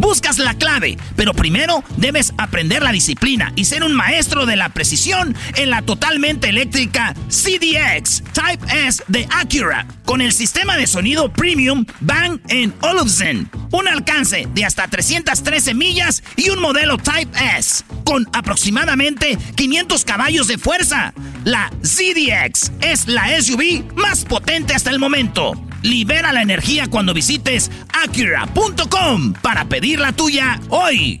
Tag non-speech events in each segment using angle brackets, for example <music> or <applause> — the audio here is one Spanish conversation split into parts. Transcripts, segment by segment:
buscas la clave, pero primero debes aprender la disciplina y ser un maestro de la precisión en la totalmente eléctrica CDX Type S de Acura con el sistema de sonido premium Bang Olufsen. Un alcance de hasta 313 millas y un modelo Type S con aproximadamente 500 caballos de fuerza. La ZDX es la SUV más potente hasta el momento. Libera la energía cuando visites Acura.com para pedir la tuya hoy.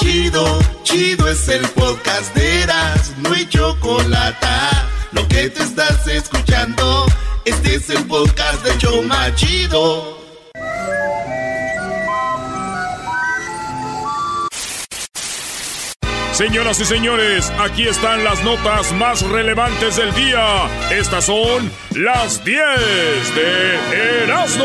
Chido, chido es el podcast de Eras, no hay chocolate. Lo que te estás escuchando, este es el podcast de Choma Chido. Señoras y señores, aquí están las notas más relevantes del día. Estas son las 10 de Erasmo.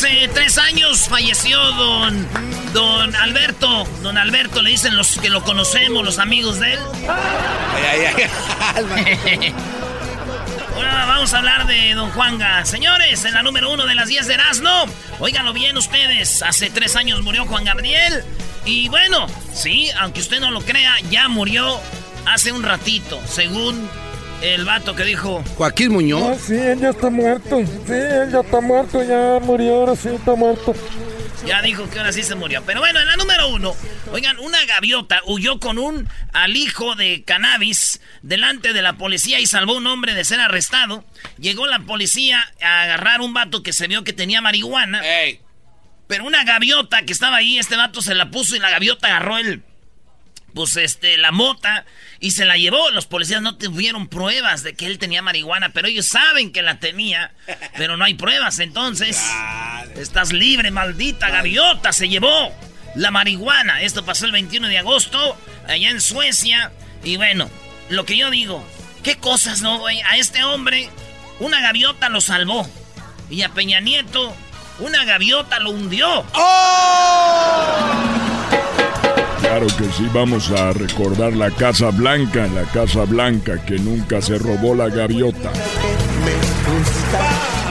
Hace tres años falleció don, don Alberto. Don Alberto le dicen los que lo conocemos, los amigos de él. <laughs> Ahora vamos a hablar de Don Juanga. Señores, en la número uno de las 10 de Erasmo. Óiganlo bien ustedes. Hace tres años murió Juan Gabriel. Y bueno, sí, aunque usted no lo crea, ya murió hace un ratito, según el vato que dijo. Joaquín Muñoz. Ah, sí, él ya está muerto. Sí, él ya está muerto, ya murió, ahora sí está muerto. Ya dijo que ahora sí se murió. Pero bueno, en la número uno, oigan, una gaviota huyó con un alijo de cannabis delante de la policía y salvó a un hombre de ser arrestado. Llegó la policía a agarrar un vato que se vio que tenía marihuana. Pero una gaviota que estaba ahí, este vato se la puso y la gaviota agarró el. Pues este, la mota y se la llevó. Los policías no tuvieron pruebas de que él tenía marihuana, pero ellos saben que la tenía, pero no hay pruebas. Entonces, estás libre, maldita gaviota, se llevó la marihuana. Esto pasó el 21 de agosto, allá en Suecia. Y bueno, lo que yo digo, ¿qué cosas, no, güey? A este hombre, una gaviota lo salvó. Y a Peña Nieto, una gaviota lo hundió. Claro que sí, vamos a recordar la Casa Blanca, la Casa Blanca que nunca se robó la gaviota.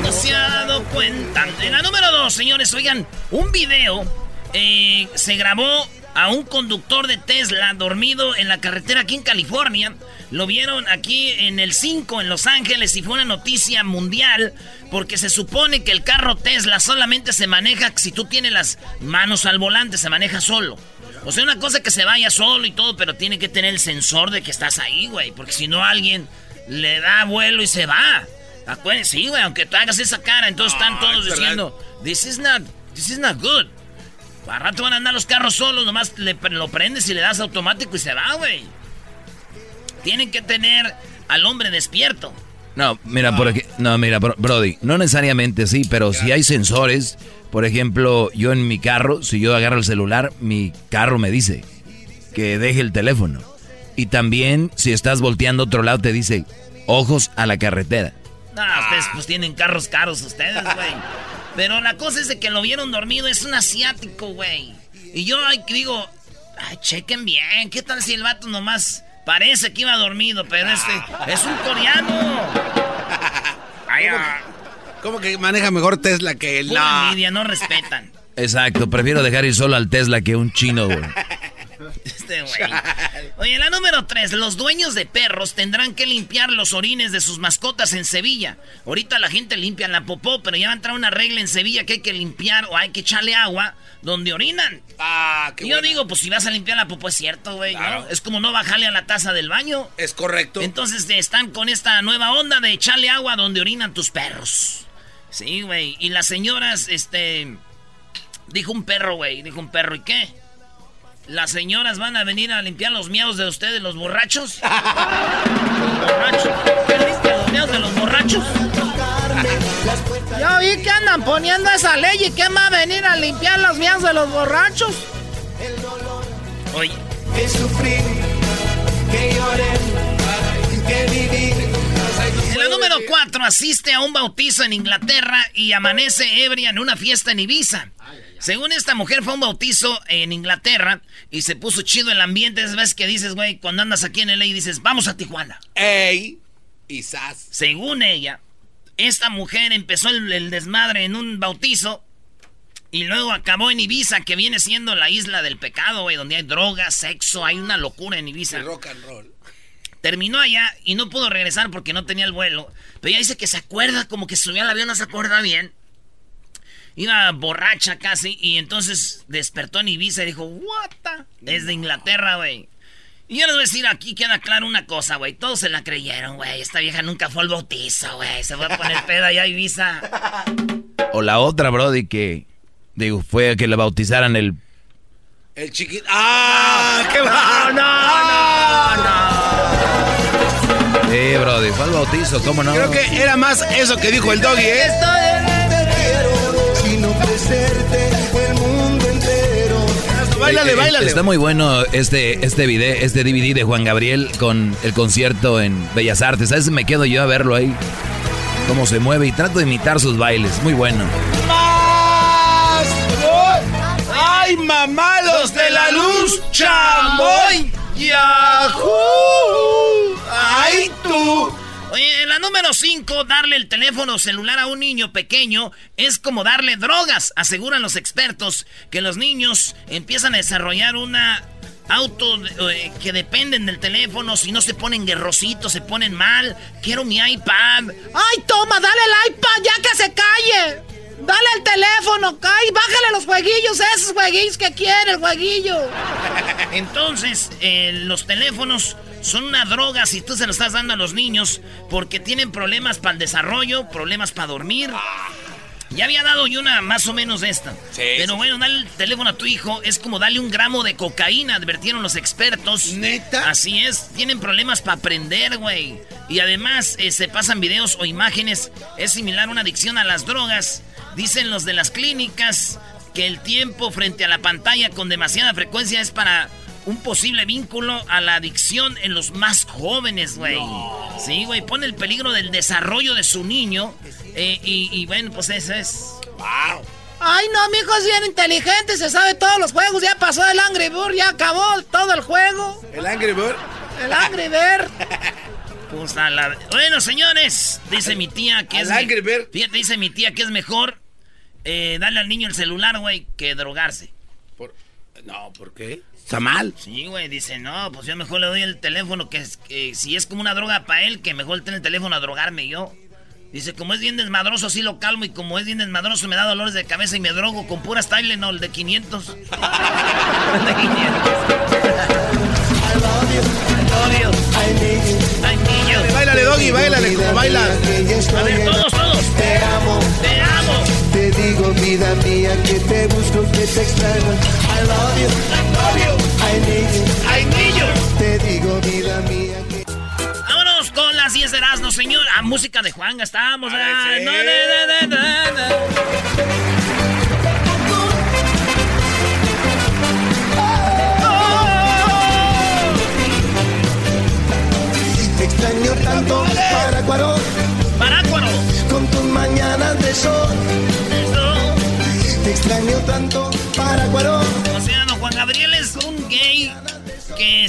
No se ha dado cuenta. En la número dos, señores, oigan, un video eh, se grabó a un conductor de Tesla dormido en la carretera aquí en California. Lo vieron aquí en el 5 en Los Ángeles y fue una noticia mundial porque se supone que el carro Tesla solamente se maneja si tú tienes las manos al volante, se maneja solo. O sea, una cosa que se vaya solo y todo, pero tiene que tener el sensor de que estás ahí, güey. Porque si no, alguien le da vuelo y se va. Acuérdense, sí, güey, aunque tú hagas esa cara, entonces están todos diciendo, this is not, this is not good. Para rato van a andar los carros solos, nomás le, lo prendes y le das automático y se va, güey. Tienen que tener al hombre despierto. No, mira, por aquí, no, mira, Brody, no necesariamente sí, pero si hay sensores, por ejemplo, yo en mi carro, si yo agarro el celular, mi carro me dice que deje el teléfono. Y también, si estás volteando a otro lado, te dice, ojos a la carretera. No, ustedes pues tienen carros caros ustedes, güey. Pero la cosa es de que lo vieron dormido, es un asiático, güey. Y yo digo, ay, chequen bien, ¿qué tal si el vato nomás parece que iba dormido, pero este es un coreano? <laughs> Ay, ¿Cómo que maneja mejor Tesla que él? No. envidia, no respetan. Exacto, prefiero dejar ir solo al Tesla que un chino, güey. Este güey. Oye, la número 3. Los dueños de perros tendrán que limpiar los orines de sus mascotas en Sevilla. Ahorita la gente limpia la popó, pero ya va a entrar una regla en Sevilla que hay que limpiar o hay que echarle agua donde orinan. Ah, qué y Yo digo, pues si vas a limpiar la popó es cierto, güey. ¿no? Es como no bajarle a la taza del baño. Es correcto. Entonces están con esta nueva onda de echarle agua donde orinan tus perros. Sí, güey. Y las señoras, este... Dijo un perro, güey. Dijo un perro, ¿y qué? ¿Las señoras van a venir a limpiar los miados de ustedes, los borrachos? <laughs> los borrachos. los miados de los borrachos? Yo vi que andan poniendo esa ley y que va a venir a limpiar los miados de los borrachos. Oye. Que sufrir, que lloren, que vivir. En la número 4 asiste a un bautizo en Inglaterra y amanece ebria en una fiesta en Ibiza. Según esta mujer fue un bautizo en Inglaterra y se puso chido el ambiente. Es vez que dices, güey, cuando andas aquí en LA y dices, vamos a Tijuana. ¡Ey! Quizás. Según ella, esta mujer empezó el, desmadre en un bautizo y luego acabó en Ibiza, que viene siendo la isla del pecado, güey, donde hay drogas, sexo, hay una locura en Ibiza. rock and roll. Terminó allá y no pudo regresar porque no tenía el vuelo. Pero ella dice que se acuerda, como que subió al avión, no se acuerda bien. Iba borracha casi y entonces despertó en Ibiza y dijo, what Desde Inglaterra, güey. Y yo les voy a decir, aquí queda claro una cosa, güey. Todos se la creyeron, güey. Esta vieja nunca fue al bautizo, güey. Se fue a poner peda allá a Ibiza. O la otra, Brody, que... Digo, fue a que le bautizaran el... El chiquito... ¡Ah! ¡Qué no, no, no! Sí, Brody, fue al bautizo, ¿cómo no? Creo que era más eso que dijo el doggy, ¿eh? el mundo entero. Báilale, báilale. Está muy bueno este, este video, este DVD de Juan Gabriel con el concierto en Bellas Artes. A veces me quedo yo a verlo ahí. Cómo se mueve y trato de imitar sus bailes. Muy bueno. ¡Más! ¡Ay, mamá, los de la luz! ¡Chamoy! ¡Yahoo! ¡Ay, tú! Oye, la número 5, darle el teléfono celular a un niño pequeño es como darle drogas. Aseguran los expertos que los niños empiezan a desarrollar una auto eh, que dependen del teléfono, si no se ponen guerrositos, se ponen mal. Quiero mi iPad. Ay, toma, dale el iPad, ya que se calle. Dale el teléfono, cae, bájale los jueguillos, esos jueguillos que quiere el jueguillo. <laughs> Entonces, eh, los teléfonos son una droga si tú se lo estás dando a los niños porque tienen problemas para el desarrollo, problemas para dormir. Ya había dado yo una más o menos esta. Pero bueno, darle el teléfono a tu hijo es como darle un gramo de cocaína, advirtieron los expertos. ¿Neta? Así es, tienen problemas para aprender, güey. Y además eh, se pasan videos o imágenes. Es similar a una adicción a las drogas. Dicen los de las clínicas que el tiempo frente a la pantalla con demasiada frecuencia es para un posible vínculo a la adicción en los más jóvenes, güey. Sí, güey, pone el peligro del desarrollo de su niño. Eh, y, bueno, pues eso es. ¡Wow! Ay, no, mi hijo es bien inteligente, se sabe todos los juegos. Ya pasó el Angry Bird, ya acabó todo el juego. ¿El Angry Bird? El Angry Bird. <laughs> Pues a la... Bueno, señores, dice mi tía que es... Angry Bird? Fíjate, dice mi tía que es mejor eh, darle al niño el celular, güey, que drogarse. Por... No, ¿por qué? ¿Está mal? Sí, güey, dice, no, pues yo mejor le doy el teléfono, que, si es como una droga para él, que mejor tener el teléfono a drogarme yo. Dice, como es bien desmadroso, así lo calmo, y como es bien desmadroso, me da dolores de cabeza y me drogo con puras Tylenol de 500. <laughs> de 500. Ay. Báilale, Doggy, báilale, como baila. A ver, todos, todos. Te amo. Te amo. Te digo, vida mía, que te busco, que te extraño. I love you. I love you. I need you. I need you. Te digo, vida mía, que... Vámonos con las 10 de Erasmo, señor. A música de Juanga estamos. Ah, sí. no, no, no, Te extraño tanto, Parácuaro. Parácuaro.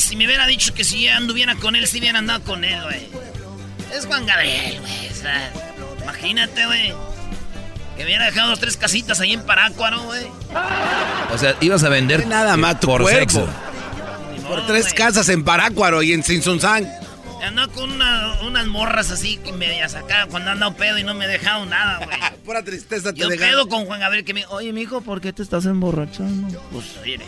Si me hubiera dicho que si anduviera con él, si hubiera andado con él, güey. Es Juan Gabriel, güey. O sea, imagínate, güey. Que hubiera dejado dos, tres casitas ahí en Parácuaro, güey. O sea, ibas a vender Nada más tu por cuerpo. sexo. Por tres casas en Parácuaro y en Sinsunzán. Andaba con una- unas morras así que me acá cuando andado pedo y no me he dejado nada, güey. <laughs> Pura tristeza te Yo dejaron. pedo con Juan Gabriel que me oye, mijo, ¿por qué te estás emborrachando? Pues mire,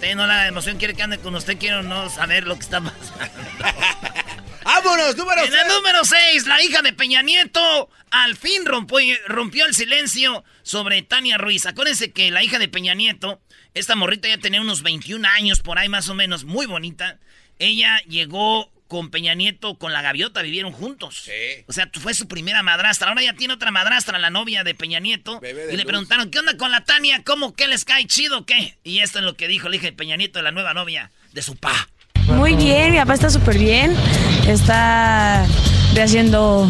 usted no la emoción quiere que ande con usted, quiero no saber lo que está pasando. <laughs> ¡Vámonos, número En la número 6, la hija de Peña Nieto al fin rompió, rompió el silencio sobre Tania Ruiz. Acuérdense que la hija de Peña Nieto, esta morrita ya tenía unos 21 años por ahí más o menos, muy bonita. Ella llegó con Peña Nieto, con la gaviota, vivieron juntos. Sí. O sea, fue su primera madrastra. Ahora ya tiene otra madrastra, la novia de Peña Nieto. Bebé de y le luz. preguntaron, ¿qué onda con la Tania? ¿Cómo que les cae chido o qué? Y esto es lo que dijo la hija de Peña Nieto, la nueva novia de su pa. Muy bien, mi papá está súper bien. Está rehaciendo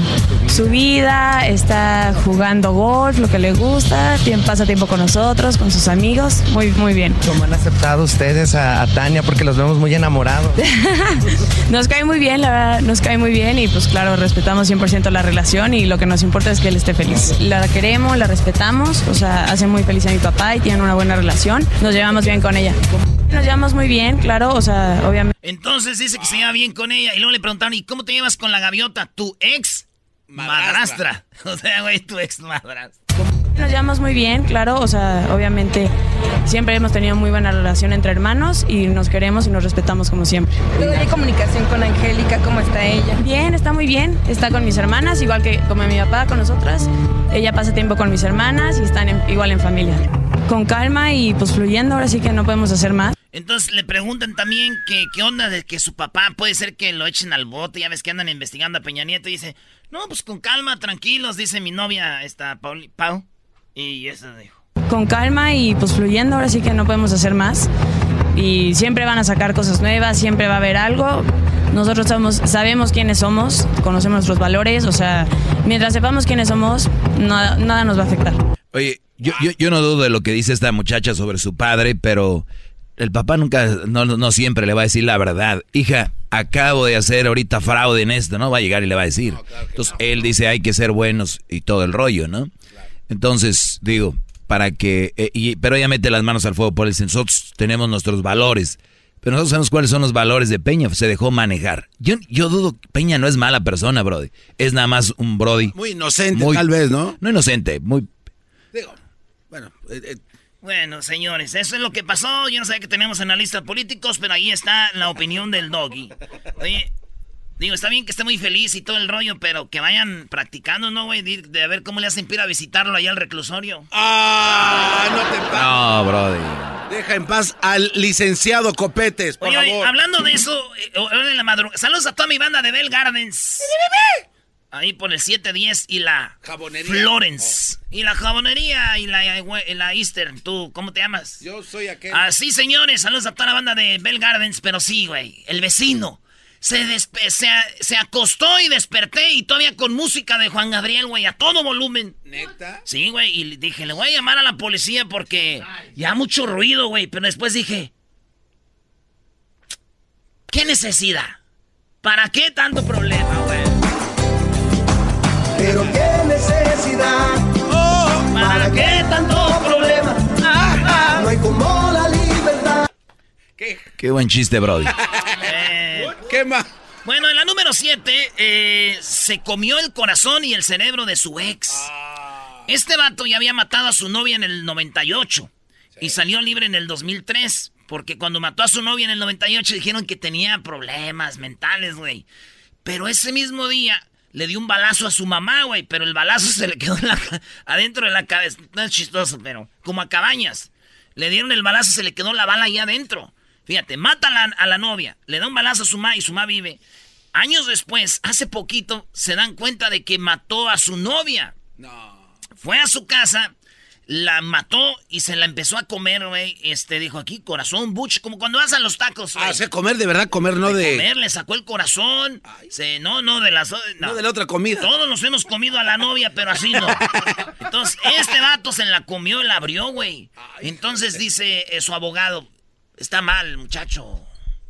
su vida, está jugando golf, lo que le gusta, pasa tiempo con nosotros, con sus amigos. Muy, muy bien. ¿Cómo han aceptado ustedes a, a Tania? Porque los vemos muy enamorados. <laughs> Nos cae muy bien, la verdad, nos cae muy bien y pues claro, respetamos 100% la relación y lo que nos importa es que él esté feliz. La queremos, la respetamos, o sea, hace muy feliz a mi papá y tienen una buena relación. Nos llevamos bien con ella. Nos llevamos muy bien, claro, o sea, obviamente. Entonces dice que se lleva bien con ella. Y luego le preguntaron, ¿y cómo te llevas con la gaviota? ¿Tu ex madrastra? <laughs> O sea, güey, tu ex madrastra. Nos llevamos muy bien, claro, o sea, obviamente siempre hemos tenido muy buena relación entre hermanos y nos queremos y nos respetamos como siempre. ¿Hay comunicación con Angélica? ¿Cómo está ella? Bien, está muy bien, está con mis hermanas, igual que como mi papá con nosotras. Ella pasa tiempo con mis hermanas y están en- igual en familia. Con calma y pues fluyendo, ahora sí que no podemos hacer más. Entonces le preguntan también que qué onda de que su papá puede ser que lo echen al bote. Ya ves que andan investigando a Peña Nieto y dice, no, pues con calma, tranquilos, dice mi novia, esta Pauli, Pau. Y eso dijo. Con calma y pues fluyendo, ahora sí que no podemos hacer más. Y siempre van a sacar cosas nuevas, siempre va a haber algo. Nosotros somos, sabemos quiénes somos, conocemos nuestros valores, o sea, mientras sepamos quiénes somos, nada, nada nos va a afectar. Oye, yo, yo, yo no dudo de lo que dice esta muchacha sobre su padre, pero el papá nunca, no, no siempre le va a decir la verdad. Hija, acabo de hacer ahorita fraude en esto, ¿no? Va a llegar y le va a decir. Entonces él dice hay que ser buenos y todo el rollo, ¿no? Entonces, digo, para que... eh, y, pero ella mete las manos al fuego por dice, Nosotros tenemos nuestros valores. Pero nosotros sabemos cuáles son los valores de Peña. Se dejó manejar. Yo, yo dudo que Peña no es mala persona, Brody. Es nada más un Brody. Muy inocente, Muy- tal vez, ¿no? No inocente, muy... Digo, bueno, eh, eh, Bueno, señores, eso es lo que pasó. Yo no sabía que teníamos analistas políticos, pero ahí está la opinión del doggy. Oye, digo, está bien que esté muy feliz y todo el rollo, pero que vayan practicando, ¿no, güey? De, de a ver cómo le hacen para ir a visitarlo allá al reclusorio. ¡Ah! No te pa- No, Brody. Deja en paz al licenciado Copetes, por Oye, oye, favor. hablando de eso, eh, en la madrugada. Saludos a toda mi banda de Bell Gardens. Ahí por el 710 y la Jabonería. Florence. Y la jabonería y la, y la Eastern. ¿Tú cómo te llamas? Yo soy aquel. Así, señores, saludos a toda la banda de Bell Gardens, pero sí, güey, el vecino. Se, despe- se, se acostó y desperté y todavía con música de Juan Gabriel, güey, a todo volumen. ¿Neta? Sí, güey, y dije, le voy a llamar a la policía porque ya mucho ruido, güey, pero después dije, ¿qué necesidad? ¿Para qué tanto problema, güey? ¿Qué? Buen chiste, Brody. Eh, ¿Qué más? Bueno, en la número 7 se comió el corazón y el cerebro de su ex. Este vato ya había matado a su novia en el 98 y salió libre en el 2003. Porque cuando mató a su novia en el 98 dijeron que tenía problemas mentales, güey. Pero ese mismo día le dio un balazo a su mamá, güey. Pero el balazo <laughs> se le quedó en la adentro de la cabeza. No es chistoso, pero como a cabañas. Le dieron el balazo y se le quedó la bala ahí adentro. Fíjate, mata a la, a la novia, le da un balazo a su mamá y su mamá vive. Años después, hace poquito, se dan cuenta de que mató a su novia. No. Fue a su casa, la mató y se la empezó a comer, güey. Este, dijo aquí, corazón, butch, como cuando vas a los tacos, güey. Ah, o sea, comer de verdad, comer, no de. Comer, le sacó el corazón. Se, no, no, de las... No. No de la otra comida. Todos nos hemos comido a la novia, pero así no. <laughs> Entonces, este vato se la comió y la abrió, güey. Entonces dice eh, su abogado, está mal, muchacho.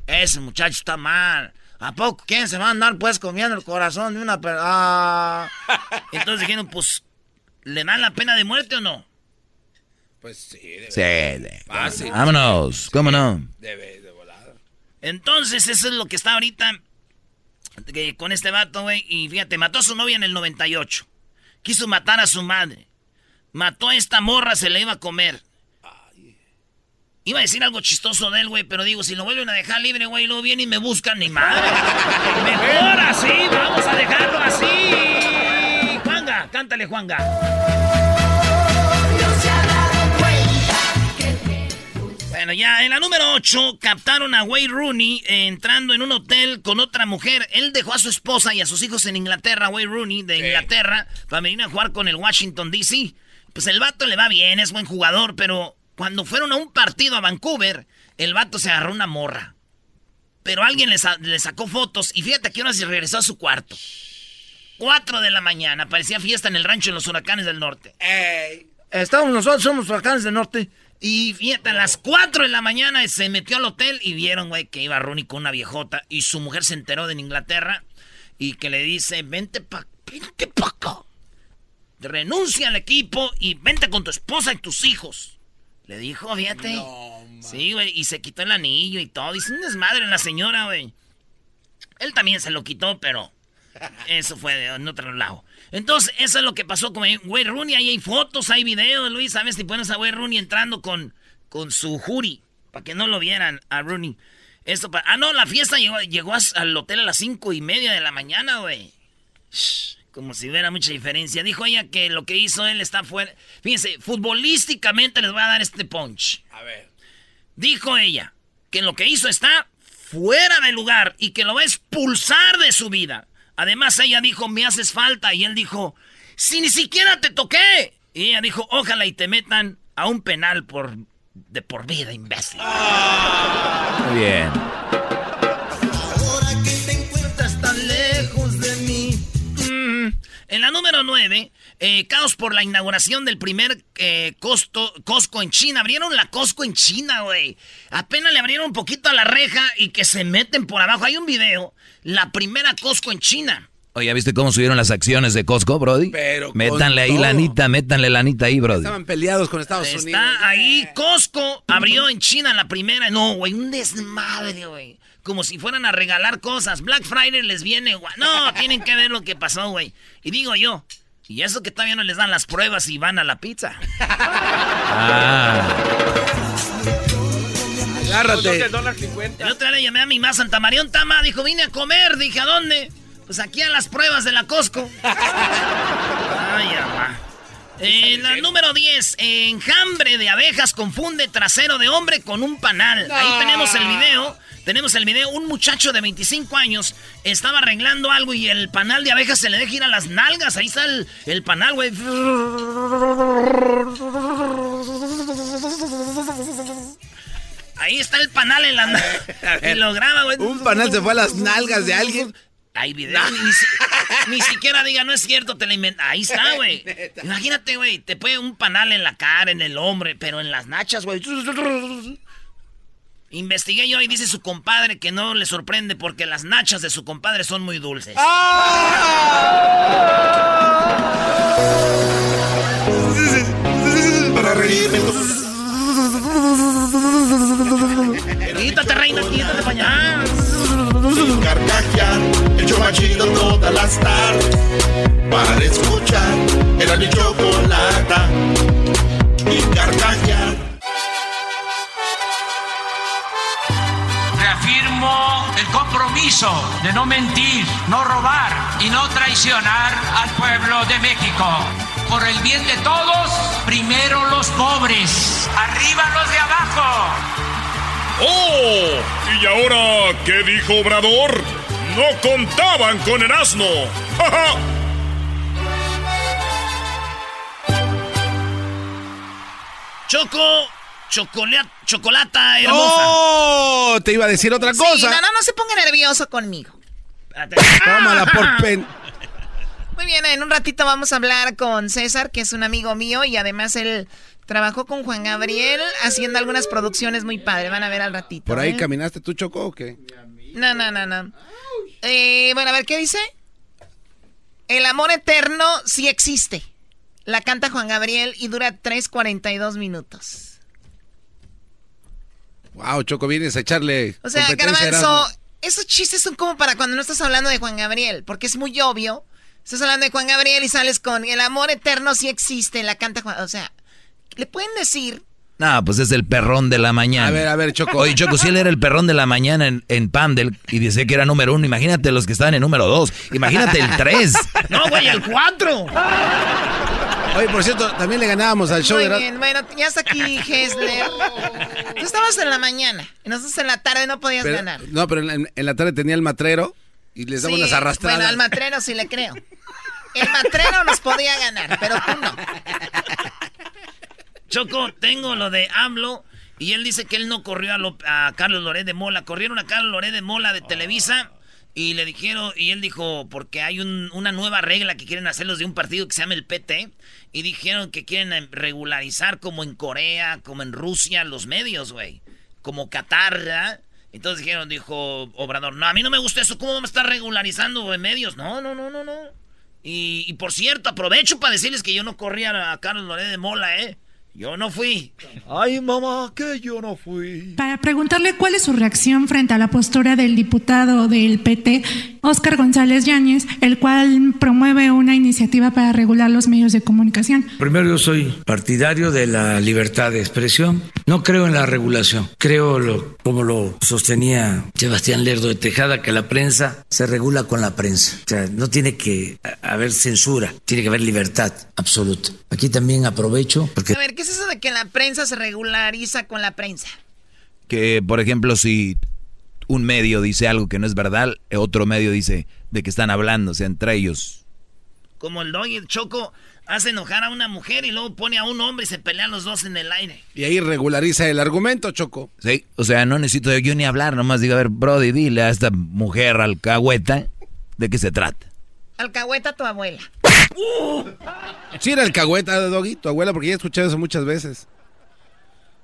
Ese muchacho está mal. ¿A poco quién se va a andar pues comiendo el corazón de una persona? Entonces dijeron, pues, ¿le dan la pena de muerte o no? Pues sí, debe. Sí, de- Fácil. Vámonos, ¿cómo no? Debe de volada. Entonces, eso es lo que está ahorita que- con este vato, güey. Y fíjate, mató a su novia en el 98. Quiso matar a su madre. Mató a esta morra, se la iba a comer. Iba a decir algo chistoso de él, güey, pero digo, si lo vuelven a dejar libre, güey, luego vienen y me buscan, ni madre. <laughs> Mejor así, vamos a dejarlo así. Juanga, cántale, Juanga. Bueno, ya en la número 8 captaron a Wayne Rooney entrando en un hotel con otra mujer. Él dejó a su esposa y a sus hijos en Inglaterra, Wayne Rooney de Inglaterra, para venir a jugar con el Washington DC. Pues el vato le va bien, es buen jugador, pero cuando fueron a un partido a Vancouver, el vato se agarró una morra. Pero alguien le, sa- le sacó fotos y fíjate que ahora se regresó a su cuarto. 4 de la mañana, parecía fiesta en el rancho de los huracanes del norte. Estamos nosotros, somos huracanes del norte. Y fíjate, a las 4 de la mañana se metió al hotel y vieron, güey, que iba Rooney con una viejota. Y su mujer se enteró de en Inglaterra y que le dice, vente pa, vente pa acá. Renuncia al equipo y vente con tu esposa y tus hijos. Le dijo, fíjate. sí, güey, y se quitó el anillo y todo. Dice, un desmadre en la señora, güey. Él también se lo quitó, pero eso fue de en otro lado. Entonces, eso es lo que pasó con Wayne Rooney. Ahí hay fotos, hay videos, Luis. ¿Sabes? Si pones a Wayne Rooney entrando con, con su jury, para que no lo vieran a Rooney. Esto pa- ah, no, la fiesta llegó, llegó a- al hotel a las cinco y media de la mañana, güey. Shh, Como si hubiera mucha diferencia. Dijo ella que lo que hizo él está fuera. Fíjense, futbolísticamente les voy a dar este punch. A ver. Dijo ella que lo que hizo está fuera de lugar y que lo va a expulsar de su vida. Además, ella dijo, me haces falta. Y él dijo, si ni siquiera te toqué. Y ella dijo, ojalá y te metan a un penal por de por vida, imbécil. Muy bien. En la número 9, caos por la inauguración del primer eh, costo, Costco en China. Abrieron la Costco en China, güey. Apenas le abrieron un poquito a la reja y que se meten por abajo. Hay un video, la primera Costco en China. Oye, ¿ya viste cómo subieron las acciones de Costco, Brody? Pero Métanle ahí todo. lanita, métanle lanita ahí, Brody. Estaban peleados con Estados Unidos. Está ahí, Costco abrió en China la primera. No, güey, un desmadre, güey. Como si fueran a regalar cosas. Black Friday les viene, güey. No, <laughs> tienen que ver lo que pasó, güey. Y digo yo, y eso que todavía no les dan las pruebas y van a la pizza. Ah. Agárrate. El otro día llamé a mi mamá Santa Marión Tama, dijo, vine a comer. Dije, ¿a dónde? Pues aquí a las pruebas de la Costco. <laughs> Ay, mamá. Eh, la número 10, enjambre de abejas confunde trasero de hombre con un panal. Ahí tenemos el video. Tenemos el video. Un muchacho de 25 años estaba arreglando algo y el panal de abejas se le deja ir a las nalgas. Ahí está el, el panal, güey. Ahí está el panal en la nalga. Y lo graba, güey. Un panal se fue a las nalgas de alguien. Hay video. Ni, si- ni siquiera diga, no es cierto, te la inventas. Ahí está, güey. Imagínate, güey, te puede un panal en la cara, en el hombre, pero en las nachas, güey. Investigué yo y dice su compadre que no le sorprende porque las nachas de su compadre son muy dulces. Para reírme. Quítate, reina, quítate para allá. Sin carcajear, el show más chido todas las tardes. Para escuchar, era mi chocolata. Y carcajear. Reafirmo el compromiso de no mentir, no robar y no traicionar al pueblo de México. Por el bien de todos, primero los pobres, arriba los de abajo. ¡Oh! ¿Y ahora qué dijo Obrador? No contaban con el asno. ¡Ja, ja! Choco, chocolate, chocolata hermosa. ¡Oh! Te iba a decir otra cosa. Sí, no, no, no se ponga nervioso conmigo. Tómala por pen. Muy bien, en un ratito vamos a hablar con César, que es un amigo mío y además él trabajó con Juan Gabriel haciendo algunas producciones muy padres. Van a ver al ratito. ¿Por ahí ¿eh? caminaste tú, Choco, o qué? No, no, no, no. Eh, bueno, a ver, ¿qué dice? El amor eterno sí existe. La canta Juan Gabriel y dura 3.42 minutos. Wow, Choco, vienes a echarle O sea, Garbanzo, esos chistes son como para cuando no estás hablando de Juan Gabriel, porque es muy obvio. Estás hablando de Juan Gabriel y sales con el amor eterno sí existe, la canta Juan. O sea, le pueden decir No, pues es el perrón de la mañana. A ver, a ver, Choco. Oye, Choco, si él era el perrón de la mañana en, en Pandel y decía que era número uno, imagínate los que estaban en número dos. Imagínate el tres. <laughs> No, güey, el cuatro. Oye, por cierto, también le ganábamos al show Muy de... Bien, bueno, ya está aquí <laughs> Hessler. Tú estabas en la mañana y nosotros en la tarde no podías Pero- ganar. no, pero en, en la tarde tenía el matrero y les daba Sí, unas arrastradas. Bueno, al matrero sí le creo. El matrero nos podía ganar, pero tú no. Choco, tengo lo de AMLO y él dice que él no corrió a, Lo- Carlos Loré de Mola. Corrieron a Carlos Loré de Mola de Televisa y le dijeron, y él dijo, porque hay un- una nueva regla que quieren hacer los de un partido que se llama el PT y dijeron que quieren eh, regularizar como en Corea, como en Rusia, los medios, güey. Como Qatar. Entonces dijeron, dijo Obrador, no, a mí no me gusta eso, ¿cómo vamos a estar regularizando güey, medios? No, no, no, no, no. Y, y por cierto, aprovecho para decirles que yo no corría a Carlos Loré de Mola, ¿eh? Yo no fui. Ay, mamá, que yo no fui. Para preguntarle cuál es su reacción frente a la postura del diputado del PT, Óscar González Yáñez, el cual promueve una iniciativa para regular los medios de comunicación. Primero yo soy partidario de la libertad de expresión. No creo en la regulación. Creo, lo- como lo sostenía Sebastián Lerdo de Tejada, que la prensa se regula con la prensa. O sea, no tiene que haber censura, tiene que haber libertad absoluta. Aquí también aprovecho porque... A ver, ¿qué es eso de que la prensa se regulariza con la prensa? Que, por ejemplo, si un medio dice algo que no es verdad, otro medio dice de que están hablando, o sea, entre ellos. Como el doggy, el choco, hace enojar a una mujer y luego pone a un hombre y se pelean los dos en el aire. Y ahí regulariza el argumento, Choco. Sí, o sea, no necesito yo ni hablar, nomás digo, a ver, Brody, dile a esta mujer alcahueta de qué se trata. Alcahueta tu abuela. Sí era el cagüeta, Doggy, tu abuela, porque ya he escuchado eso muchas veces.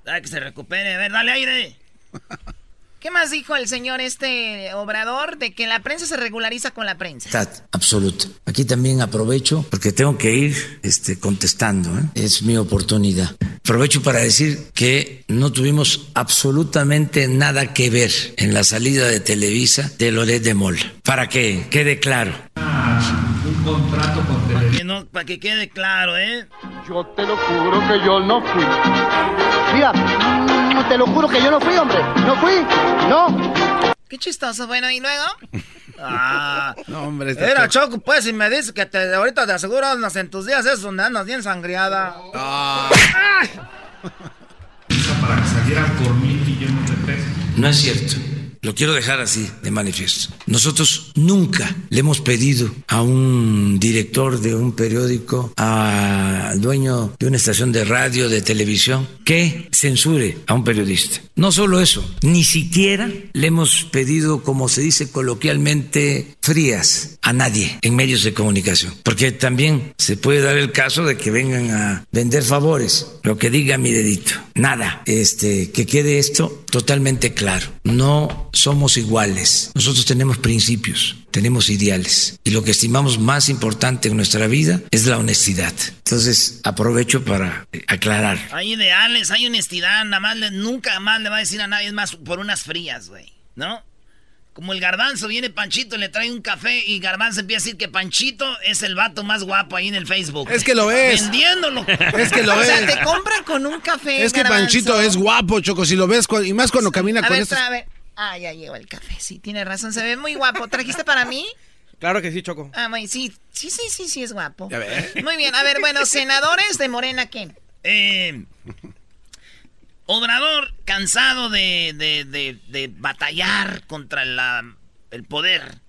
Ay, que se recupere. A ver, dale aire. <laughs> ¿Qué más dijo el señor este Obrador de que la prensa se regulariza con la prensa? libertad absoluta. Aquí también aprovecho porque tengo que ir este, contestando. ¿eh? Es mi oportunidad. Aprovecho para decir que no tuvimos absolutamente nada que ver en la salida de Televisa de Loret de Mola. Para que quede claro. Contrato con Televisa. No, para que quede claro, ¿eh? Yo te lo juro que yo no fui. Mira, mm, te lo juro que yo no fui, hombre. No fui, no. Qué chistoso. Bueno, ¿y luego? <laughs> Ah, no, hombre. este Era Choco. Choco, pues, y me dice que te, ahorita te aseguro andas en tus días esos donde andas bien sangriada. para que salieran por mil millones de pesos. No es cierto. Lo quiero dejar así de manifiesto. Nosotros nunca le hemos pedido a un director de un periódico, al dueño de una estación de radio, de televisión, que censure a un periodista. No solo eso, ni siquiera le hemos pedido, como se dice coloquialmente, frías a nadie en medios de comunicación. Porque también se puede dar el caso de que vengan a vender favores. Lo que diga mi dedito. Nada. Este, que quede esto totalmente claro. No somos iguales. Nosotros tenemos principios, tenemos ideales. Y lo que estimamos más importante en nuestra vida es la honestidad. Entonces, aprovecho para eh, aclarar. Hay ideales, hay honestidad, nada más le- nunca más le va a decir a nadie más por unas frías, güey, ¿no? Como el garbanzo, viene Panchito, le trae un café y garbanzo empieza a decir que Panchito es el vato más guapo ahí en el Facebook. Es que lo es. Vendiéndolo. <laughs> Es que lo o sea, es. te compran con un café. Es que. Panchito es guapo, Choco, si lo ves, y más cuando camina A con ver, a ver. Ah, ya llegó el café. Sí, tiene razón. Se ve muy guapo. ¿Trajiste para mí? Claro que sí, Choco. Ah, muy, sí. Sí, sí, sí, sí, es guapo. Ya ves. Muy bien. A ver, bueno, senadores de Morena, ¿qué? Eh, Obrador, cansado de, de- de- de batallar contra la- el poder,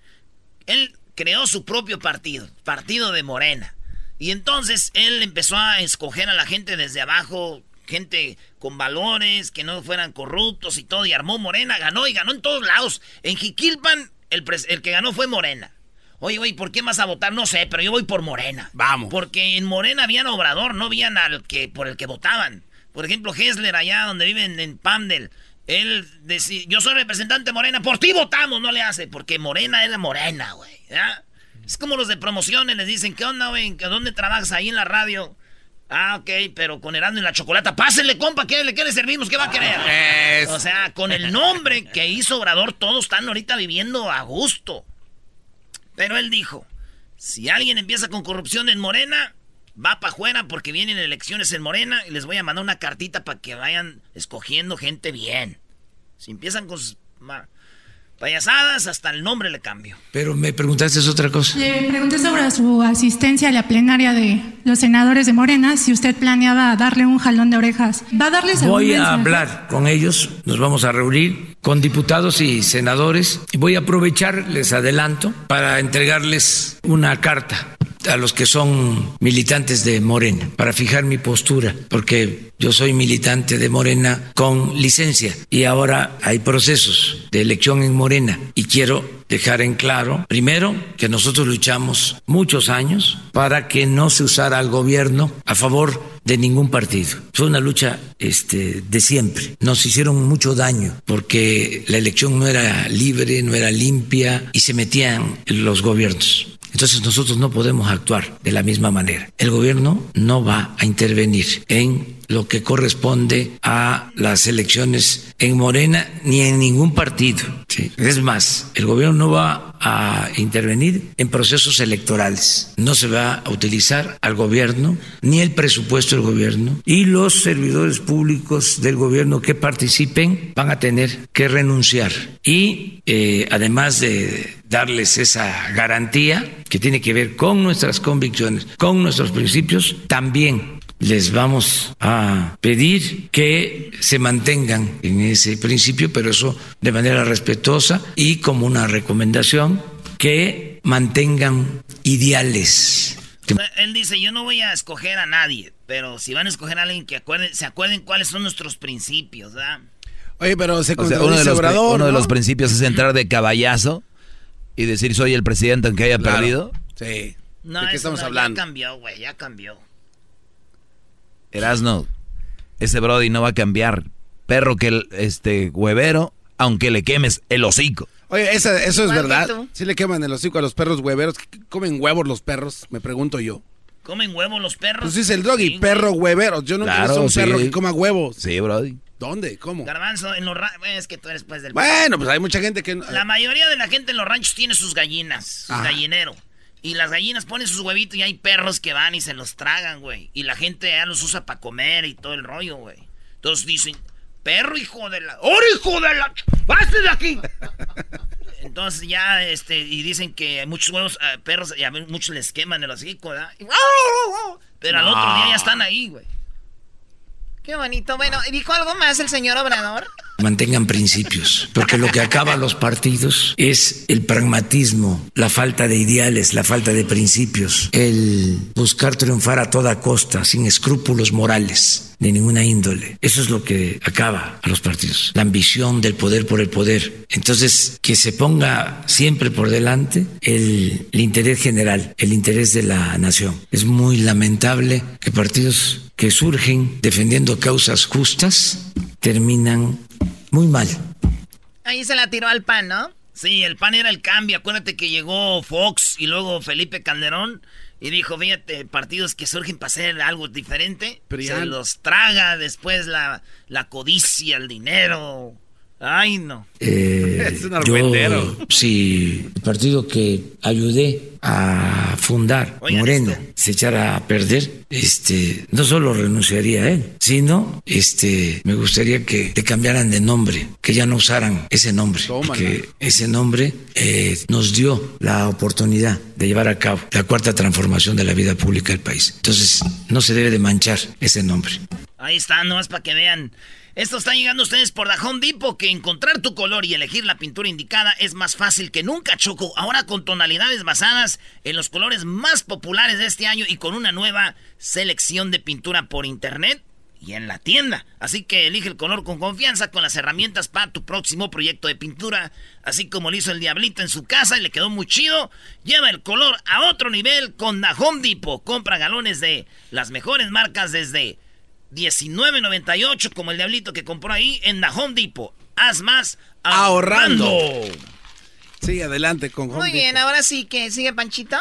él creó su propio partido, Partido de Morena. Y entonces él empezó a escoger a la gente desde abajo, gente con valores, que no fueran corruptos y todo, y armó Morena, ganó y ganó en todos lados. En Jiquilpan, el, el que ganó fue Morena. Oye, güey, ¿por qué vas a votar? No sé, pero yo voy por Morena. Vamos. Porque en Morena habían obrador, no habían al que por el que votaban. Por ejemplo, Hessler, allá donde viven en Pandel, él decía, yo soy representante Morena, por ti votamos, no le hace, porque Morena era Morena, güey. Es como los de promociones, les dicen, ¿qué onda, güey? ¿A ¿Dónde trabajas? Ahí en la radio. Ah, ok, pero con Erasmo y la chocolata. Pásenle, compa, ¿qué le, qué le servimos? ¿Qué va a querer? Es- O sea, con el nombre que hizo Obrador, todos están ahorita viviendo a gusto. Pero él dijo, si alguien empieza con corrupción en Morena, va para afuera porque vienen elecciones en Morena y les voy a mandar una cartita para que vayan escogiendo gente bien. Si empiezan con sus payasadas, hasta el nombre le cambio. Pero me preguntaste otra cosa. Le pregunté sobre su asistencia a la plenaria de los senadores de Morena, si usted planeaba darle un jalón de orejas. ¿Va a darles Voy a hablar con ellos, nos vamos a reunir con diputados y senadores y voy a aprovechar, les adelanto, para entregarles una carta a los que son militantes de Morena para fijar mi postura, porque yo soy militante de Morena con licencia y ahora hay procesos de elección en Morena y quiero dejar en claro, primero, que nosotros luchamos muchos años para que no se usara al gobierno a favor de ningún partido. Fue una lucha este, de siempre. Nos hicieron mucho daño porque la elección no era libre, no era limpia y se metían los gobiernos. Entonces nosotros no podemos actuar de la misma manera. El gobierno no va a intervenir en lo que corresponde a las elecciones en Morena ni en ningún partido. Es más, el gobierno no va a intervenir en procesos electorales. No se va a utilizar al gobierno ni el presupuesto del gobierno y los servidores públicos del gobierno que participen van a tener que renunciar. Y eh, además de darles esa garantía que tiene que ver con nuestras convicciones, con nuestros principios, también les vamos a pedir que se mantengan en ese principio, pero eso de manera respetuosa y como una recomendación que mantengan ideales. Él dice, yo no voy a escoger a nadie, pero si van a escoger a alguien que se acuerden cuáles son nuestros principios, ¿verdad? Oye, pero se uno, de los, uno de los principios es entrar de caballazo y decir soy el presidente aunque haya perdido. Sí. No, ¿De qué estamos hablando? Ya cambió, güey, ya cambió. Erasno, ese Brody no va a cambiar. Perro que el, este huevero, aunque le quemes el hocico. Oye, eso, eso es verdad. Sí le queman el hocico a los perros hueveros. ¿Comen huevos los perros? Me pregunto yo. ¿Comen huevos los perros? Pues es el doggy, perro huevero. Yo no claro, un perro que coma huevos. Sí, Brody. ¿Dónde? ¿Cómo? Garbanzo, en los es que tú eres pues del... Bueno, pues hay mucha gente que... La mayoría de la gente en los ranchos tiene sus gallinas, su gallinero. Y las gallinas ponen sus huevitos y hay perros que van y se los tragan, güey. Y la gente ya los usa para comer y todo el rollo, güey. Entonces dicen, perro hijo de la... ¡Oh, hijo de la... ¡Basta de aquí! <laughs> Entonces ya, este, y dicen que muchos huevos, eh, perros, y a muchos les queman el hocico, ¿verdad? Pero al otro día ya están ahí, güey. Qué bonito. Bueno, ¿dijo algo más el señor Obrador? Mantengan principios, porque lo que acaba los partidos es el pragmatismo, la falta de ideales, la falta de principios, el buscar triunfar a toda costa, sin escrúpulos morales de ninguna índole. Eso es lo que acaba a los partidos, la ambición del poder por el poder. Entonces, que se ponga siempre por delante el, el interés general, el interés de la nación. Es muy lamentable que partidos que surgen defendiendo causas justas terminan muy mal. Ahí se la tiró al PAN, ¿no? Sí, el PAN era el cambio. Acuérdate que llegó Fox y luego Felipe Calderón y dijo, fíjate, partidos que surgen para hacer algo diferente, Pero se los traga después la, la codicia, el dinero. Ay, no. Eh, <laughs> es un yo, si el partido que ayudé a fundar Morena se echara a perder, este, no solo renunciaría a él, sino este, me gustaría que te cambiaran de nombre, que ya no usaran ese nombre, que ese nombre eh, nos dio la oportunidad de llevar a cabo la cuarta transformación de la vida pública del país. Entonces, no se debe de manchar ese nombre. Ahí está, nomás para que vean esto está llegando a ustedes por The Home Depot, que encontrar tu color y elegir la pintura indicada es más fácil que nunca, Choco. Ahora con tonalidades basadas en los colores más populares de este año y con una nueva selección de pintura por internet y en la tienda. Así que elige el color con confianza con las herramientas para tu próximo proyecto de pintura. Así como lo hizo el Diablito en su casa y le quedó muy chido. Lleva el color a otro nivel con The Home Depot. Compra galones de las mejores marcas desde 19.98 como el diablito que compró ahí en la Home Depot. Haz más ahorrando. Sí, adelante con Home Muy bien, ahora sí que sigue Panchito.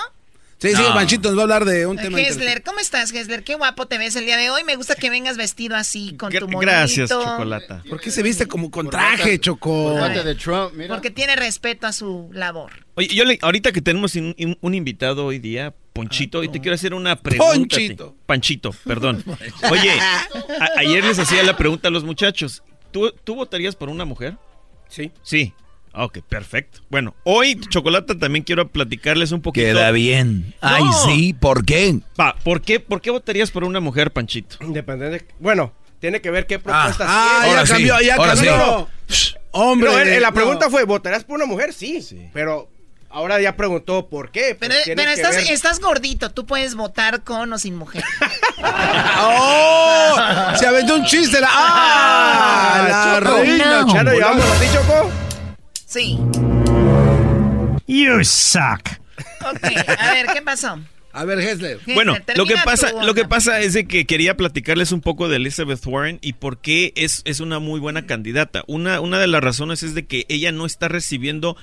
Sí, sí, Panchito nos va a hablar de un tema. Gessler, ¿cómo estás, Gessler? Qué guapo te ves el día de hoy. Me gusta que vengas vestido así, <laughs> con tu monito. Gracias, Chocolata. ¿Por qué se viste como con traje, Choco? de Trump, mira. Porque tiene respeto a su labor. Oye, yo le, ahorita que tenemos un invitado hoy día, Ponchito, y te quiero hacer una pregunta. Ponchito. Panchito, perdón. <laughs> Oye, ayer les hacía la pregunta a los muchachos. ¿Tú, ¿Tú votarías por una mujer? Sí. Sí. Ok, perfecto. Bueno, hoy, Chocolata, también quiero platicarles un poquito. Queda bien. Ay, sí, ¿por qué? Va, ¿por qué, ¿por qué votarías por una mujer, Panchito? Depende de... Bueno, tiene que ver qué propuestas Ah, tiene. ya cambió, ya ahora cambió. Hombre. No, la no. pregunta fue, ¿votarías por una mujer? Sí, Pero ahora ya preguntó por qué. Pero, Pues pero estás, ver- estás gordito, tú puedes votar con o sin mujer. <laughs> ¡Oh! Se aventó un chiste. La... ¡Ah! La Choco. reina ¿Ya lo llevamos chocolate. así, Choco? Sí. You suck. Ok, a ver, ¿qué pasó? A ver, Hessler. Bueno, lo que pasa, lo que pasa es de que quería platicarles un poco de Elizabeth Warren y por qué es, es una muy buena candidata. Una, una de las razones es de que ella no está recibiendo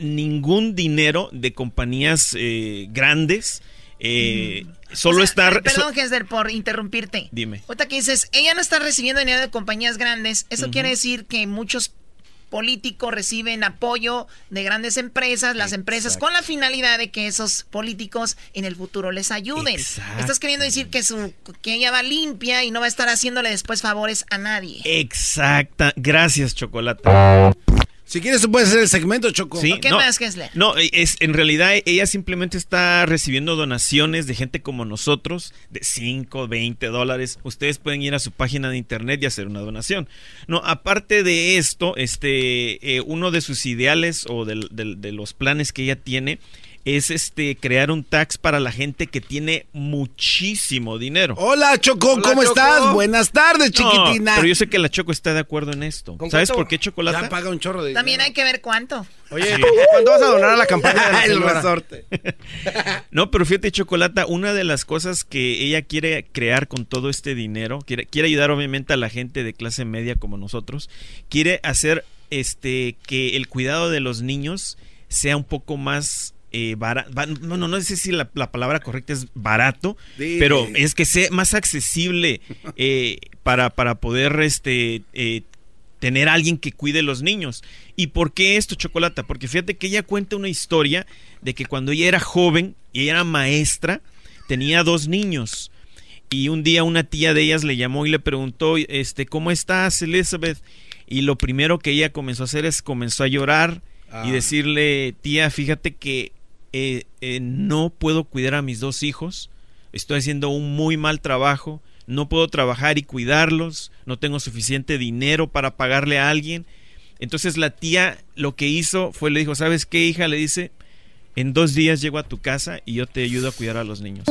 ningún dinero de compañías eh, grandes. eh, Solo O sea, per- Perdón, Hesler, por interrumpirte. Dime. Ahorita que dices, ella no está recibiendo dinero de compañías grandes, eso quiere decir que muchos políticos reciben apoyo de grandes empresas, las empresas con la finalidad de que esos políticos en el futuro les ayuden. Estás queriendo decir que su que ella va limpia y no va a estar haciéndole después favores a nadie. Exacta. Gracias, Chocolate. Si quieres, tú puedes hacer el segmento, Choco. Sí, ¿Qué no, más, Hessler? No, es, en realidad ella simplemente está recibiendo donaciones de gente como nosotros, de 5, 20 dólares. Ustedes pueden ir a su página de internet y hacer una donación. No, aparte de esto, este, eh, uno de sus ideales o de los planes que ella tiene es este crear un tax para la gente que tiene muchísimo dinero. Hola, Choco, Hola, ¿cómo Choco. estás? Buenas tardes, No, chiquitina. pero yo sé que la Choco está de acuerdo en esto. ¿Con ¿Sabes cuánto? por qué chocolate? Ya paga un chorro de También hay que ver cuánto. Oye, ¿cuándo vas a donar a la campaña de la <laughs> El señora? resorte. <laughs> No, pero fíjate, Chocolata, una de las cosas que ella quiere crear con todo este dinero, quiere, quiere ayudar obviamente a la gente de clase media como nosotros, quiere hacer este que el cuidado de los niños sea un poco más eh, barato. No, no, no sé si la, la palabra correcta es barato, pero es que sea más accesible eh, para, para poder este eh, tener a alguien que cuide los niños. ¿Y por qué esto, Chocolata? Porque fíjate que ella cuenta una historia de que cuando ella era joven y ella era maestra, tenía dos niños. Y un día una tía de ellas le llamó y le preguntó, este, ¿cómo estás, Elizabeth? Y lo primero que ella comenzó a hacer es comenzó a llorar y Ah. decirle, tía, fíjate que eh, eh, no puedo cuidar a mis dos hijos, estoy haciendo un muy mal trabajo, no puedo trabajar y cuidarlos, no tengo suficiente dinero para pagarle a alguien. Entonces la tía lo que hizo fue le dijo, ¿sabes qué, hija? Le dice, en dos días llego a tu casa y yo te ayudo a cuidar a los niños.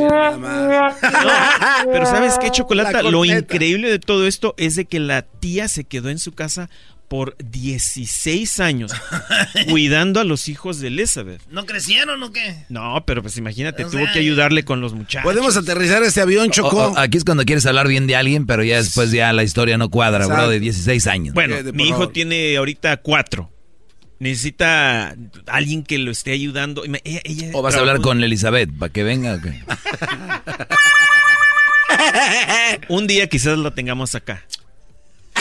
Pero ¿sabes qué, Chocolata? La Lo increíble de todo esto es de que la tía se quedó en su casa por 16 años <laughs> cuidando a los hijos de Elizabeth. ¿No crecieron o qué? No, pero pues imagínate, O tuvo sea, que ayudarle con los muchachos. Podemos aterrizar este avión, o- aquí es cuando quieres hablar bien de alguien, pero ya después ya la historia no cuadra, Exacto. bro, de 16 años. Bueno, Eh, de- mi hijo favor. tiene ahorita cuatro. Necesita alguien que lo esté ayudando. Ella- ella ¿O vas a hablar con Elizabeth para que venga? <laughs> Un día quizás lo tengamos acá.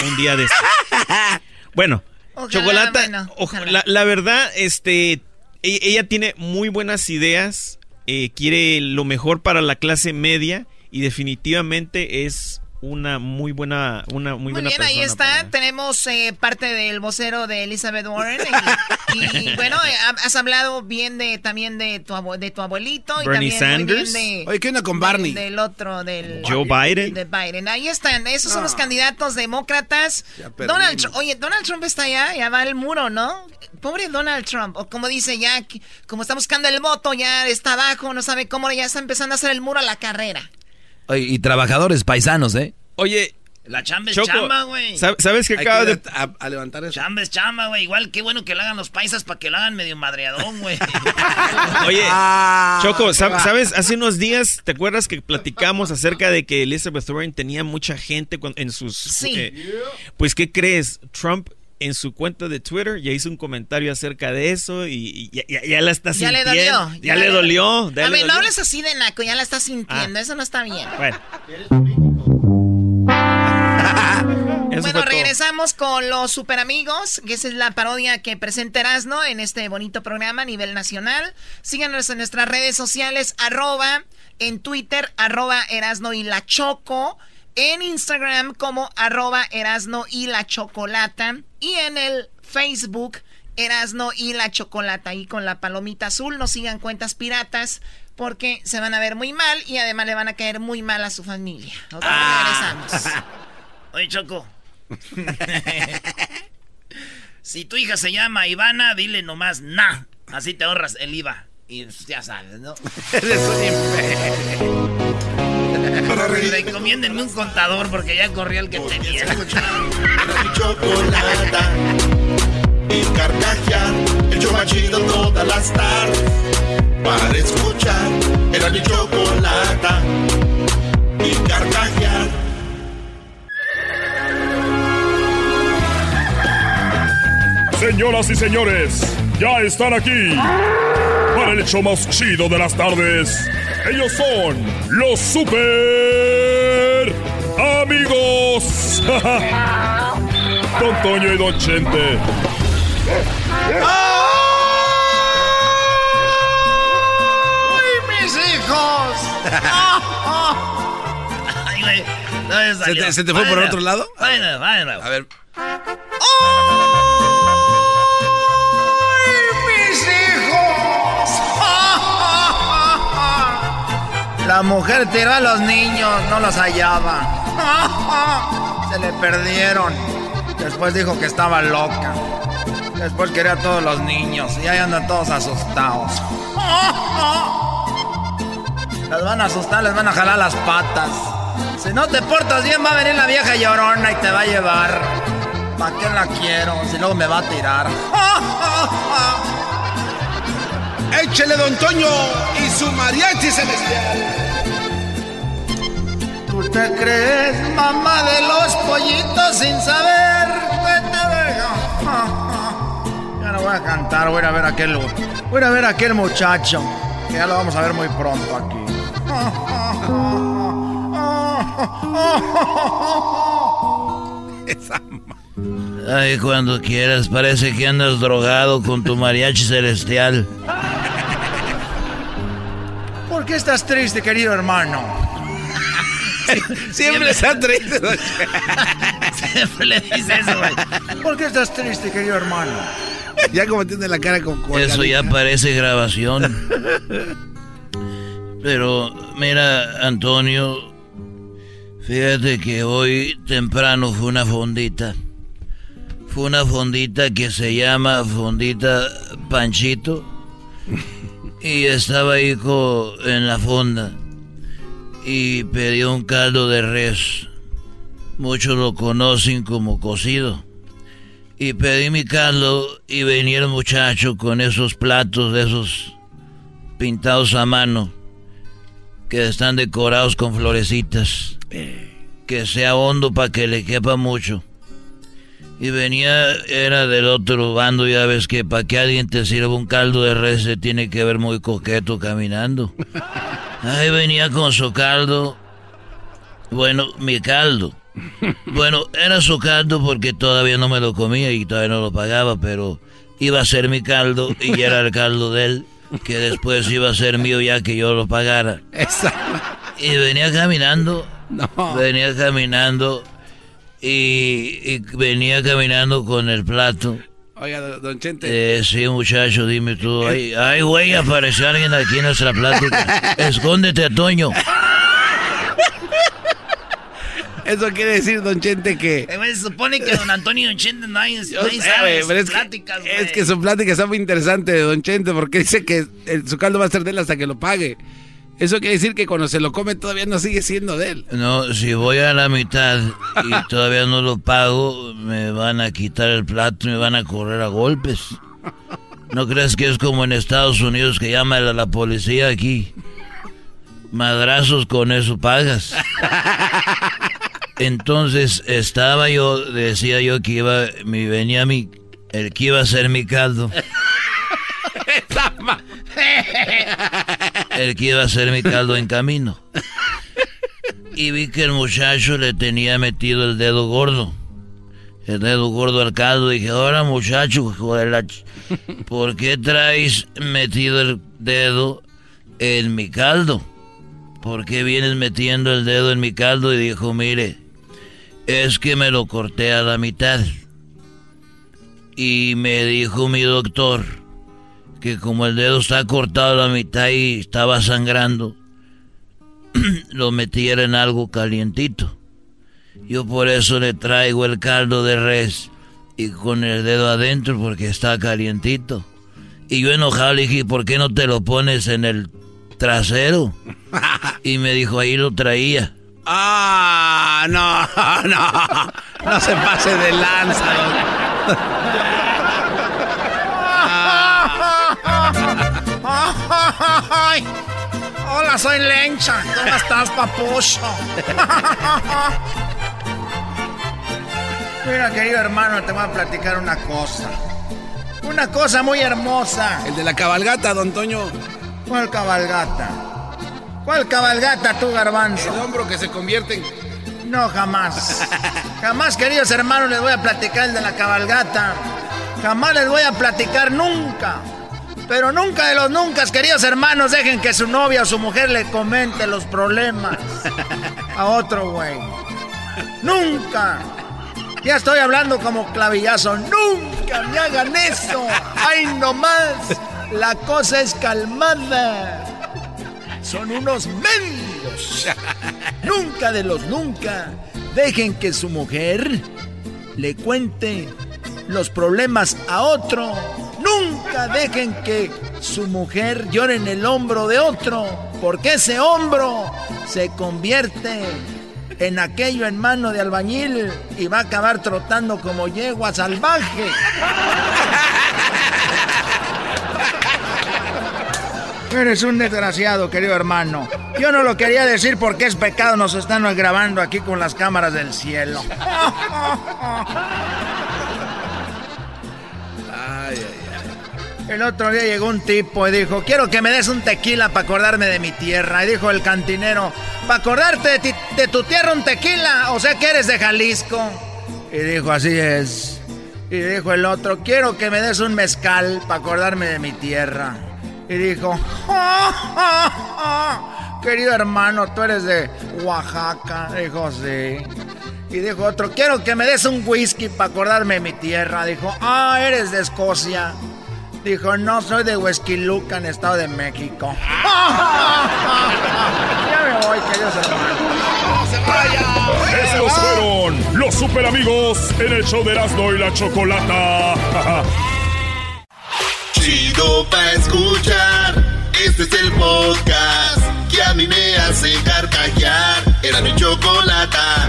Un día de esto. <laughs> Bueno, Ojalá, Chocolata, bueno, la verdad, este, e- ella tiene muy buenas ideas, eh, quiere lo mejor para la clase media y definitivamente es una muy buena, una muy, Muy buena bien, ahí está. Tenemos eh, parte del vocero de Elizabeth Warren. Y, y, <laughs> bueno, eh, ha- has hablado bien de también de tu, de tu abuelito. Bernie y también muy Sanders. bien de, Oye, ¿qué onda con Barney? de- del otro, del... Joe Biden. De Biden. Ahí están. Esos son los candidatos demócratas. Donald Trump. Oye, Donald Trump está allá. Ya va el muro, ¿no? Pobre Donald Trump. O como dice ya, que- como está buscando el voto, ya está abajo. No sabe cómo. Ya está empezando a hacer el muro a la carrera. Oye, y trabajadores paisanos, ¿eh? Oye, La chamba es Choco, chamba, güey. ¿sab- ¿sabes que Hay que de... a, levantar eso. Chamba es chamba, güey. Igual, qué bueno que lo hagan los paisas para que lo hagan medio madreadón, güey. <laughs> Oye, Ah, Choco, sab-. ¿sabes? Hace unos días, ¿te acuerdas que platicamos acerca de que Elizabeth Warren tenía mucha gente en sus... Sí. eh, pues, ¿qué crees? Trump en su cuenta de Twitter ya hizo un comentario acerca de eso y, y ya, ya- ya la está Ya le sintiendo. dolió. Ya, le dolió. ya A le ver, no hables así de naco. Ya la sintiendo. Ah. Eso no está bien. Bueno. <laughs> bueno, regresamos con los super amigos, que esa es la parodia que presenta Erasno en este bonito programa a nivel nacional. Síganos en nuestras redes sociales, arroba, en Twitter, arroba Erasno y la Choco, en Instagram como arroba Erasno y la Chocolata, y en el Facebook Erasno y la Chocolata, ahí con la palomita azul, no sigan cuentas piratas porque se van a ver muy mal y además le van a caer muy mal a su familia. ah. regresamos. <laughs> Oye, Choco. <laughs> si tu hija se llama Ivana, dile nomás na. Así te ahorras el IVA. Y ya sabes, ¿no? <laughs> Eres un Recomiéndenme un contador porque ya corrió el que tenía. <laughs> chocolata y carcajear. El chomachido todas las tardes. Para escuchar. Era mi chocolata y carcajear. Señoras y señores, ya están aquí para el hecho más chido de las tardes. Ellos son los super amigos. <laughs> Don Toño y Don Chente. ¡Ay, mis hijos! <laughs> Ay, güey. ¿Se, te, ¿Se te, fue por otro lado? Bueno, bueno. A ver. La mujer tiró a los niños, no los hallaba. <laughs> Se le perdieron. Después dijo que estaba loca. Después quería a todos los niños y ahí andan todos asustados. <laughs> Les van a asustar, les van a jalar las patas. Si no te portas bien, va a venir la vieja llorona y te va a llevar. ¿Para qué la quiero? Si luego me va a tirar. <laughs> Échele, don Toño, y su mariachi celestial. ¿Tú te crees mamá de los pollitos sin saber que te veo? <laughs> Ya no voy a cantar, voy a ver a aquel, voy a ver a aquel muchacho, que ya lo vamos a ver muy pronto aquí. <laughs> Ay, cuando quieras, parece que andas drogado con tu mariachi celestial. ¿Por qué estás triste, querido hermano? <laughs> Siempre, está triste. Siempre le dice eso, güey. ¿Por qué estás triste, querido hermano? Ya como tiene la cara con Eso ya parece grabación. Pero, mira, Antonio, fíjate que hoy temprano fue una fondita. Fue una fondita que se llama Fondita Panchito. Y estaba ahí en la fonda. Y pedí un caldo de res. Muchos lo conocen como cocido. Y pedí mi caldo y venía el muchacho con esos platos de esos pintados a mano. Que están decorados con florecitas. Que sea hondo para que le quepa mucho. Y venía, era del otro bando, ya ves que para que alguien te sirva un caldo de res se tiene que ver muy coqueto caminando. Ahí venía con su caldo. Bueno, mi caldo. Bueno, era su caldo porque todavía no me lo comía y todavía no lo pagaba, pero iba a ser mi caldo y era el caldo de él, que después iba a ser mío ya que yo lo pagara. Y venía caminando, venía caminando y, venía caminando con el plato. Oiga, don Chente. Eh, sí, muchacho, dime tú. Ay, ay, güey, apareció alguien aquí en nuestra plática. <laughs> Escóndete, Toño. Eso quiere decir, don Chente, que... Eh, se supone que don Antonio y don Chente no hay, sabe es pláticas, que, Es que su plática está muy interesante, don Chente, porque dice que su caldo va a ser de él hasta que lo pague. Eso quiere decir que cuando se lo come todavía no sigue siendo de él. No, si voy a la mitad y <laughs> todavía no lo pago, me van a quitar el plato y me van a correr a golpes. ¿No crees que es como en Estados Unidos que llama a la policía aquí? Madrazos con eso pagas. Entonces estaba yo, decía yo que iba, mi, venía mi, el que iba a ser mi caldo. El que iba a hacer mi caldo en camino. Y vi que el muchacho le tenía metido el dedo gordo. el dedo gordo al caldo. Dije, ahora muchacho, ¿por qué traes metido el dedo en mi caldo? ¿Por qué vienes metiendo el dedo en mi caldo? Y dijo, mire, es que me lo corté a la mitad. Y me dijo mi doctor que como el dedo está cortado a la mitad y estaba sangrando, <clears throat> lo metiera en algo calientito. Yo por eso le traigo el caldo de res y con el dedo adentro porque está calientito. Y yo enojado le dije, ¿por qué no te lo pones en el trasero? <laughs> Y me dijo, ahí lo traía. Ah, no, <laughs> no. No se pase de lanza. <laughs> Ay, Hola, soy Lencha. ¿Cómo estás, papucho? Mira, querido hermano, te voy a platicar una cosa. Una cosa muy hermosa. El de la cabalgata, don Toño. ¿Cuál cabalgata? ¿Cuál cabalgata tú, garbanzo? El hombro que se convierte en... No, jamás. Jamás, queridos hermanos, les voy a platicar el de la cabalgata. Jamás les voy a platicar nunca. Pero nunca de los nunca, queridos hermanos, dejen que su novia o su mujer le comente los problemas a otro güey. Nunca. Ya estoy hablando como clavillazo. Nunca me hagan eso. Ay, no más. La cosa es calmada. Son unos mendigos. Nunca de los nunca. Dejen que su mujer le cuente los problemas a otro. Nunca dejen que su mujer llore en el hombro de otro, porque ese hombro se convierte en aquello en mano de albañil y va a acabar trotando como yegua salvaje. Eres un desgraciado, querido hermano. Yo no lo quería decir porque es pecado, nos están grabando aquí con las cámaras del cielo. <laughs> El otro día llegó un tipo y dijo, quiero que me des un tequila para acordarme de mi tierra. Y dijo el cantinero, para acordarte de, tu tierra un tequila, o sea que eres de Jalisco. Y dijo, así es. Y dijo el otro, quiero que me des un mezcal para acordarme de mi tierra. Y dijo, <laughs> querido hermano, tú eres de Oaxaca. Dijo, sí. Y dijo otro, quiero que me des un whisky para acordarme de mi tierra. Dijo, ah, eres de Escocia. Dijo, no, soy de Huesquilucan, Estado de México. <laughs> ya me voy, queridos hermanos. Esos fueron los super amigos en el show de Erasmo y la Chocolata. <laughs> Chido pa' escuchar. Este es el podcast que a mí me hace carcajear. Era mi chocolata.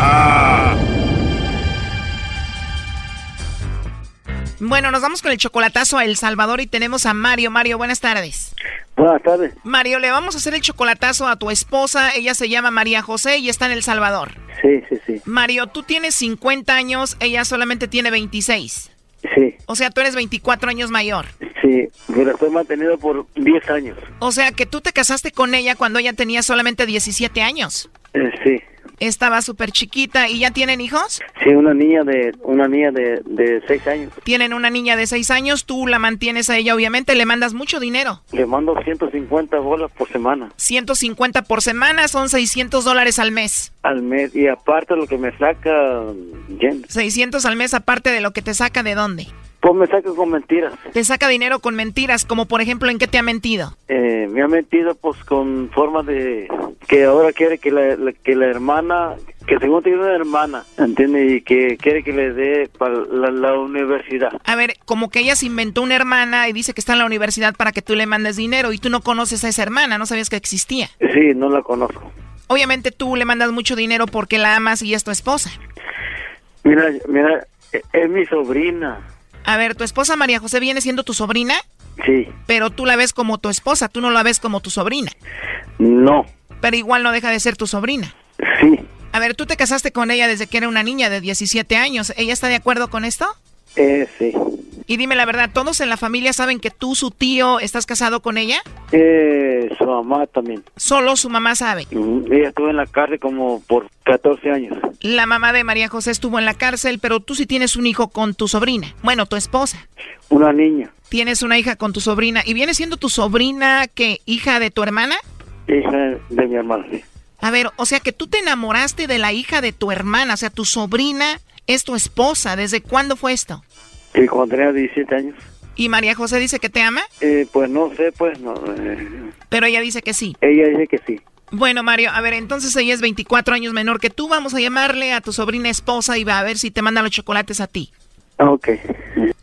<laughs> Bueno, nos vamos con el chocolatazo a El Salvador y tenemos a Mario. Mario, buenas tardes. Buenas tardes. Mario, le vamos a hacer el chocolatazo a tu esposa. Ella se llama María José y está en El Salvador. Sí, sí, sí. Mario, tú tienes 50 años, ella solamente tiene 26. Sí, O sea, tú eres 24 años mayor. sí. Pero estoy mantenido por 10 años. O sea, que tú te casaste con ella cuando ella tenía solamente 17 años. Eh, sí. Estaba súper chiquita y ya tienen hijos. Sí, una niña de una niña de, de 6 años. Tienen una niña de 6 años, tú la mantienes a ella, obviamente, le mandas mucho dinero. Le mando 150 bolas por semana 150 por semana son 600 dólares al mes. al mes. Y aparte lo que me saca, Jen, 600 al mes aparte de lo que te saca de dónde. Pues me saca con mentiras. Te saca dinero con mentiras, como por ejemplo, ¿en qué te ha mentido? Eh, me ha mentido pues con forma de que ahora quiere que la, la- que la hermana, que según tiene una hermana, ¿entiende? Y que quiere que le dé para la, la universidad. A ver, como que ella se inventó una hermana y dice que está en la universidad para que tú le mandes dinero y tú no conoces a esa hermana, no sabías que existía. Sí, no la conozco. Obviamente tú le mandas mucho dinero porque la amas y es tu esposa. Mira, mira, e- es mi sobrina. A ver, ¿tu esposa María José viene siendo tu sobrina? Sí. Pero tú la ves como tu esposa, tú no la ves como tu sobrina. No. Pero igual no deja de ser tu sobrina. Sí. A ver, tú te casaste con ella desde que era una niña de 17 años. ¿Ella está de acuerdo con esto? Eh, sí. Y dime la verdad, ¿todos en la familia saben que tú, su tío, estás casado con ella? Eh, su mamá también. Solo su mamá sabe. Ella estuvo en la cárcel como por 14 años. La mamá de María José estuvo en la cárcel, pero tú sí tienes un hijo con tu sobrina. Bueno, tu esposa. Una niña, Tienes una hija con tu sobrina. ¿Y viene siendo tu sobrina que hija de tu hermana? hija de mi hermano, sí. A ver, o sea que tú te enamoraste de la hija de tu hermana, o sea, tu sobrina es tu esposa. ¿Desde cuándo fue esto? Y cuando tenía 17 años. ¿Y María José dice que te ama? Eh, pues no sé, pues no. eh, Pero ella dice que sí. ella dice que sí. Bueno, Mario, a ver, entonces ella es 24 años menor que tú. Vamos a llamarle a tu sobrina esposa y va a ver si te manda los chocolates a ti. Ah, Ok.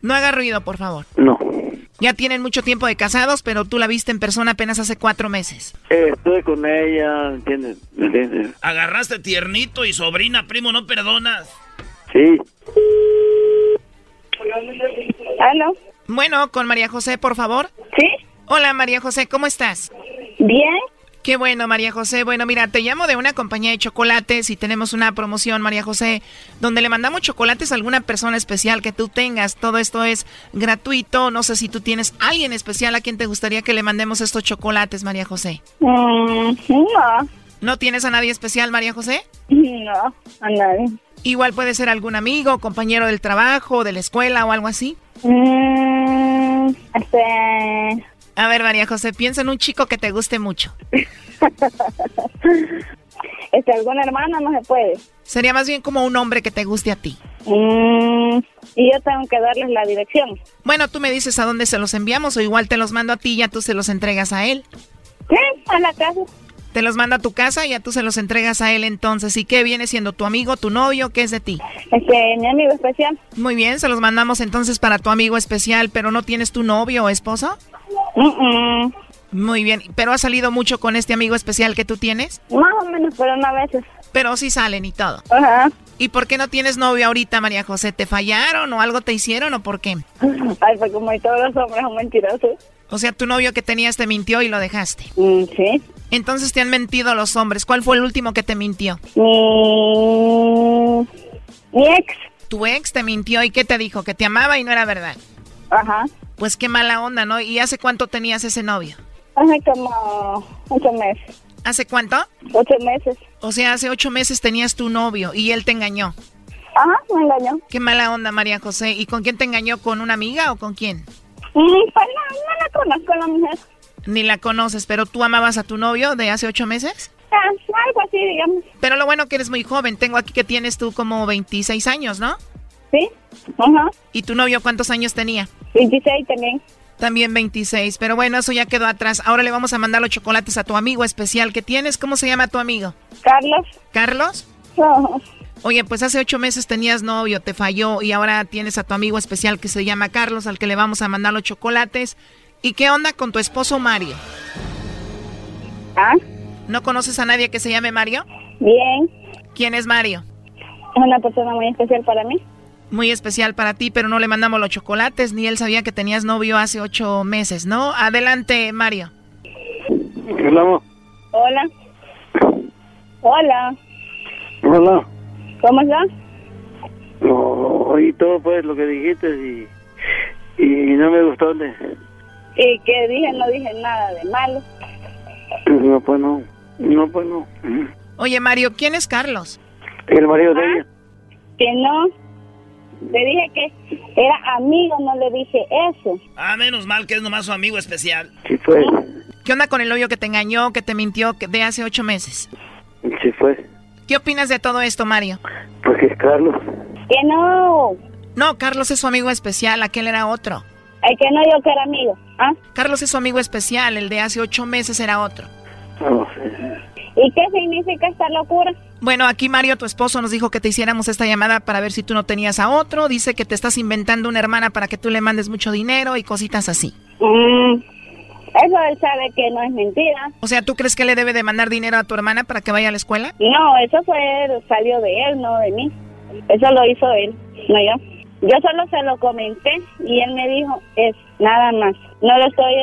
No haga ruido, por favor. No. Ya tienen mucho tiempo de casados, pero tú la viste en persona apenas hace cuatro meses. Eh, estuve con ella, ¿entiendes? ¿Entiendes? Agarraste tiernito y sobrina, primo, no perdonas. Sí. ¿Aló? Bueno, con María José, por favor. ¿Sí? Hola, María José, ¿cómo estás? Bien. Qué bueno, María José. Bueno, mira, te llamo de una compañía de chocolates y tenemos una promoción, María José, donde le mandamos chocolates a alguna persona especial que tú tengas. Todo esto es gratuito. No sé si tú tienes alguien especial a quien te gustaría que le mandemos estos chocolates, María José. Mm, no. ¿No tienes a nadie especial, María José? No, a nadie. Igual puede ser algún amigo, compañero del trabajo, de la escuela o algo así. Mm, este... A ver, María José, piensa en un chico que te guste mucho. <laughs> este, alguna hermana no se puede. Sería más bien como un hombre que te guste a ti. Mm, y yo tengo que darles la dirección. Bueno, tú me dices a dónde se los enviamos o igual te los mando a ti y ya tú se los entregas a él. Sí, a la casa. Te los manda a tu casa y ya tú se los entregas a él entonces. ¿Y qué viene siendo tu amigo, tu novio? ¿Qué es de ti? Este, mi amigo especial. Muy bien, se los mandamos entonces para tu amigo especial, pero ¿no tienes tu novio o esposo? Muy bien, pero ¿has salido mucho con este amigo especial que tú tienes? Más o menos, pero no a veces. Pero sí salen y todo. Ajá. ¿Y por qué no tienes novio ahorita, María José? ¿Te fallaron o algo te hicieron o por qué? Ay, pues como todos los hombres son mentirosos. O sea, tu novio que tenías te mintió y lo dejaste. Mm, sí. Entonces te han mentido los hombres. ¿Cuál fue el último que te mintió? Mi... Mi ex. Tu ex te mintió y qué te dijo? Que te amaba y no era verdad. Ajá. Pues qué mala onda, ¿no? ¿Y hace cuánto tenías ese novio? Hace como ocho meses. ¿Hace cuánto? Ocho meses. O sea, hace ocho meses tenías tu novio y él te engañó. Ajá, me engañó. Qué mala onda, María José. ¿Y con quién te engañó? ¿Con una amiga o con quién? Mm, pues no, no la conozco a la mujer. Ni la conoces, pero tú amabas a tu novio de hace ocho meses. Ah, algo así, digamos. Pero lo bueno que eres muy joven. Tengo aquí que tienes tú como 26 años, ¿no? Sí. Ajá. ¿Y tu novio cuántos años tenía? 26 también. También 26. Pero bueno, eso ya quedó atrás. Ahora le vamos a mandar los chocolates a tu amigo especial que tienes. ¿Cómo se llama tu amigo? Carlos. ¿Carlos? Oye, pues hace ocho meses tenías novio, te falló y ahora tienes a tu amigo especial que se llama Carlos, al que le vamos a mandar los chocolates. ¿Y qué onda con tu esposo Mario? ¿Ah? ¿No conoces a nadie que se llame Mario? Bien. ¿Quién es Mario? Es una persona muy especial para mí. Muy especial para ti, pero no le mandamos los chocolates, ni él sabía que tenías novio hace ocho meses, ¿no? Adelante, Mario. Hola. Hola. Hola. Hola. ¿Cómo estás? No, oí todo pues lo que dijiste y, y no me gustó. De, ¿Y qué dije? No dije nada de malo. no, pues no. No, pues no. Oye, Mario, ¿quién es Carlos? El marido de ella. Que no. Le dije que era amigo, no le dije eso. Ah, menos mal que es nomás su amigo especial. Sí fue. ¿Qué onda con el novio que te engañó, que te mintió que de hace ocho meses? Sí fue. ¿Qué opinas de todo esto, Mario? Porque es Carlos. Que no. No, Carlos es su amigo especial, aquel era otro. El que no yo que era amigo. ¿Ah? Carlos es su amigo especial, el de hace ocho meses era otro. Sé. ¿Y qué significa esta locura? Bueno, aquí Mario, tu esposo, nos dijo que te hiciéramos esta llamada para ver si tú no tenías a otro. Dice que te estás inventando una hermana para que tú le mandes mucho dinero y cositas así. Mm, eso él sabe que no es mentira. O sea, ¿tú crees que le debe de mandar dinero a tu hermana para que vaya a la escuela? No, eso fue, salió de él, no de mí. Eso lo hizo él, no yo. Yo solo se lo comenté y él me dijo, es nada más. No lo estoy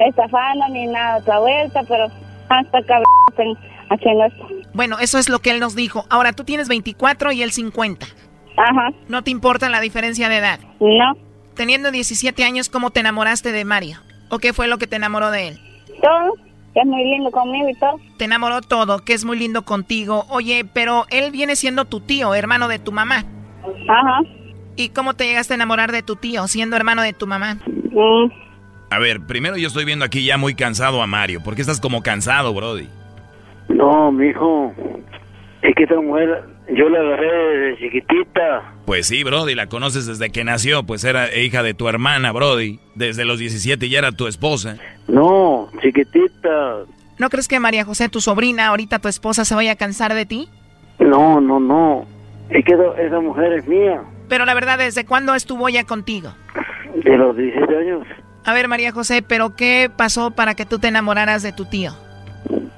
estafando ni nada otra vuelta, pero hasta cabrón haciendo esto. Bueno, eso es lo que él nos dijo. Ahora, tú tienes 24 y él 50. Ajá. ¿No te importa la diferencia de edad? No. Teniendo 17 años, ¿cómo te enamoraste de Mario? ¿O qué fue lo que te enamoró de él? Todo, que es muy lindo conmigo y todo. Te enamoró todo, que es muy lindo contigo. Oye, pero él viene siendo tu tío, hermano de tu mamá. Ajá. ¿Y cómo te llegaste a enamorar de tu tío, siendo hermano de tu mamá? Mm. A ver, primero yo estoy viendo aquí ya muy cansado a Mario. ¿Por qué estás como cansado, Brody? No, mijo. Es que esta mujer, yo la agarré desde chiquitita. Pues sí, Brody, la conoces desde que nació, pues era hija de tu hermana, Brody. Desde los 17 ya era tu esposa. No, chiquitita. ¿No crees que María José, tu sobrina, ahorita tu esposa, se vaya a cansar de ti? No, no, no. Es que esa- esa mujer es mía. Pero la verdad, ¿desde cuándo estuvo ya contigo? De los 17 años. A ver, María José, ¿pero qué pasó para que tú te enamoraras de tu tío?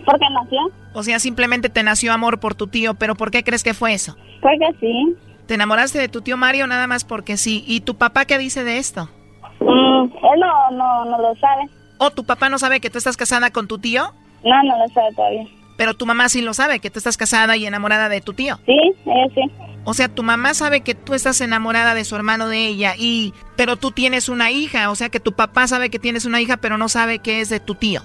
Porque nació. O sea, simplemente te nació amor por tu tío, pero ¿por qué crees que fue eso? Porque sí. ¿Te enamoraste de tu tío Mario nada más porque sí? ¿Y tu papá qué dice de esto? Mm, él no, no, no lo sabe. ¿O tu papá no sabe que tú estás casada con tu tío? No, no lo sabe todavía. Pero tu mamá sí lo sabe, que tú estás casada y enamorada de tu tío. Sí, ella sí. O sea, tu mamá sabe que tú estás enamorada de su hermano de ella y pero tú tienes una hija, o sea que tu papá sabe que tienes una hija, pero no sabe que es de tu tío.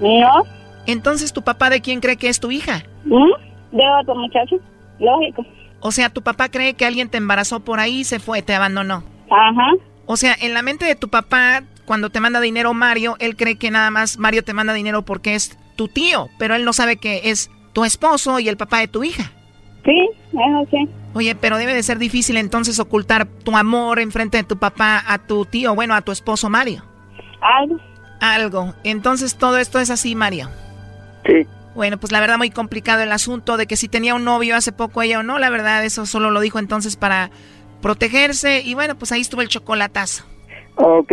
No. Entonces, ¿tu papá de quién cree que es tu hija? ¿Mm? De otro muchacho. Lógico. O sea, tu papá cree que alguien te embarazó por ahí y se fue, te abandonó. Ajá. O sea, en la mente de tu papá, cuando te manda dinero Mario, él cree que nada más Mario te manda dinero porque es tu tío, pero él no sabe que es tu esposo y el papá de tu hija. Sí, eso sí. Oye, pero debe de ser difícil entonces ocultar tu amor enfrente de tu papá a tu tío, bueno, a tu esposo Mario. Algo. Algo. Entonces todo esto es así, Mario. Sí. Bueno, pues la verdad muy complicado el asunto de que si tenía un novio hace poco ella o no, la verdad eso solo lo dijo entonces para protegerse y bueno, pues ahí estuvo el chocolatazo. Ok.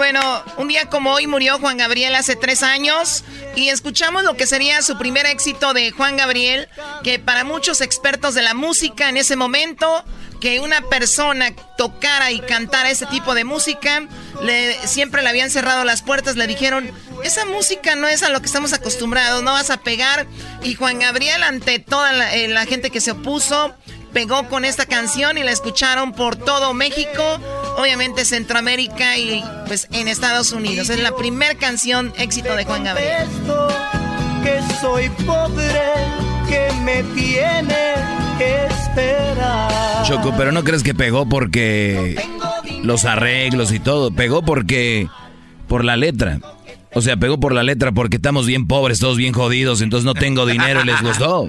bueno, un día como hoy murió Juan Gabriel hace tres años y escuchamos lo que sería su primer éxito de Juan Gabriel, que para muchos expertos de la música en ese momento, que una persona tocara y cantara ese tipo de música, le, siempre le habían cerrado las puertas, le dijeron, esa música no es a lo que estamos acostumbrados, no vas a pegar. Y Juan Gabriel, ante toda la, eh, la gente que se opuso, pegó con esta canción y la escucharon por todo México, obviamente Centroamérica y pues en Estados Unidos. Es la primera canción éxito de Juan Gabriel. que soy pobre, que me tiene que esperar. Choco, pero no crees que pegó porque los arreglos y todo. Pegó porque por la letra. O sea, pegó por la letra porque estamos bien pobres, todos bien jodidos, entonces no tengo dinero y les gustó.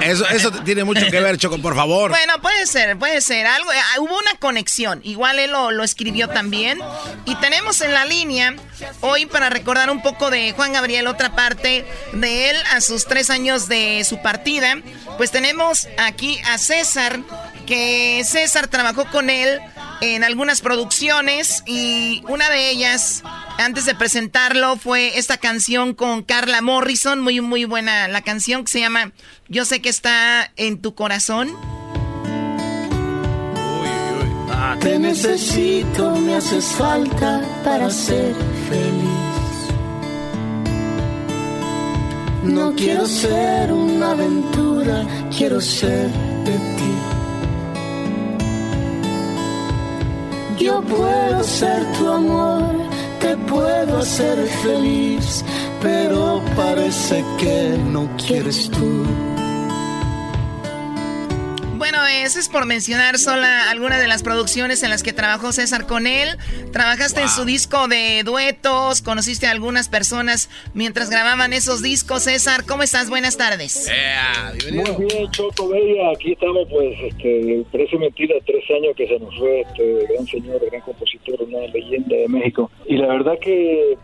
Eso, eso tiene mucho que ver, Choco, por favor. Bueno, puede ser, puede ser. Algo, ah, hubo una conexión. Igual él lo, lo escribió también. Y tenemos en la línea hoy para recordar un poco de Juan Gabriel, otra parte de él a sus tres años de su partida. Pues tenemos aquí a César, que César trabajó con él en algunas producciones y una de ellas, antes de presentarlo, fue esta canción con Carla Morrison, muy, muy buena la canción que se llama Yo sé que está en tu corazón. Te necesito, me haces falta para ser feliz. No quiero ser una aventura, quiero ser de ti. Yo puedo ser tu amor, te puedo hacer feliz, pero parece que no quieres tú. Bueno, eso es por mencionar sola algunas de las producciones en las que trabajó César con él. Trabajaste en su disco de duetos, conociste a algunas personas mientras grababan esos discos. César, ¿cómo estás? Buenas tardes. Muy bien, Choco Bella. Aquí estamos, pues, este, parece mentira, tres años que se nos fue este gran señor, gran compositor, una leyenda de México. Y la verdad que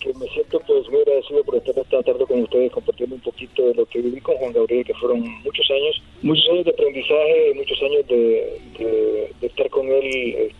que me siento pues muy agradecido por estar esta tarde con ustedes compartiendo un poquito de lo que viví con Juan Gabriel, que fueron muchos años, muchos años de aprendizaje, muchos años de, estar con él,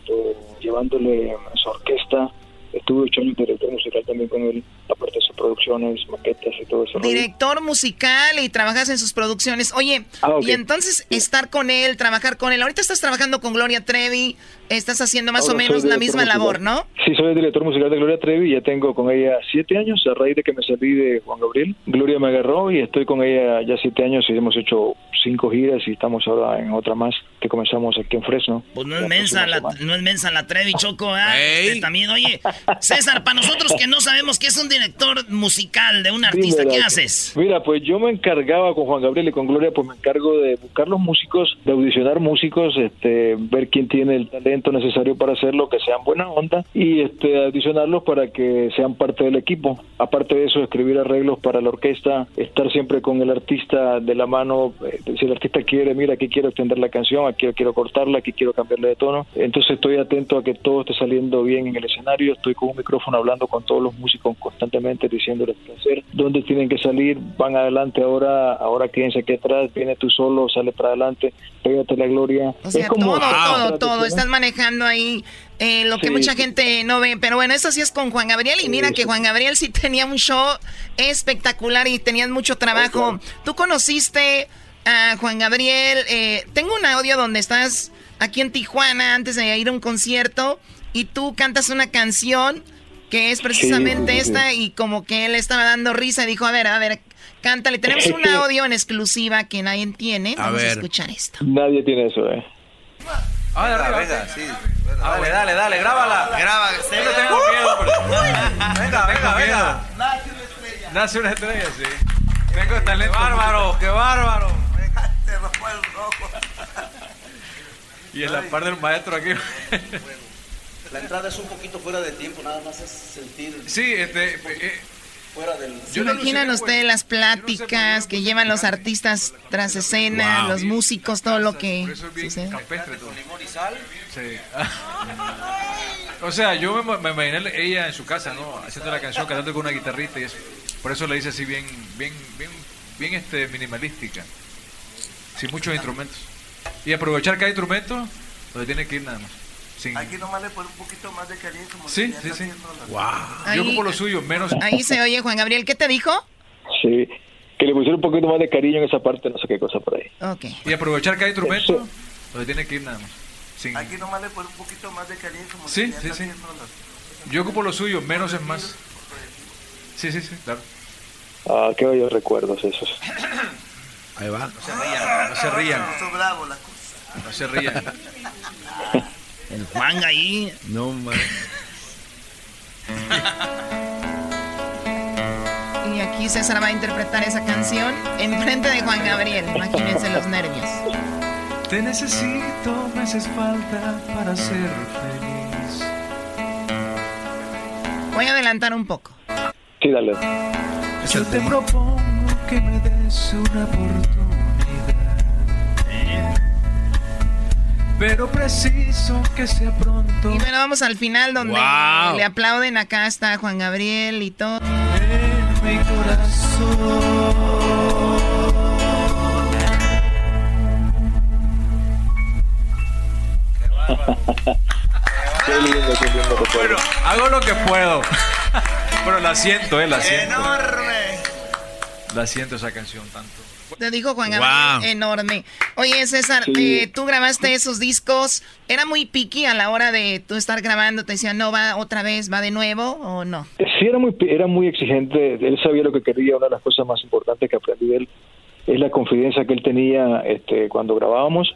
llevándole su orquesta. Estuve ocho años director musical también con él, aparte de sus producciones, maquetas y todo eso. Director musical y trabajas en sus producciones. Oye, ah, y entonces estar con él, trabajar con él. Ahorita estás trabajando con Gloria Trevi, estás haciendo más o menos la misma labor, ¿no? Sí, soy el director musical de Gloria Trevi, ya tengo con ella siete años a raíz de que me salí de Juan Gabriel. Gloria me agarró y estoy con ella ya siete años y hemos hecho cinco giras y estamos ahora en otra más que comenzamos aquí en Fresno. Pues no es mensa la, no es mensa la Trevi, Choco, ¿eh? Este, también, oye, <laughs> César, para nosotros que no sabemos qué es un director musical de un artista, ¿qué haces? Mira, pues yo me encargaba con Juan Gabriel y con Gloria, pues me encargo de buscar los músicos, de audicionar músicos, este, ver quién tiene el talento necesario para hacerlo, que sean buena onda y este, adicionarlos para que sean parte del equipo. Aparte de eso, escribir arreglos para la orquesta, estar siempre con el artista de la mano. Eh, si el artista quiere, mira, aquí quiero extender la canción, aquí quiero cortarla, aquí quiero cambiarle de tono. Entonces estoy atento a que todo esté saliendo bien en el escenario. Estoy con un micrófono hablando con todos los músicos constantemente, diciéndoles qué hacer, dónde tienen que salir, van adelante ahora, ahora quédense aquí atrás, viene tú solo, sale para adelante, pégate la gloria. es como, todo, todo, todo. Estás manejando ahí eh, lo que mucha gente no ve. Pero bueno, eso sí es con Juan Gabriel. Y mira que Juan Gabriel sí tenía un show espectacular y tenías mucho trabajo. Tú conociste a Juan Gabriel. Eh, tengo un audio donde estás aquí en Tijuana antes de ir a un concierto y tú cantas una canción que es precisamente esta y como que él estaba dando risa y dijo, a ver, a ver, cántale. Tenemos un <laughs> audio en exclusiva que nadie tiene. Vamos a, a escuchar esto. Nadie tiene eso, eh. Ah, arriba. Venga, sí. Dale, dale, dale, grábala. Graba, sí. No tengo miedo, Venga, venga, venga. Nace una estrella. Nace una estrella, sí. Tengo talento. Qué bárbaro, qué bárbaro. Te rompo el rojo. Y en la par del maestro aquí. La entrada es un poquito fuera de tiempo, nada más es sentir. Sí, este. Eh, fuera del... ¿Se imaginan ustedes las pláticas que llevan los artistas tras escena, los músicos, todo lo que sucede? Sí. o sea, yo me, me, imaginé ella en su casa, ¿no? Haciendo la canción, cantando con una guitarrita y eso. Por eso la hice así bien, bien, bien, bien este, minimalística. Sin muchos instrumentos. Y aprovechar cada instrumento donde tiene que ir nada más. Aquí nomás le pone un poquito más de cariño. Como sí, sí, sí. Wow. Yo como lo suyo, menos. Ahí se oye, Juan Gabriel. ¿Qué te dijo? Sí, que le pusiera un poquito más de cariño en esa parte, no sé qué cosa por ahí. Ok. Y aprovechar cada instrumento donde tiene que ir nada más. Aquí nomás le pone un poquito más de cariño. Como sí, sí, sí. Yo ocupo lo suyo, menos es más. Sí, sí, sí, claro. Ah, qué bellos recuerdos esos. Ahí va. No se rían, no se rían. No se rían. <laughs> El Juan ahí. No, man. y aquí César va a interpretar esa canción en frente de Juan Gabriel. Imagínense los nervios. Te necesito, me haces falta para ser feliz. Voy a adelantar un poco. Sí, dale. Yo te propongo que me des una oportunidad pero preciso que sea pronto. Y bueno, vamos al final donde le aplauden. Acá está Juan Gabriel y todo. En mi corazón. qué lindo, qué lindo. Bueno, hago lo que puedo. <laughs> Pero la siento, eh, la siento. Enorme. La siento esa canción tanto. Te dijo Juan Gabriel, enorme. Oye, César, eh, tú grabaste esos discos. ¿Era muy picky a la hora de tú estar grabando? ¿Te decía, no, va otra vez, va de nuevo o no? Sí, era muy, era muy exigente. Él sabía lo que quería. Una de las cosas más importantes que aprendí de él es la confidencia que él tenía este, cuando grabábamos.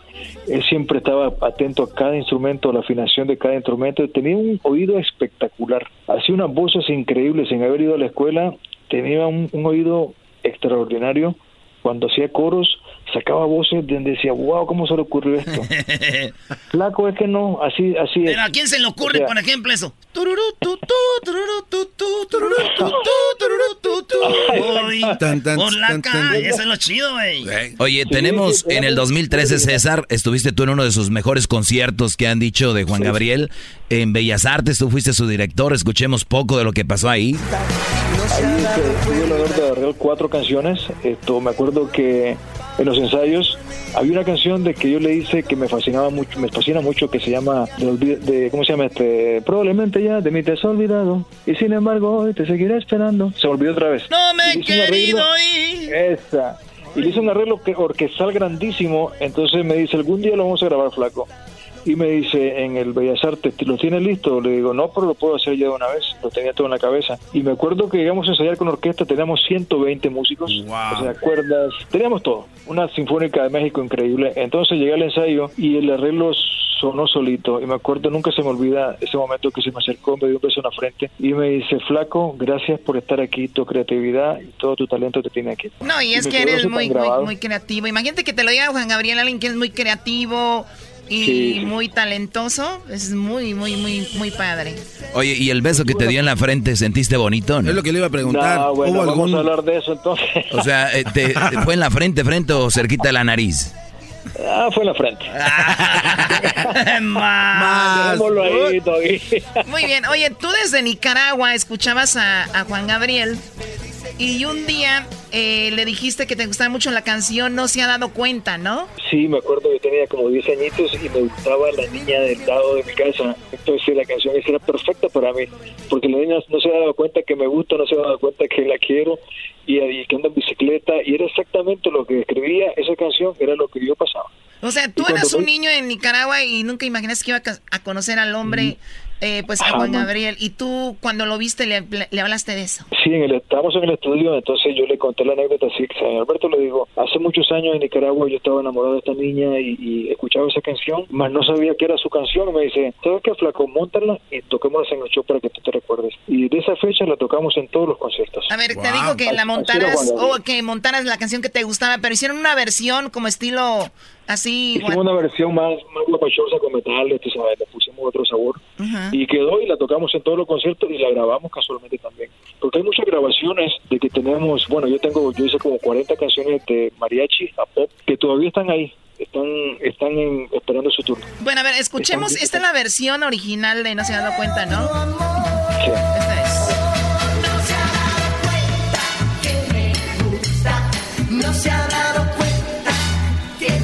Él siempre estaba atento a cada instrumento, a la afinación de cada instrumento. Tenía un oído espectacular. Hacía unas voces increíbles sin haber ido a la escuela. Tenía un, un oído extraordinario cuando hacía coros sacaba voces donde decía, wow, ¿cómo se le ocurrió esto? <laughs> Flaco, es que no, así, así es. Pero ¿a quién se le ocurre, por ejemplo, eso? Por la calle, eso es lo chido, güey. Oye, tenemos en el 2013, César, estuviste tú en uno de sus mejores conciertos que han dicho de Juan Gabriel en Bellas Artes, tú fuiste su director, escuchemos poco de lo que pasó ahí. Ahí tuve el honor de agarrar cuatro canciones, esto, me acuerdo que en los ensayos había una canción de que yo le hice que me fascinaba mucho, me fascina mucho, que se llama, de, de- ¿cómo se llama este? Probablemente ya de mí te has olvidado y sin embargo hoy te seguiré esperando. Se olvidó otra vez. No me he querido ir. Esa. Y le hice un arreglo que, orquestal grandísimo, entonces me dice, algún día lo vamos a grabar, flaco. Y me dice, en el Bellas Artes, ¿lo tienes listo? Le digo, no, pero lo puedo hacer ya de una vez. Lo tenía todo en la cabeza. Y me acuerdo que llegamos a ensayar con orquesta, teníamos 120 músicos, o sea, cuerdas, teníamos todo. Una sinfónica de México increíble. Entonces llegué al ensayo y el arreglo sonó solito. Y me acuerdo, nunca se me olvida ese momento que se me acercó, me dio un beso en la frente y me dice, flaco, gracias por estar aquí, tu creatividad y todo tu talento te tiene aquí. No, y es que eres muy, muy, muy creativo. Imagínate que te lo diga Juan Gabriel, alguien que es muy creativo y Sí, muy talentoso. Es muy, muy, muy, muy padre. Oye, ¿y el beso que te dio en la frente sentiste bonito? No? Es lo que le iba a preguntar. No, bueno, ¿Hubo vamos algún a hablar de eso entonces. O sea, eh, te, te fue en la frente, frente o cerquita de la nariz? Ah, fue en la frente. <laughs> Más. Dejémoslo ahí, Doggy. Muy bien. Oye, tú desde Nicaragua escuchabas a, a Juan Gabriel y un día eh, le dijiste que te gustaba mucho la canción No se ha dado cuenta, ¿no? Sí, me acuerdo tenía como 10 añitos y me gustaba la niña del lado de mi casa. Entonces la canción esa era perfecta para mí, porque la niña no se ha dado cuenta que me gusta, no se ha dado cuenta que la quiero y, y que anda en bicicleta. Y era exactamente lo que escribía esa canción, era lo que yo pasaba. O sea, tú eras un niño en Nicaragua y nunca imaginaste que iba a conocer al hombre, eh, pues a Juan. Gabriel. Y tú cuando lo viste le, le hablaste de eso. Sí, en el, estábamos en el estudio, entonces yo le conté la anécdota así, que a Alberto le digo, hace muchos años en Nicaragua yo estaba enamorado de esta niña y, y escuchaba esa canción, mas no sabía que era su canción, me dice, ¿sabes qué, flaco? Móntala y toquémosla en el show para que tú te recuerdes. Y de esa fecha la tocamos en todos los conciertos. A ver, te digo que la montaras o que montaras la canción que te gustaba, pero hicieron una versión como estilo así. Hicimos una versión más, más guapachosa con metales, tú sabes, le pusimos otro sabor. Ajá. Y quedó y la tocamos en todos los conciertos y la grabamos casualmente también. Porque hay muchas grabaciones de que tenemos, bueno, yo tengo, yo hice como 40 canciones de mariachi a pop que todavía están ahí, están, están en- esperando su turno. Bueno, a ver, escuchemos. Esta es la versión original de No se ha dado cuenta, ¿no? Sí. Esta es. No se ha dado cuenta que te amo.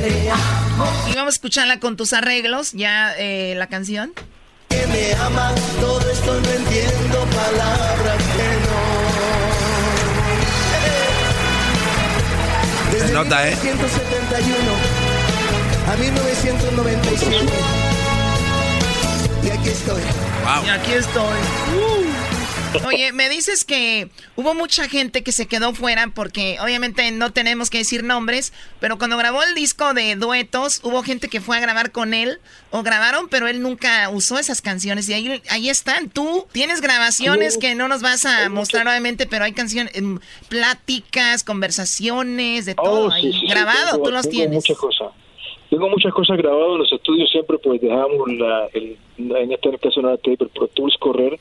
Y vamos a escucharla con tus arreglos, ya eh, la canción. Que me amas, todo esto no entiendo palabras que no. Desde Se nota, ¿eh? 1971 a 1997. Y aquí estoy. Y aquí estoy. Oye, me dices que hubo mucha gente que se quedó fuera porque obviamente no tenemos que decir nombres, pero cuando grabó el disco de duetos, hubo gente que fue a grabar con él o grabaron, pero él nunca usó esas canciones y ahí, ahí están. Tú tienes grabaciones que no nos vas a mostrar obviamente, pero hay canciones, em, pláticas, conversaciones, de todo Oh, sí, ahí sí, grabado, tengo- tú los tienes. muchas cosas. Tengo muchas cosas grabadas en los estudios, siempre pues dejamos la, el, en este caso tape, el Pro Tools correr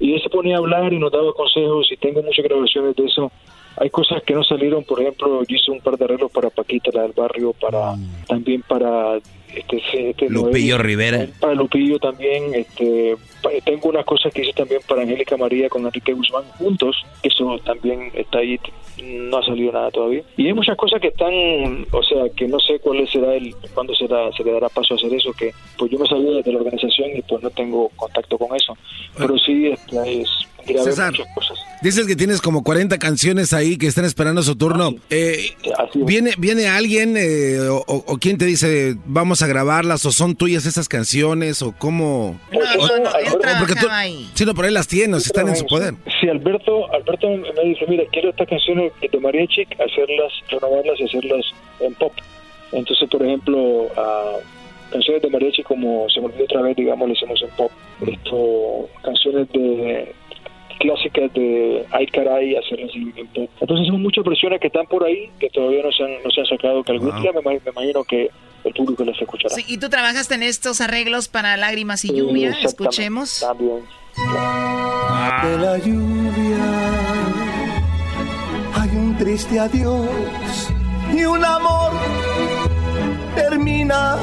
y él se ponía a hablar y nos daba consejos y tengo muchas grabaciones de eso. Hay cosas que no salieron, por ejemplo, yo hice un par de arreglos para Paquita, la del barrio, para también para este, este Lupillo Noel, Rivera. para Lupillo también, este, tengo unas cosas que hice también para Angélica María con Enrique Guzmán juntos, eso también está ahí, no ha salido nada todavía. Y hay muchas cosas que están, o sea, que no sé cuál será el, cuándo será, se le dará paso a hacer eso, que pues yo me salí de la organización y pues no tengo contacto con eso. Pero sí, este, es, César. muchas cosas. Dices que tienes como 40 canciones ahí que están esperando su turno. Eh, ¿viene, ¿Viene alguien eh, o, quién te dice vamos a grabarlas o son tuyas esas canciones o cómo? No, no, no, o- porque tú-. Sí, no, por ahí las tienes, están en su poder. Sí, Alberto, Alberto me dice, mira, quiero estas canciones de Mariachi, hacerlas, renovarlas y hacerlas en pop. Entonces, por ejemplo, a canciones de mariachi como Se me olvidó otra vez, digamos, le hicimos en pop. Esto, canciones de clásicas de ay caray, hacerlas en pop. Entonces son muchas versiones que están por ahí, que todavía no se han, no se han sacado, que algún día me, me imagino que el público les escuchará. Sí, y tú trabajaste en estos arreglos para Lágrimas y Lluvia, escuchemos. También. De la lluvia hay un triste adiós y un amor termina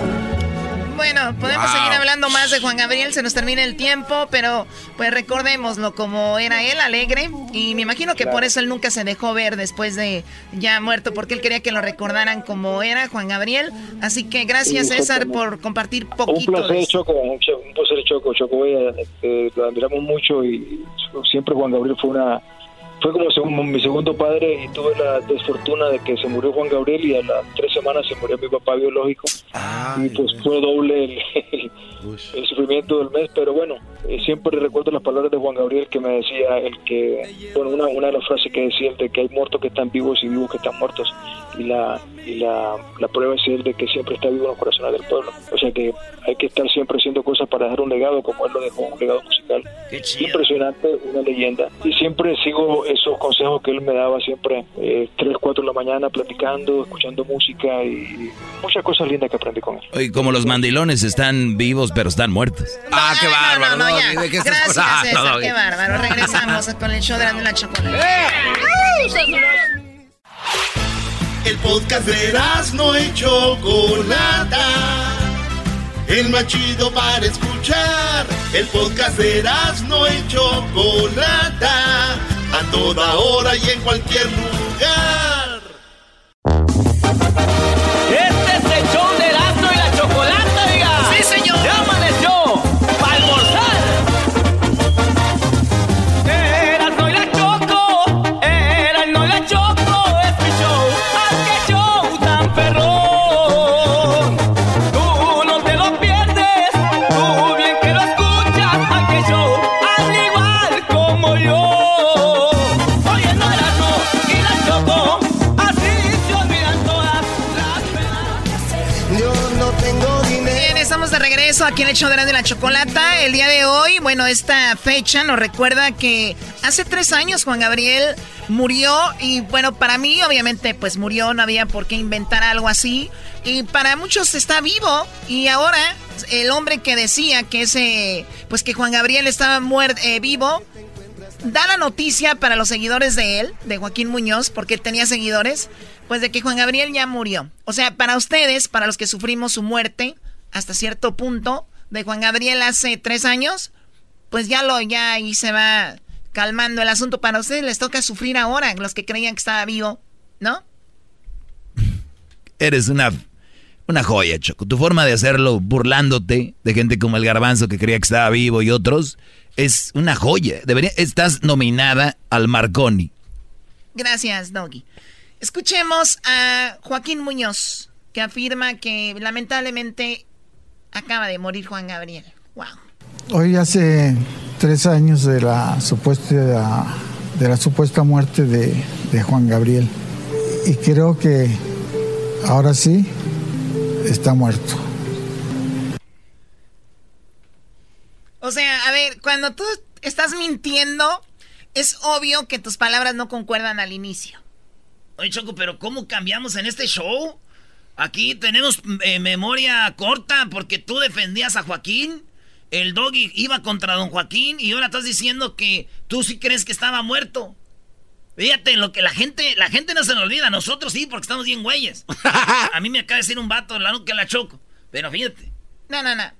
bueno, podemos seguir hablando más de Juan Gabriel, se nos termina el tiempo, pero pues recordémoslo como era él, alegre, y me imagino que por eso él nunca se dejó ver después de ya muerto, porque él quería que lo recordaran como era Juan Gabriel. Así que gracias César por compartir poquito. Un placer, Choco, un placer, Choco, Choco, este, lo admiramos mucho y siempre Juan Gabriel fue una fue como mi segundo padre y tuve la desfortuna de que se murió Juan Gabriel y a las tres semanas se murió mi papá biológico. y pues fue doble el, sufrimiento del mes, pero bueno, eh, siempre recuerdo las palabras de Juan Gabriel que me decía, el que, bueno, una, una de las frases que decía, el de que hay muertos que están vivos y vivos que están muertos. Y la, y la, la prueba es el de que siempre está vivo en los corazones del pueblo. O sea que hay que estar siempre haciendo cosas para dejar un legado como él lo dejó, un legado musical. Impresionante, una leyenda. Y siempre sigo esos consejos que él me daba siempre, eh, 3, 4 de la mañana, platicando, escuchando música y muchas cosas lindas que aprendí con él. Y como los mandilones están vivos pero están muertos. ah, qué bárbaro. No, Gracias, César, qué bárbaro. Regresamos con el show de la chocolate. El podcast de no y Chocolata. El más chido para escuchar. El podcast de no y Chocolata. A toda hora y en cualquier lugar. Aquí en el show de la chocolata. El día de hoy, bueno, esta fecha nos recuerda que hace tres años Juan Gabriel murió y bueno, para mí obviamente pues murió, no había por qué inventar algo así. Y para muchos está vivo y ahora el hombre que decía que ese, pues que Juan Gabriel estaba muerto, eh, vivo, da la noticia para los seguidores de él, de Joaquín Muñoz, porque tenía seguidores, pues de que Juan Gabriel ya murió. O sea, para ustedes, para los que sufrimos su muerte, hasta cierto punto de Juan Gabriel hace tres años, pues ya lo, ya ahí se va calmando el asunto. Para ustedes les toca sufrir ahora, los que creían que estaba vivo, ¿no? Eres una, una joya, Choco. Tu forma de hacerlo burlándote de gente como el garbanzo que creía que estaba vivo y otros es una joya. Debería, estás nominada al Marconi. Gracias, Doggy. Escuchemos a Joaquín Muñoz, que afirma que lamentablemente acaba de morir Juan Gabriel. Wow. Hoy hace tres años de la supuesta, de la supuesta muerte de, de Juan Gabriel. Y creo que ahora sí está muerto. O sea, a ver, cuando tú estás mintiendo, es obvio que tus palabras no concuerdan al inicio. Oye, Choco, pero ¿cómo cambiamos en este show? Aquí tenemos eh, memoria corta porque tú defendías a Joaquín. El doggy iba contra don Joaquín y ahora estás diciendo que tú sí crees que estaba muerto. Fíjate, lo que la gente, la gente no se lo olvida, nosotros sí, porque estamos bien güeyes. <laughs> A mí me acaba de decir un vato la que la choco. Pero fíjate. No, no, no.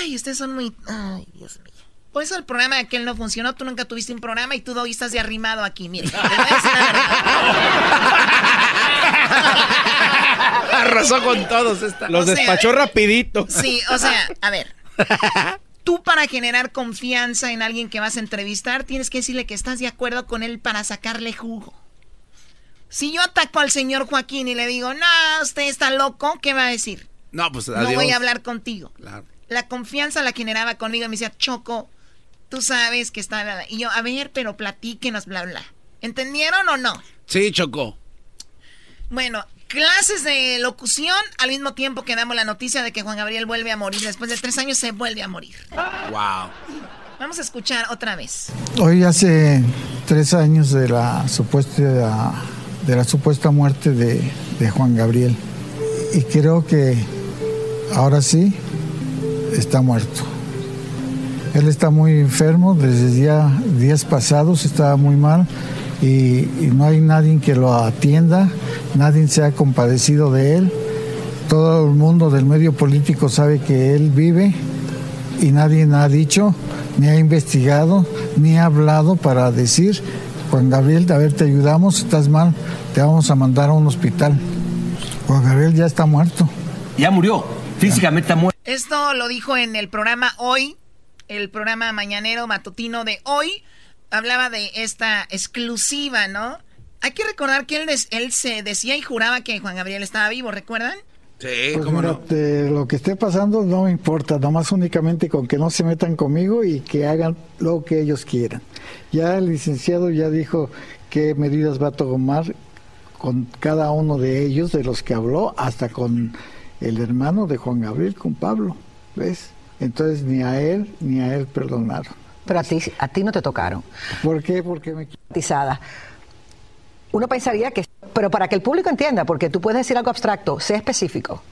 Ay, ustedes son muy. Ay, Dios mío. Por eso el programa de aquel no funcionó. Tú nunca tuviste un programa y tú, Doggy, estás de arrimado aquí. Mire, <laughs> <laughs> Arrasó con todos. Esta. Los despachó rapidito. Sí, o sea, a ver. <laughs> Tú para generar confianza en alguien que vas a entrevistar, tienes que decirle que estás de acuerdo con él para sacarle jugo. Si yo ataco al señor Joaquín y le digo, no, usted está loco, ¿qué va a decir? No, pues No voy a hablar contigo. La confianza la generaba conmigo y me decía, Choco, tú sabes que está... Y yo, a ver, pero platíquenos, bla, bla. ¿Entendieron o no? Sí, Choco. Bueno, clases de locución al mismo tiempo que damos la noticia de que Juan Gabriel vuelve a morir. Después de tres años se vuelve a morir. Wow. Vamos a escuchar otra vez. Hoy hace tres años de la supuesta, de la supuesta muerte de, de Juan Gabriel. Y creo que ahora sí está muerto. Él está muy enfermo, desde día, días pasados estaba muy mal y, no hay nadie que lo atienda, nadie se ha compadecido de él. Todo el mundo del medio político sabe que él vive y nadie ha dicho, ni ha investigado, ni ha hablado para decir, Juan Gabriel, a ver, te ayudamos, estás mal, te vamos a mandar a un hospital. Juan Gabriel ya está muerto. Ya murió, físicamente está muerto. Esto lo dijo en el programa Hoy, el programa mañanero matutino de hoy. Hablaba de esta exclusiva, ¿no? Hay que recordar que él, él se decía y juraba que Juan Gabriel estaba vivo, ¿recuerdan? Sí, pues lo que esté pasando no me importa, nomás únicamente con que no se metan conmigo y que hagan lo que ellos quieran. Ya el licenciado ya dijo qué medidas va a tomar con cada uno de ellos, de los que habló, hasta con el hermano de Juan Gabriel, con Pablo, ¿ves? Entonces ni a él ni a él perdonaron. Pero a ti, a ti no te tocaron. ¿Por qué? Porque me... Uno pensaría que pero para que el público entienda, porque tú puedes decir algo abstracto, sé específico.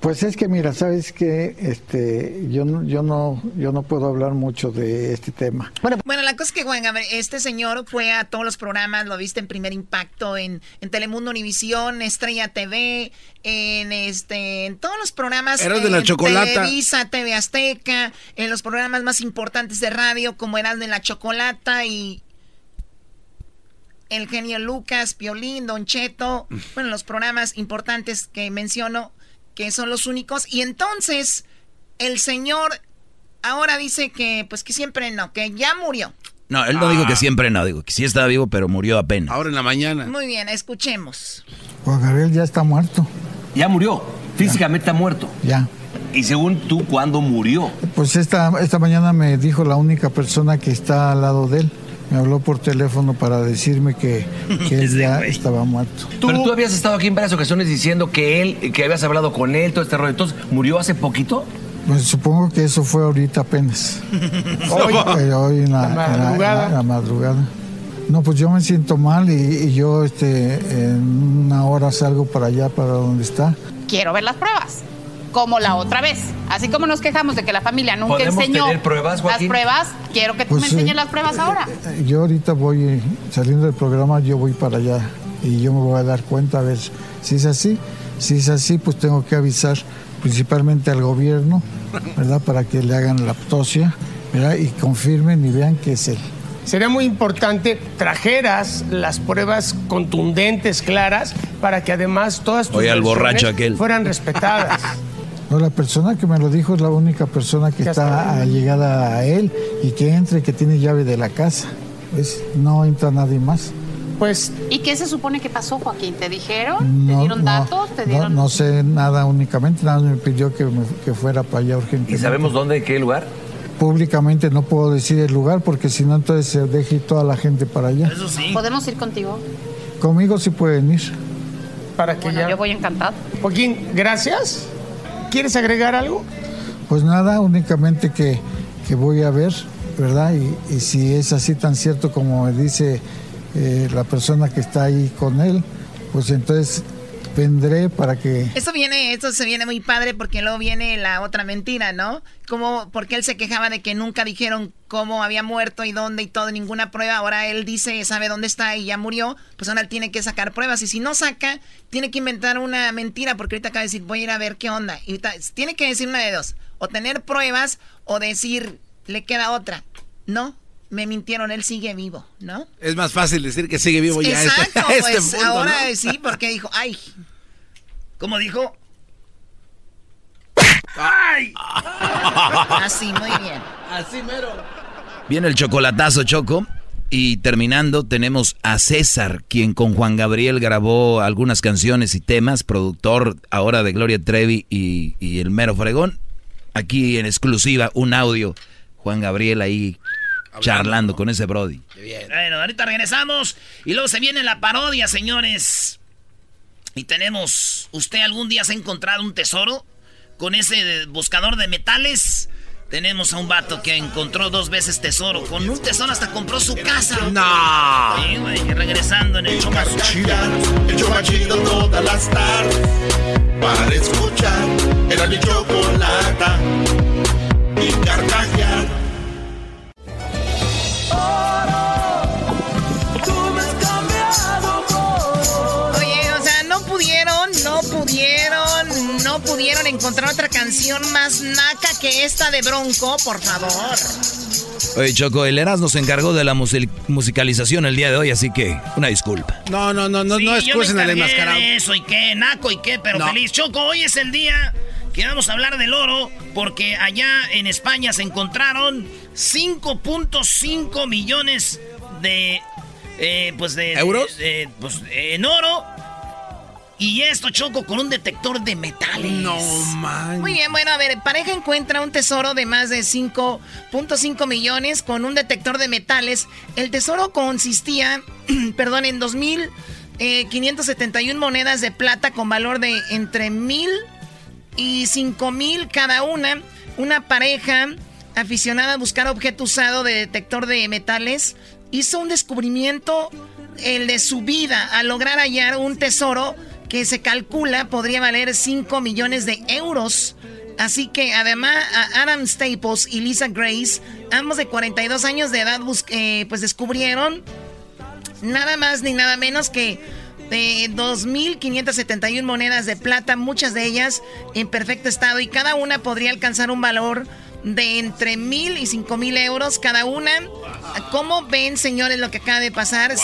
Pues es que mira, sabes que este yo no yo no yo no puedo hablar mucho de este tema. Bueno, la cosa es que Juan este señor fue a todos los programas, lo viste en Primer Impacto, en, en Telemundo Univisión, Estrella TV, en este en todos los programas Eras de la chocolata. Televisa, TV Azteca, en los programas más importantes de radio como Eras de la Chocolata y el genio Lucas, Piolín, Don Cheto, bueno, los programas importantes que menciono, que son los únicos. Y entonces, el señor ahora dice que, pues que siempre no, que ya murió. No, él no dijo que ah. siempre no, digo que sí estaba vivo, pero murió apenas. Ahora en la mañana. Muy bien, escuchemos. Juan Gabriel ya está muerto. Ya murió, físicamente está muerto. Ya. ¿Y según tú, cuándo murió? Pues esta, esta mañana me dijo la única persona que está al lado de él me habló por teléfono para decirme que, él <laughs> ya estaba muerto. Pero tú habías estado aquí en varias ocasiones diciendo que él, que habías hablado con él, todo este rollo. Entonces, ¿murió hace poquito? Pues supongo que eso fue ahorita apenas. <laughs> hoy, eh, hoy en la, madrugada. No, pues yo me siento mal y, y, yo este, en una hora salgo para allá, para donde está. Quiero ver las pruebas como la otra vez. Así como nos quejamos de que la familia nunca enseñó pruebas, las pruebas, quiero que tú pues me enseñes las pruebas ahora. Eh, yo ahorita voy, saliendo del programa, yo voy para allá y yo me voy a dar cuenta a ver si es así. Si es así, pues tengo que avisar principalmente al gobierno, ¿verdad? Para que le hagan la autopsia, ¿verdad? Y confirmen y vean que es él. Sería muy importante trajeras las pruebas contundentes, claras, para que además todas tus al borracho aquel. fueran respetadas. <laughs> No, la persona que me lo dijo es la única persona que está, llegada a él y que entra y que tiene llave de la casa. no entra nadie más. Pues, ¿Y qué se supone que pasó, Joaquín? ¿Te dijeron? ¿Te dieron datos? ¿Te dieron... No, sé nada únicamente, nada me pidió que, que fuera para allá urgentemente. ¿Y sabemos dónde, qué lugar? Públicamente no puedo decir el lugar porque si no entonces se deje toda la gente para allá. Eso sí. ¿Podemos ir contigo? Conmigo sí pueden ir. Para que ya... Yo voy encantado. Joaquín, gracias. ¿Quieres agregar algo? Pues nada, únicamente que, voy a ver, ¿verdad? Y, si es así tan cierto como me dice eh, la persona que está ahí con él, pues entonces vendré para que... Eso viene, eso se viene muy padre porque luego viene la otra mentira, ¿no? Como porque él se quejaba de que nunca dijeron cómo había muerto y dónde y todo, ninguna prueba. Ahora él dice, sabe dónde está y ya murió. Pues ahora él tiene que sacar pruebas. Y si no saca, tiene que inventar una mentira porque ahorita acaba de decir, voy a ir a ver qué onda. Y tiene que decir una de dos. O tener pruebas o decir, le queda otra. No, me mintieron, él sigue vivo, ¿no? Es más fácil decir que sigue vivo ya. Este- Exacto, <laughs> este, pues ahora sí, porque dijo, ay. ¿Cómo dijo? ¡Ay! <laughs> Así, muy bien. Así mero. Viene el chocolatazo, Choco. Y terminando, tenemos a César, quien con Juan Gabriel grabó algunas canciones y temas, productor ahora de Gloria Trevi y, y el mero fregón. Aquí en exclusiva, un audio. Juan Gabriel ahí charlando con ese Brody. Bueno, ahorita regresamos y luego se viene la parodia, señores. Y tenemos, ¿usted algún día se ha encontrado un tesoro con ese buscador de metales? Tenemos a un vato que encontró dos veces tesoro. Con un tesoro hasta compró su casa. No. Sí, güey, regresando en el show más chido. El show más chido todas las tardes. Para escuchar era mi chocolata y. encontrar otra canción más naca que esta de Bronco, por favor. Oye, Choco, el Eras nos encargó de la musicalización el día de hoy, así que una disculpa. No, no, no, no, Sí, no excusen al enmascarado. de Eso y qué, naco y qué, pero No. feliz. Choco, hoy es el día que vamos a hablar del oro porque allá en España se encontraron 5.5 millones de... eh, pues de... ¿Euros? de- de- pues, en oro. Y esto, Choco, con un detector de metales. No, man. Muy bien, bueno, a ver, pareja encuentra un tesoro de más de 5.5 millones con un detector de metales. El tesoro consistía, <clears throat> perdón, en 2.571 monedas de plata con valor de entre 1.000 y 5.000 cada una. Una pareja aficionada a buscar objeto usado de detector de metales hizo un descubrimiento, el de su vida, al lograr hallar un tesoro que se calcula podría valer 5 millones de euros. Así que además Adam Staples y Lisa Grace, ambos de 42 años de edad, eh, pues descubrieron nada más ni nada menos que de 2.571 monedas de plata, muchas de ellas en perfecto estado y cada una podría alcanzar un valor de entre mil y cinco mil euros cada una. ¿Cómo ven, señores, lo que acaba de pasar?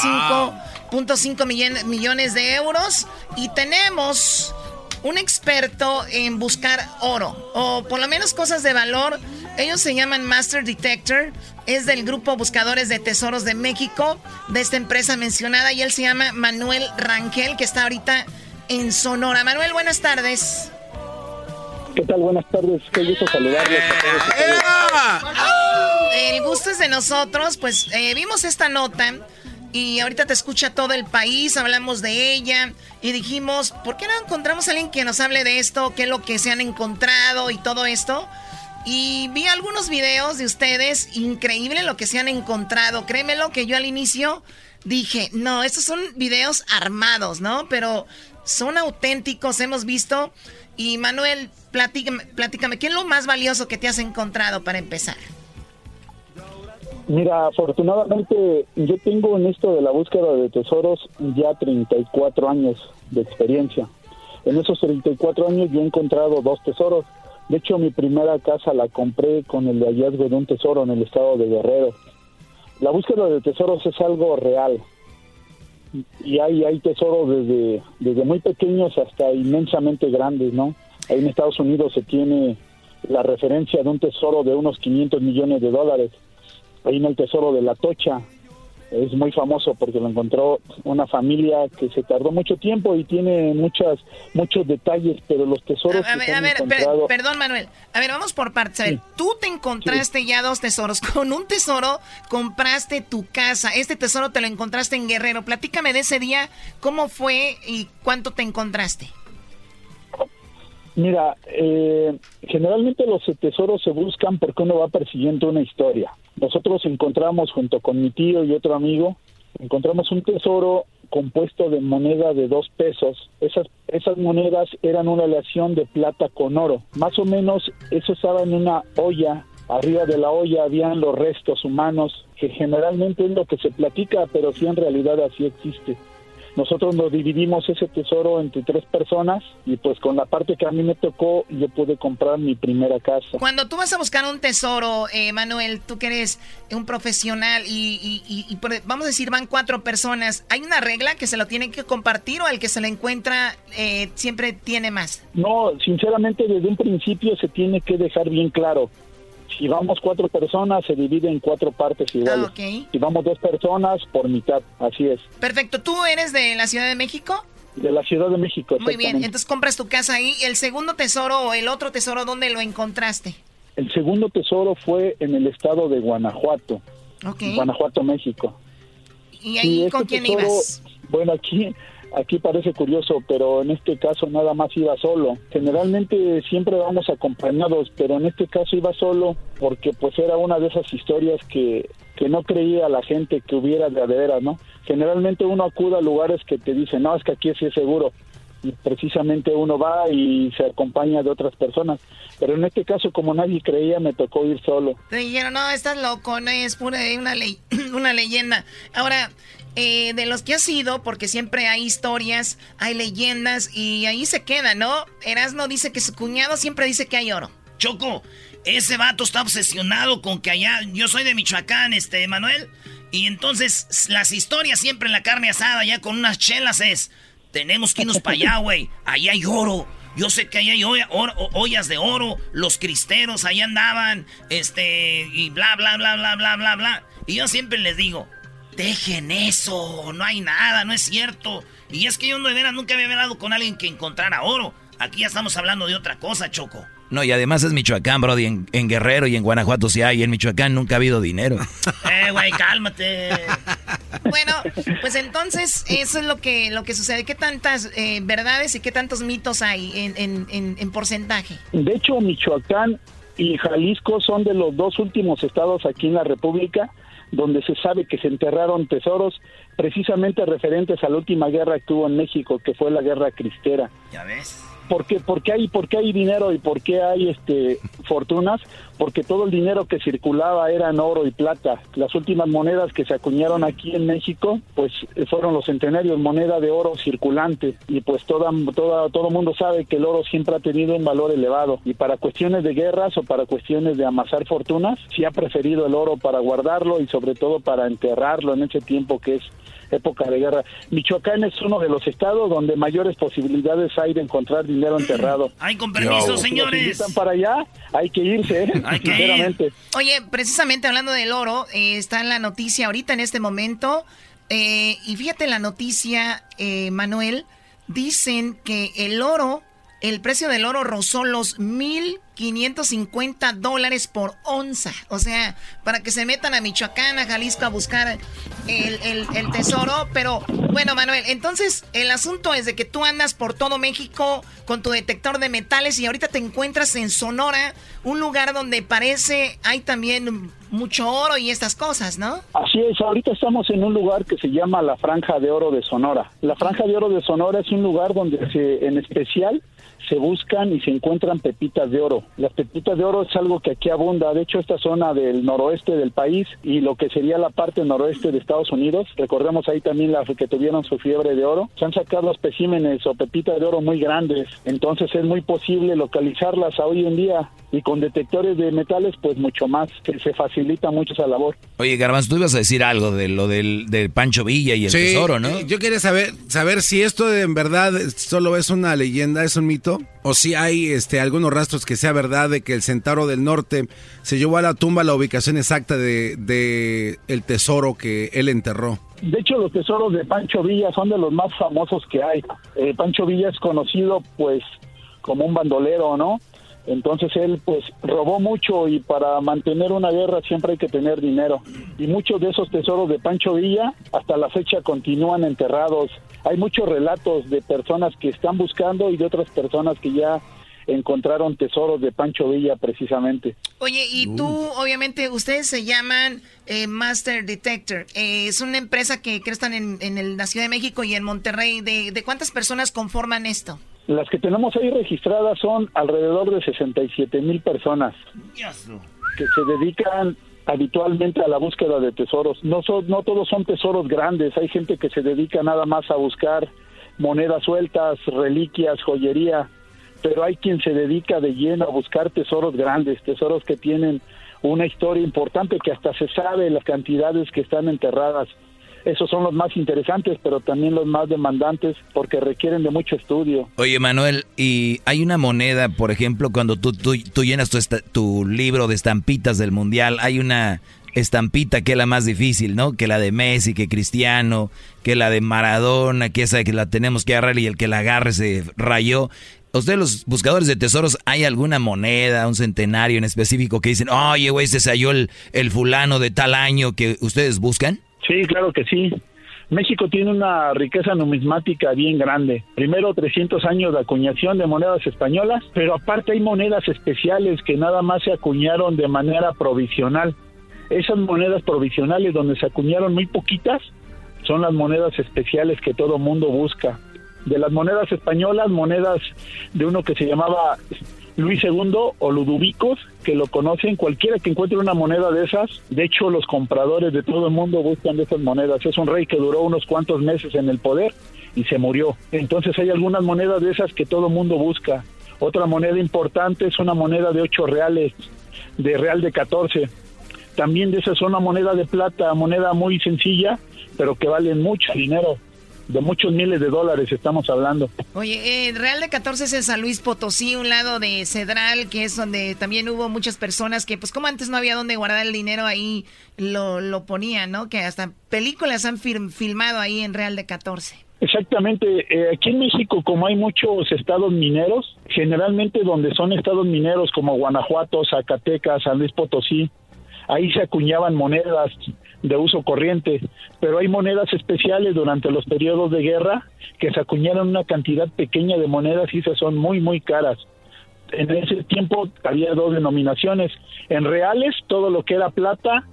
5.5 millones, millones de euros y tenemos un experto en buscar oro o por lo menos cosas de valor. Ellos se llaman Master Detector. Es del grupo Buscadores de Tesoros de México, de esta empresa mencionada, y él se llama Manuel Rangel, que está ahorita en Sonora. Manuel, buenas tardes. ¿Qué tal? Buenas tardes. Qué gusto saludarles a todos. El gusto es de nosotros, pues eh, vimos esta nota y ahorita te escucha todo el país, hablamos de ella y dijimos, ¿por qué no encontramos a alguien que nos hable de esto? ¿Qué es lo que se han encontrado y todo esto? Y vi algunos videos de ustedes, increíble lo que se han encontrado. Créemelo que yo al inicio dije, no, estos son videos armados, ¿no? Pero son auténticos, hemos visto. Y Manuel, platícame, platícame, ¿qué es lo más valioso que te has encontrado para empezar? Mira, afortunadamente yo tengo en esto de la búsqueda de tesoros ya 34 años de experiencia. En esos 34 años yo he encontrado dos tesoros. De hecho, mi primera casa la compré con el hallazgo de un tesoro en el estado de Guerrero. La búsqueda de tesoros es algo real. Y hay, hay tesoros desde, desde muy pequeños hasta inmensamente grandes, ¿no? Ahí en Estados Unidos se tiene la referencia de un tesoro de unos 500 millones de dólares. Ahí en el tesoro de la Tocha es muy famoso porque lo encontró una familia que se tardó mucho tiempo y tiene muchas muchos detalles, pero los tesoros A, a que ver, se a ver, per- perdón Manuel. A ver, vamos por partes. A ver, tú te encontraste ya dos tesoros. Con un tesoro compraste tu casa. Este tesoro te lo encontraste en Guerrero. Platícame de ese día, cómo fue y cuánto te encontraste. Mira, eh, generalmente los tesoros se buscan porque uno va persiguiendo una historia. Nosotros encontramos junto con mi tío y otro amigo, encontramos un tesoro compuesto de moneda de dos pesos. Esas, monedas eran una aleación de plata con oro. Más o menos eso estaba en una olla. Arriba de la olla habían los restos humanos, que generalmente es lo que se platica, pero sí en realidad así existe. Nosotros nos dividimos ese tesoro entre tres personas y pues con la parte que a mí me tocó yo pude comprar mi primera casa. Cuando tú vas a buscar un tesoro, eh, Manuel, tú que eres un profesional y, y- y- y vamos a decir van cuatro personas, ¿hay una regla que se lo tienen que compartir o el que se lo encuentra eh, siempre tiene más? No, sinceramente desde un principio se tiene que dejar bien claro. Si vamos cuatro personas se divide en cuatro partes iguales. Ah, ok. Si vamos dos personas por mitad, así es. Perfecto, ¿tú eres de la Ciudad de México? De la Ciudad de México. Muy bien, entonces compras tu casa ahí. ¿El segundo tesoro o el otro tesoro dónde lo encontraste? El segundo tesoro fue en el estado de Guanajuato, Ok. Guanajuato, México. ¿Y ahí este con quién tesoro, ibas? Bueno, aquí, Aquí parece curioso, pero en este caso nada más iba solo. Generalmente siempre vamos acompañados, pero en este caso iba solo porque pues era una de esas historias que, que no creía la gente que hubiera de veras, ¿no? Generalmente uno acude a lugares que te dicen, no, es que aquí sí es seguro. Y precisamente uno va y se acompaña de otras personas. Pero en este caso, como nadie creía, me tocó ir solo. Te dijeron, no, estás loco, no es pura una, ley, <clears throat> una leyenda. Ahora, eh, de los que has ido, porque siempre hay historias, hay leyendas y ahí se queda, ¿no? Erasmo dice que su cuñado siempre dice que hay oro. Choco, ese vato está obsesionado con que allá, yo soy de Michoacán, este, Manuel, y entonces las historias siempre en la carne asada, ya con unas chelas es, tenemos que irnos para allá, güey, allá hay oro. Yo sé que allá hay ollas de oro, los cristeros ahí andaban, este, y bla, bla, bla, bla, bla, bla, bla. Y yo siempre les digo, Dejen eso, no hay nada, no es cierto. Y es que yo de veras nunca había hablado con alguien que encontrara oro. Aquí ya estamos hablando de otra cosa, Choco. No, y además es Michoacán, Brody. En, en, Guerrero y en Guanajuato sí hay. En Michoacán nunca ha habido dinero. <laughs> eh, güey, cálmate. bueno, pues entonces eso es lo que, lo que sucede. ¿Qué tantas eh, verdades y qué tantos mitos hay en, en, en porcentaje? De hecho, Michoacán y Jalisco son de los dos últimos estados aquí en la República donde se sabe que se enterraron tesoros precisamente referentes a la última guerra que tuvo en México, que fue la guerra cristera. Ya ves. ¿Por qué, por qué hay, por qué hay dinero y por qué hay este, fortunas? Porque todo el dinero que circulaba era en oro y plata. Las últimas monedas que se acuñaron aquí en México, pues fueron los centenarios, moneda de oro circulante. Y pues toda, toda, todo mundo sabe que el oro siempre ha tenido un valor elevado. Y para cuestiones de guerras o para cuestiones de amasar fortunas, sí ha preferido el oro para guardarlo y sobre todo para enterrarlo en ese tiempo que es época de guerra. Michoacán es uno de los estados donde mayores posibilidades hay de encontrar dinero enterrado. Hay con permiso, señores. Si para allá, hay que irse, ¿eh? hay que Oye, precisamente hablando del oro, eh, está en la noticia ahorita en este momento. Eh, y fíjate la noticia, Manuel. Dicen que el oro, el precio del oro rozó los mil 550 dólares por onza. O sea, para que se metan a Michoacán, a Jalisco a buscar el, tesoro. Pero bueno, Manuel, entonces el asunto es de que tú andas por todo México con tu detector de metales y ahorita te encuentras en Sonora, un lugar donde parece hay también mucho oro y estas cosas, ¿no? Así es, ahorita estamos en un lugar que se llama la Franja de Oro de Sonora. La Franja de Oro de Sonora es un lugar donde se, en especial se buscan y se encuentran pepitas de oro. Las pepitas de oro es algo que aquí abunda. De hecho, esta zona del noroeste del país y lo que sería la parte noroeste de Estados Unidos, recordemos ahí también las que tuvieron su fiebre de oro, se han sacado especímenes o pepitas de oro muy grandes. Entonces es muy posible localizarlas hoy en día y con detectores de metales, pues mucho más, que se facilita mucho esa labor. Oye, Garbanzo, tú ibas a decir algo de lo del, Pancho Villa y el tesoro, ¿no? Yo quería saber, saber si esto en verdad solo es una leyenda, es un mito, o si hay este, algunos rastros que sea verdad de que el Centauro del Norte se llevó a la tumba la ubicación exacta de, el tesoro que él enterró. De hecho, los tesoros de Pancho Villa son de los más famosos que hay. Eh, Pancho Villa es conocido, pues, como un bandolero, ¿no? Entonces él pues robó mucho y para mantener una guerra siempre hay que tener dinero. Y muchos de esos tesoros de Pancho Villa hasta la fecha continúan enterrados. Hay muchos relatos de personas que están buscando y de otras personas que ya encontraron tesoros de Pancho Villa precisamente. Oye, y tú, obviamente, ustedes se llaman eh, Master Detector. Eh, es una empresa que, que están en, en, la Ciudad de México y en Monterrey. ¿De, ¿De cuántas personas conforman esto? Las que tenemos ahí registradas son alrededor de 67 mil personas que se dedican habitualmente a la búsqueda de tesoros. No, son, no todos son tesoros grandes, hay gente que se dedica nada más a buscar monedas sueltas, reliquias, joyería, pero hay quien se dedica de lleno a buscar tesoros grandes, tesoros que tienen una historia importante que hasta se sabe las cantidades que están enterradas esos son los más interesantes, pero también los más demandantes porque requieren de mucho estudio. Oye, Manuel, y hay una moneda, por ejemplo, cuando tú, tú, llenas tu, tu libro de estampitas del Mundial, hay una estampita que es la más difícil, ¿no? Que la de Messi, que Cristiano, que la de Maradona, que esa que la tenemos que agarrar y el que la agarre se rayó. ¿Ustedes los buscadores de tesoros hay alguna moneda, un centenario en específico que dicen, oye, güey, se salió el, el fulano de tal año que ustedes buscan? Sí, claro que sí. México tiene una riqueza numismática bien grande. Primero 300 años de acuñación de monedas españolas, pero aparte hay monedas especiales que nada más se acuñaron de manera provisional. Esas monedas provisionales donde se acuñaron muy poquitas son las monedas especiales que todo mundo busca. De las monedas españolas, monedas de uno que se llamaba Luis II o Ludovicos, que lo conocen, cualquiera que encuentre una moneda de esas, de hecho los compradores de todo el mundo buscan esas monedas. Es un rey que duró unos cuantos meses en el poder y se murió. Entonces hay algunas monedas de esas que todo el mundo busca. Otra moneda importante es una moneda de 8 reales, de real de 14. También de esas es una moneda de plata, moneda muy sencilla, pero que valen mucho dinero de muchos miles de dólares estamos hablando. Oye, eh, Real de 14 es en San Luis Potosí, un lado de Cedral, que es donde también hubo muchas personas que, pues como antes no había donde guardar el dinero, ahí lo, lo ponían, ¿no? Que hasta películas han filmado ahí en Real de 14. Exactamente. Eh, aquí en México, como hay muchos estados mineros, generalmente donde son estados mineros como Guanajuato, Zacatecas, San Luis Potosí, ahí se acuñaban monedas de uso corriente, pero hay monedas especiales durante los periodos de guerra que se acuñaron una cantidad pequeña de monedas y esas son muy, muy caras. En ese tiempo había dos denominaciones, en reales todo lo que era plata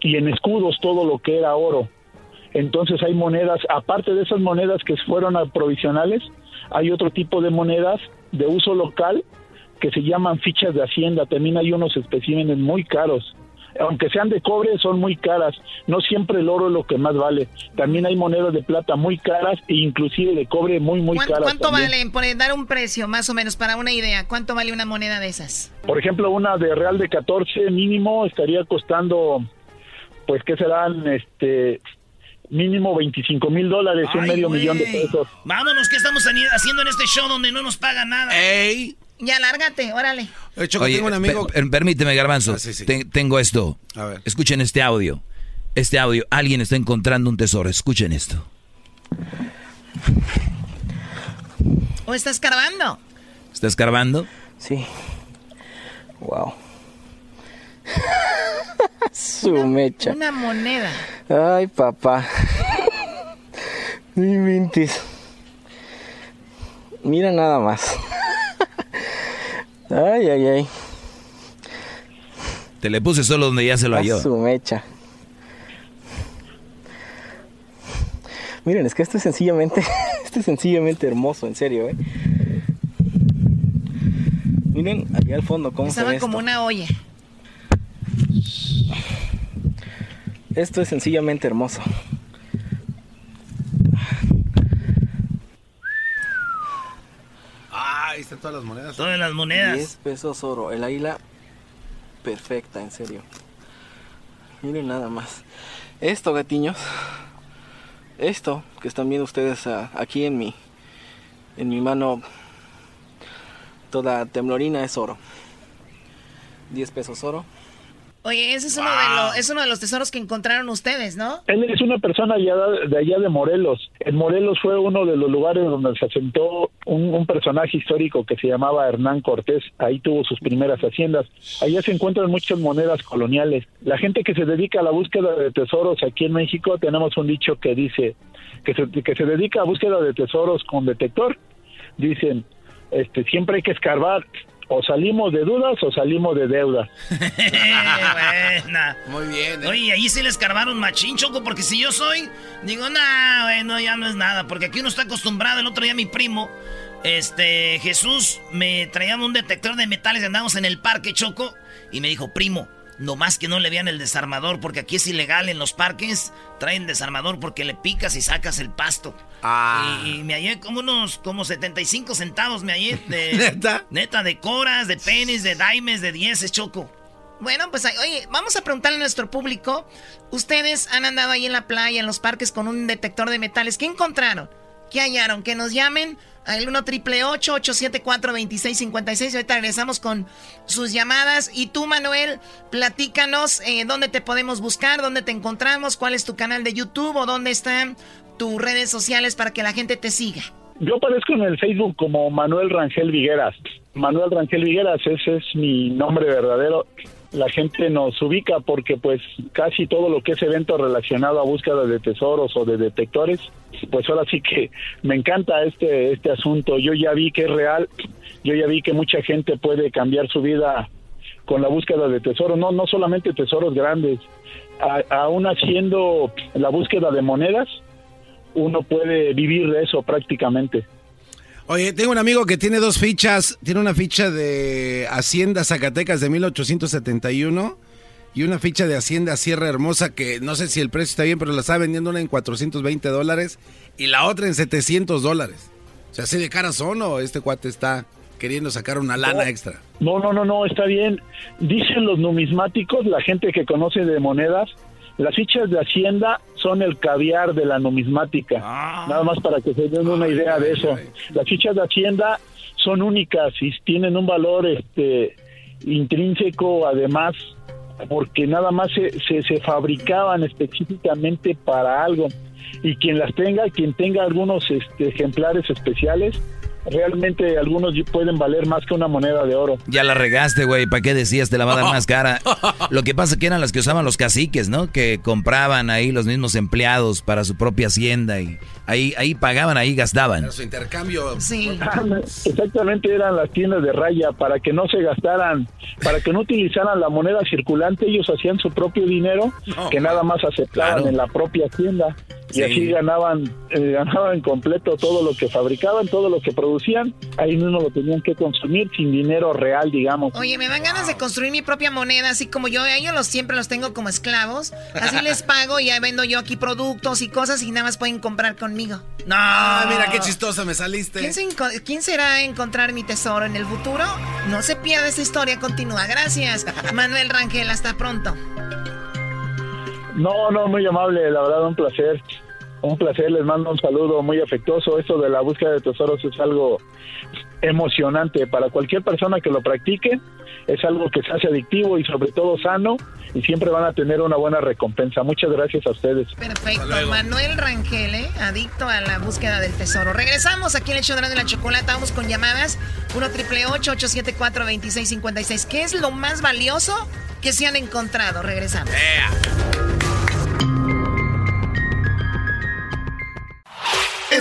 y en escudos todo lo que era oro. Entonces hay monedas, aparte de esas monedas que fueron provisionales, hay otro tipo de monedas de uso local que se llaman fichas de hacienda. También hay unos especímenes muy caros aunque sean de cobre, son muy caras. No siempre el oro es lo que más vale. También hay monedas de plata muy caras e inclusive de cobre muy, muy caras. ¿Cuánto vale? Por dar un precio, más o menos, para una idea. ¿Cuánto vale una moneda de esas? Por ejemplo, una de real de 14 mínimo estaría costando, pues, ¿qué serán? Este, mínimo 25 mil dólares, un medio millón de pesos. Vámonos, ¿qué estamos haciendo en este show donde no nos pagan nada? ¡Ey! Ya, lárgate, órale. Oye, tengo un amigo. permíteme, Garbanzo. Ah, tengo esto. A ver. Escuchen este audio. Este audio. Alguien está encontrando un tesoro. Escuchen esto. ¿O está escarbando? ¿Está escarbando? Sí. Wow. <laughs> Su mecha. Una moneda. Ay, papá. Mi mintis. Mira nada más. Ay, ay, ay. Te le puse solo donde ya se lo halló. Su mecha. Miren, es que esto es sencillamente, <laughs> esto es sencillamente hermoso, en serio, ¿eh? Miren, allá al fondo cómo se ve como una olla. Esto es sencillamente hermoso. Ahí están todas las monedas. Todas las monedas. 10 pesos oro. El águila perfecta, en serio. Miren nada más. Esto, gatiños. Esto que están viendo ustedes ah, aquí en mi en mi mano toda temblorina es oro. 10 pesos oro. Oye, ese es, uno de los, es uno de los tesoros que encontraron ustedes, ¿no? Él es una persona allá de allá de Morelos. En Morelos fue uno de los lugares donde se asentó un, personaje histórico que se llamaba Hernán Cortés. Ahí tuvo sus primeras haciendas. Allá se encuentran muchas monedas coloniales. La gente que se dedica a la búsqueda de tesoros aquí en México, tenemos un dicho que dice que se, que se dedica a búsqueda de tesoros con detector. Dicen, este, siempre hay que escarbar o salimos de dudas o salimos de deuda. <laughs> Buena. Muy bien. ¿eh? Oye, ahí sí le escarbaron machín, Choco, porque si yo soy, digo, nah, bueno, ya no es nada, porque aquí uno está acostumbrado. El otro día mi primo, este, Jesús, me traía un detector de metales, andamos en el parque, Choco, y me dijo, primo, no más que no le vean el desarmador, porque aquí es ilegal en los parques. Traen desarmador porque le picas y sacas el pasto. Ah. Y, me hallé como unos como 75 centavos me hallé de <laughs> neta, neta de coras, de penis, de daimes, de dieces, choco. Bueno, pues oye, vamos a preguntarle a nuestro público. Ustedes han andado ahí en la playa, en los parques con un detector de metales. ¿Qué encontraron? ¿Qué hallaron? Que nos llamen al 1 triple 874 2656. Ahorita regresamos con sus llamadas. Y tú, Manuel, platícanos eh, dónde te podemos buscar, dónde te encontramos, cuál es tu canal de YouTube o dónde están tus redes sociales para que la gente te siga. Yo aparezco en el Facebook como Manuel Rangel Vigueras. Manuel Rangel Vigueras, ese es mi nombre verdadero. La gente nos ubica porque pues casi todo lo que es evento relacionado a búsqueda de tesoros o de detectores, pues ahora sí que me encanta este este asunto. Yo ya vi que es real, yo ya vi que mucha gente puede cambiar su vida con la búsqueda de tesoros, no no solamente tesoros grandes, aún haciendo la búsqueda de monedas, uno puede vivir de eso prácticamente. Oye, tengo un amigo que tiene dos fichas. Tiene una ficha de Hacienda Zacatecas de 1871 y una ficha de Hacienda Sierra Hermosa que no sé si el precio está bien, pero la está vendiendo una en 420 dólares y la otra en 700 dólares. O sea, así de cara son o este cuate está queriendo sacar una lana extra. No, no, no, no, está bien. Dicen los numismáticos, la gente que conoce de monedas, las fichas de Hacienda son el caviar de la numismática. Ah. Nada más para que se den una idea de eso. Las fichas de Hacienda son únicas y tienen un valor este intrínseco además porque nada más se, se, se fabricaban específicamente para algo y quien las tenga, quien tenga algunos este, ejemplares especiales, realmente algunos pueden valer más que una moneda de oro. Ya la regaste, güey. ¿Para qué decías te la va a dar <laughs> más cara? Lo que pasa es que eran las que usaban los caciques, ¿no? Que compraban ahí los mismos empleados para su propia hacienda y ahí, ahí pagaban, ahí gastaban. su intercambio. Sí. <laughs> Exactamente eran las tiendas de raya para que no se gastaran, para que no utilizaran la moneda circulante. Ellos hacían su propio dinero que nada más aceptaban en la propia tienda y así ganaban eh, ganaban completo todo lo que fabricaban, todo lo que producían, ahí mismo lo tenían que consumir sin dinero real, digamos. Oye, me dan ganas de construir mi propia moneda, así como yo, ellos los, siempre los tengo como esclavos, así les pago y ya vendo yo aquí productos y cosas y nada más pueden comprar conmigo. No, mira qué chistosa me saliste. ¿Quién, ¿Quién será encontrar mi tesoro en el futuro? No se pierda esta historia, continúa. Gracias, Manuel Rangel, hasta pronto. No, no, muy amable, la verdad, un placer. Un placer, les mando un saludo muy afectuoso. Eso de la búsqueda de tesoros es algo emocionante para cualquier persona que lo practique. Es algo que se hace adictivo y sobre todo sano y siempre van a tener una buena recompensa. Muchas gracias a ustedes. Perfecto. Manuel Rangel, ¿eh? adicto a la búsqueda del tesoro. Regresamos aquí en el show de la chocolate. Vamos con llamadas 1 triple 874 2656 ¿Qué es lo más valioso que se han encontrado? Regresamos.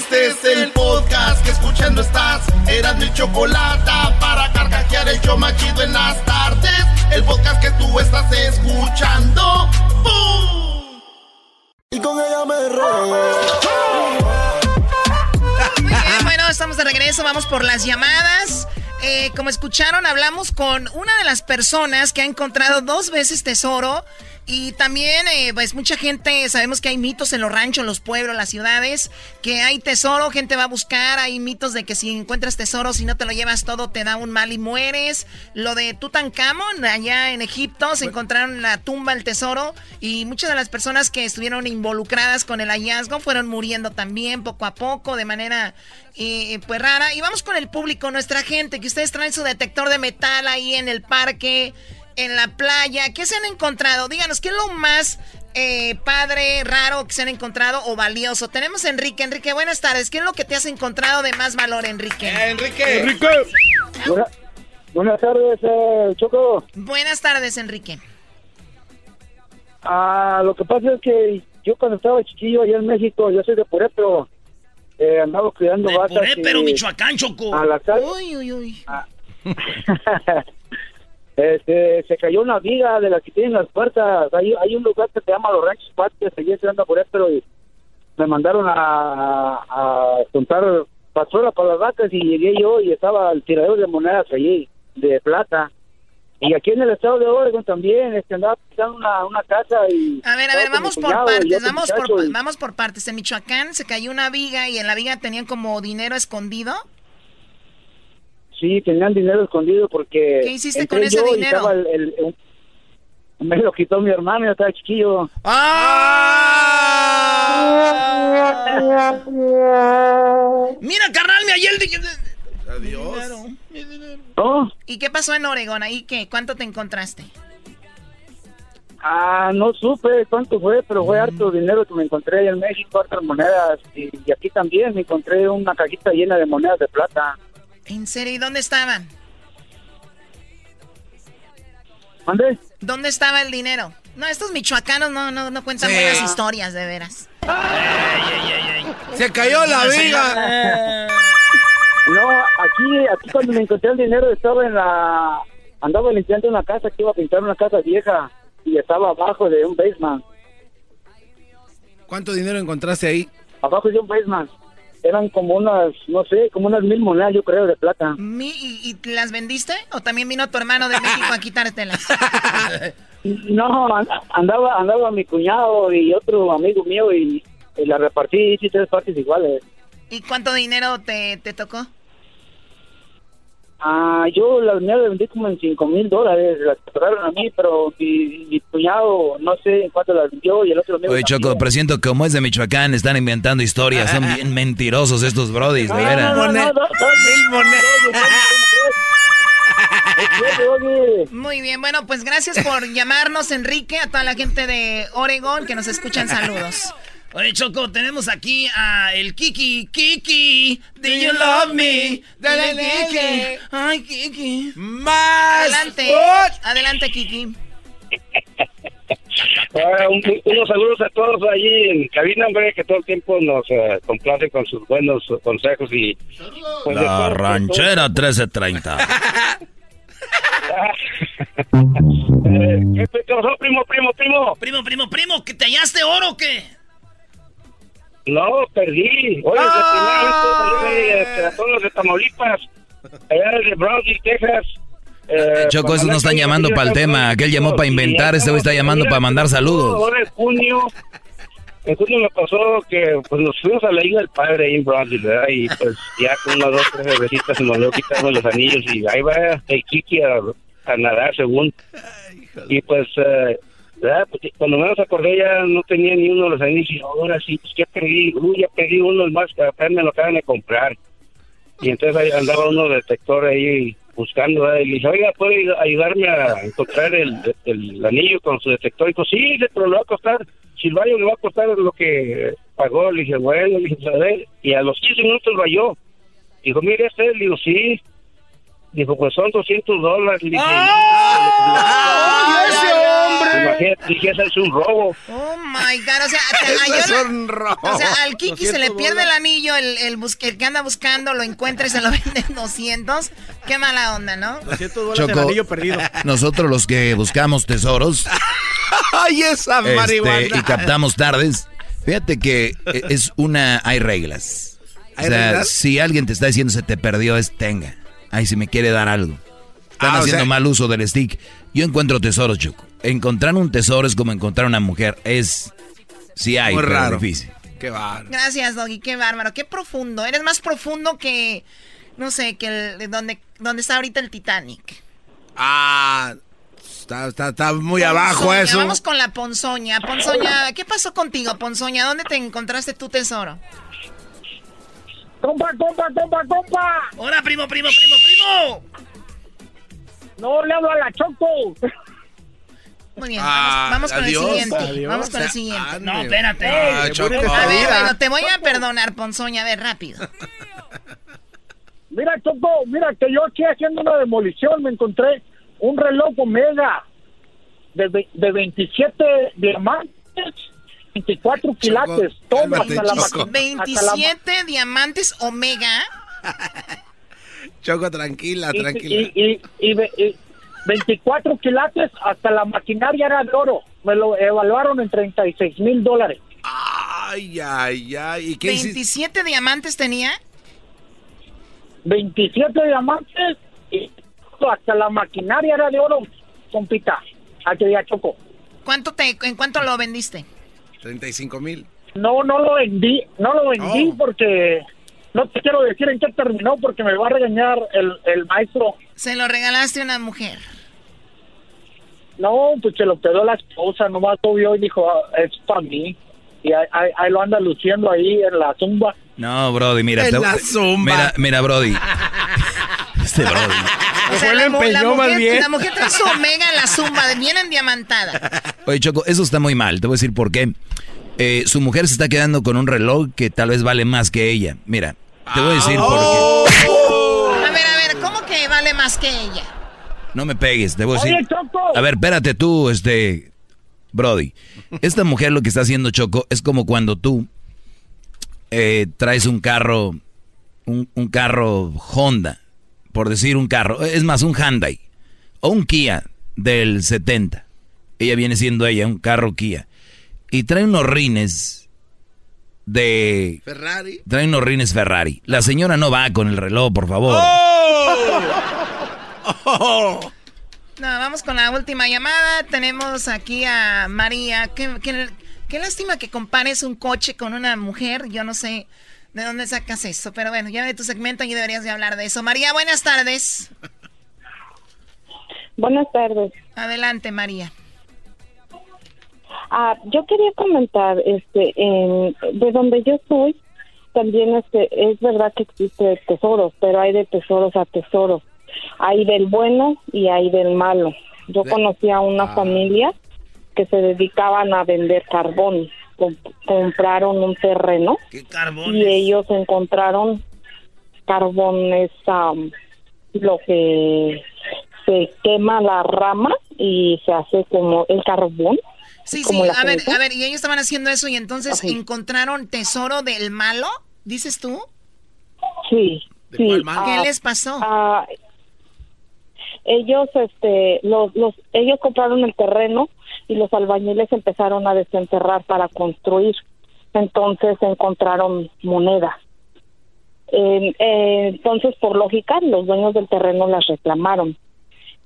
Este es el podcast que escuchando estás. Eran mi chocolate para carcajear el yo machido en las tardes. El podcast que tú estás escuchando. ¡Bum! Y con ella me bueno, estamos de regreso. Vamos por las llamadas. Eh, como escucharon, hablamos con una de las personas que ha encontrado dos veces tesoro y también, eh, pues mucha gente, sabemos que hay mitos en los ranchos, en los pueblos, las ciudades, que hay tesoro, gente va a buscar, hay mitos de que si encuentras tesoro, si no te lo llevas todo, te da un mal y mueres. Lo de Tutankamón, allá en Egipto, se encontraron la tumba, el tesoro, y muchas de las personas que estuvieron involucradas con el hallazgo fueron muriendo también poco a poco, de manera, eh, pues rara. Y vamos con el público, nuestra gente, que ustedes traen su detector de metal ahí en el parque en la playa. ¿Qué se han encontrado? Díganos, ¿qué es lo más eh, padre, raro que se han encontrado o valioso? Tenemos a Enrique. Enrique, buenas tardes. ¿Qué es lo que te has encontrado de más valor, Enrique? Eh, Enrique. Enrique. buenas tardes, eh, Choco. Buenas tardes, Enrique. Ah, lo que pasa es que yo cuando estaba chiquillo allá en México, yo soy de Purépedo, eh, andaba criando de vacas. Michoacán, Choco. A la calle. Uy, uy, uy. Ah. <laughs> Este, se cayó una viga de la que tienen las puertas. Hay, hay un lugar que se llama Los Ranchos Patios, seguí anda por ahí, pero me mandaron a, a, juntar basura para las vacas y llegué yo y estaba el tirador de monedas allí, de plata. Y aquí en el estado de Oregon también, este, andaba pisando una, una casa y... A ver, a ver, vamos por partes, vamos por, vamos por partes. En Michoacán se cayó una viga y en la viga tenían como dinero escondido. Sí, tenían dinero escondido porque... ¿Qué hiciste con ese dinero? me lo quitó mi hermano, yo estaba chiquillo. ¡Ah! Mira, carnal, me ayer Adiós. ¿Oh? ¿Y qué pasó en Oregón? ¿Ahí qué? ¿Cuánto te encontraste? Ah, no supe cuánto fue, pero fue harto dinero que me encontré en México, hartas monedas. Y, y aquí también me encontré una cajita llena de monedas de plata. ¿En serio? ¿Y dónde estaban? ¿Dónde? ¿Dónde estaba el dinero? No, estos michoacanos no, no, no cuentan buenas historias, de veras. Se cayó la viga. No, aquí, aquí cuando me encontré el dinero estaba en la... Andaba limpiando una casa que iba a pintar una casa vieja y estaba abajo de un basement. ¿Cuánto dinero encontraste ahí? Abajo de un basement. Eran como unas, no sé, como unas mil monedas, yo creo, de plata. ¿Y, y las vendiste? ¿O también vino tu hermano de México a quitártelas? <laughs> No, andaba andaba mi cuñado y otro amigo mío y, y la repartí, hice tres partes iguales. ¿Y cuánto dinero te, te tocó? Ah, yo las mías las vendí como en cinco mil dólares, las compraron a mí, pero mi, mi, cuñado no sé en cuánto las vendió y el otro amigo Oye, Choco, presiento como es de Michoacán, están inventando historias, son bien mentirosos estos brodis, de veras. Mil monedas. Muy bien, bueno, pues gracias por llamarnos, Enrique, a toda la gente de Oregón que nos escuchan, saludos. Oye, Choco, tenemos aquí a el Kiki. Kiki, do you love me? Dale, Kiki. Ay, Kiki. Más. Adelante. Adelante, Kiki. Uh, un, unos saludos a todos allí en cabina, hombre, que todo el tiempo nos uh, complace con sus buenos consejos y... Pues, La ranchera 1330. <laughs> eh, ¿Qué pasó, primo, primo, primo? Primo, primo, primo, ¿que te hallaste oro o qué? No, perdí. Oye, ¡Ah! de a todos los de Tamaulipas, allá de Brownsville, Texas. Eh, Choco, esos no están llamando para el tema. Aquel llamó para inventar, este güey está llamando para mandar saludos. Ahora en junio, en junio me pasó que pues nos fuimos a la isla del padre ahí en Brownsville, ¿verdad? Y pues ya con unas dos, tres bebecitas se nos dio quitarnos los anillos y ahí va el Kiki a, a nadar según. Y pues... Eh, ¿verdad? Porque cuando menos acordé ya no tenía ni uno de los anillos y ahora sí, pues ya perdí, uy, ya pedí uno más que apenas me lo acaban de comprar. Y entonces ahí andaba uno detector ahí buscando, ¿verdad? y le dije, oiga, ¿puede ayudarme a encontrar el, el, anillo con su detector? Y dijo, sí, pero le va a costar, Silvario le va a costar lo que pagó. Le dije, bueno, le dije, a ver, y a los 15 minutos lo halló. Dijo, mire, este, le digo, sí. Dijo, pues son 200 dólares. Le dije, ¡Ah! Hombre! Imagínate, dije, ese es un robo. Oh my god, o sea, <laughs> Eso es un robo. o sea, al Kiki se le 200 pierde el anillo, el, el, bus- el que anda buscando lo encuentra y se lo <laughs> vende en 200. Qué mala onda, ¿no? 200 dólares el Choco. anillo perdido. <laughs> Nosotros los que buscamos tesoros Ay, esa este, marihuana. y captamos tardes, fíjate que e- es una, hay reglas. O ¿Hay sea, reglas? si alguien te está diciendo se te perdió, es tenga. Ay, si me quiere dar algo. Están Ah, o haciendo sea- mal uso del stick. Yo encuentro tesoros, Choco. Encontrar un tesoro es como encontrar una mujer. Es, sí hay, Muy pero raro. difícil. Qué bárbaro. Gracias, Doggy, qué bárbaro, qué profundo. Eres más profundo que, no sé, que el, de donde, donde está ahorita el Titanic. Ah, está, está, está muy abajo eso. Vamos con la Ponzoña. Ponzoña, ¿qué pasó contigo, Ponzoña? ¿Dónde te encontraste tu tesoro? ¡Compa, compa, compa, compa! ¡Hola, primo, primo, primo, primo! No, le hablo a la Choco. Muy bien, Ah, vamos, vamos con adiós, el siguiente. adiós. Vamos con el Ah, siguiente. ande. No, espérate. Ah, Choco. A ver, bueno, te voy a perdonar, Ponzoña. A ver, rápido. Mira, Choco, mira que yo aquí haciendo una demolición me encontré un reloj Omega de, de 27 diamantes, 24 quilates, todo hasta la, Choco. maqui- hasta la ma- 27 diamantes Omega. <laughs> Choco, tranquila, y, tranquila. y, y, y ve- y 24 quilates, hasta la maquinaria era de oro. Me lo evaluaron en 36 mil dólares. Ay, ay, ay. ¿Y qué hiciste? 27 diamantes tenía. 27 diamantes y hasta la maquinaria era de oro, compita. Aquí ya Choco. ¿Cuánto te, ¿En cuánto lo vendiste? 35 mil. No, no lo vendí, no lo vendí Oh. porque no te quiero decir en qué terminó porque me va a regañar el, el maestro. Se lo regalaste a una mujer. No, pues se lo quedó la esposa, nomás lo vio y dijo, "Ah, es para mí. Y ahí, ahí- ahí lo anda luciendo ahí en la tumba. No, Brody, mira. En te- la zumba. Mira, mira, Brody. <laughs> Este Brody. O sea, la, mu- la mujer, bien. la mujer trae su Omega en la zumba, bien endiamantada. Oye, Choco, eso está muy mal. Te voy a decir por qué. Eh, su mujer se está quedando con un reloj que tal vez vale más que ella. Mira, te voy a decir por qué. Oh. A ver, a ver, ¿cómo que vale más que ella? No me pegues, debo decir. Oye, Choco. A ver, espérate tú, este. Brody. Esta mujer lo que está haciendo Choco es como cuando tú eh, traes un carro, un, un carro Honda, por decir un carro, es más, un Hyundai o un Kia del 70. Ella viene siendo ella, un carro Kia. Y trae unos rines de... Ferrari. Trae unos rines Ferrari. La señora no va con el reloj, por favor. <laughs> No, vamos con la última llamada. Tenemos aquí a María. Qué, qué- qué lástima que compares un coche con una mujer. Yo no sé de dónde sacas eso, pero bueno, ya de tu segmento y deberías de hablar de eso. María, buenas tardes. Buenas tardes. Adelante, María. Ah, yo quería comentar, este, en- de donde yo soy, también este, es verdad que existe tesoros, pero hay de tesoros a tesoros. Hay del bueno y hay del malo. Yo conocí a una familia que se dedicaban a vender carbón. Com- compraron un terreno y ellos encontraron carbones, am, lo que se quema la rama y se hace como el carbón. Sí, sí, a ver, a ver, y ellos estaban haciendo eso y entonces Ajá. encontraron tesoro del malo, dices tú. Sí, sí. ¿Qué ah, les pasó? ah, ellos, este, los, los, ellos compraron el terreno y los albañiles empezaron a desenterrar para construir. Entonces encontraron monedas. Eh, eh, entonces, por lógica, los dueños del terreno las reclamaron.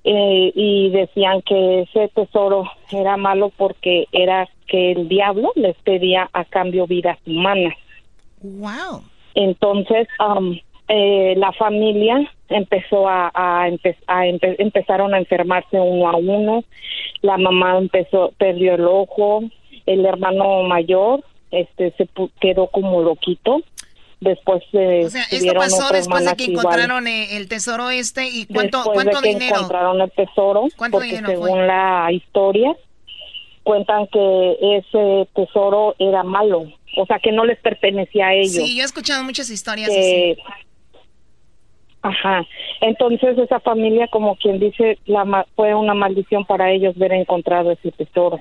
Eh, y decían que ese tesoro era malo porque era que el diablo les pedía a cambio vidas humanas. Wow. Entonces, am, eh, la familia empezó a, a, empe- a empe- empezaron a enfermarse uno a uno. La mamá empezó, perdió el ojo. El hermano mayor, este, se pu- quedó como loquito. Después eh, O sea, esto pasó después de que encontraron eh, el tesoro este y cuánto, Después cuánto de que dinero. encontraron el tesoro, ¿Cuánto porque dinero según fue? la historia cuentan que ese tesoro era malo, o sea que no les pertenecía a ellos. Sí, yo he escuchado muchas historias que- así. Ajá. Entonces esa familia, como quien dice, la ma- fue una maldición para ellos ver encontrado ese tesoro.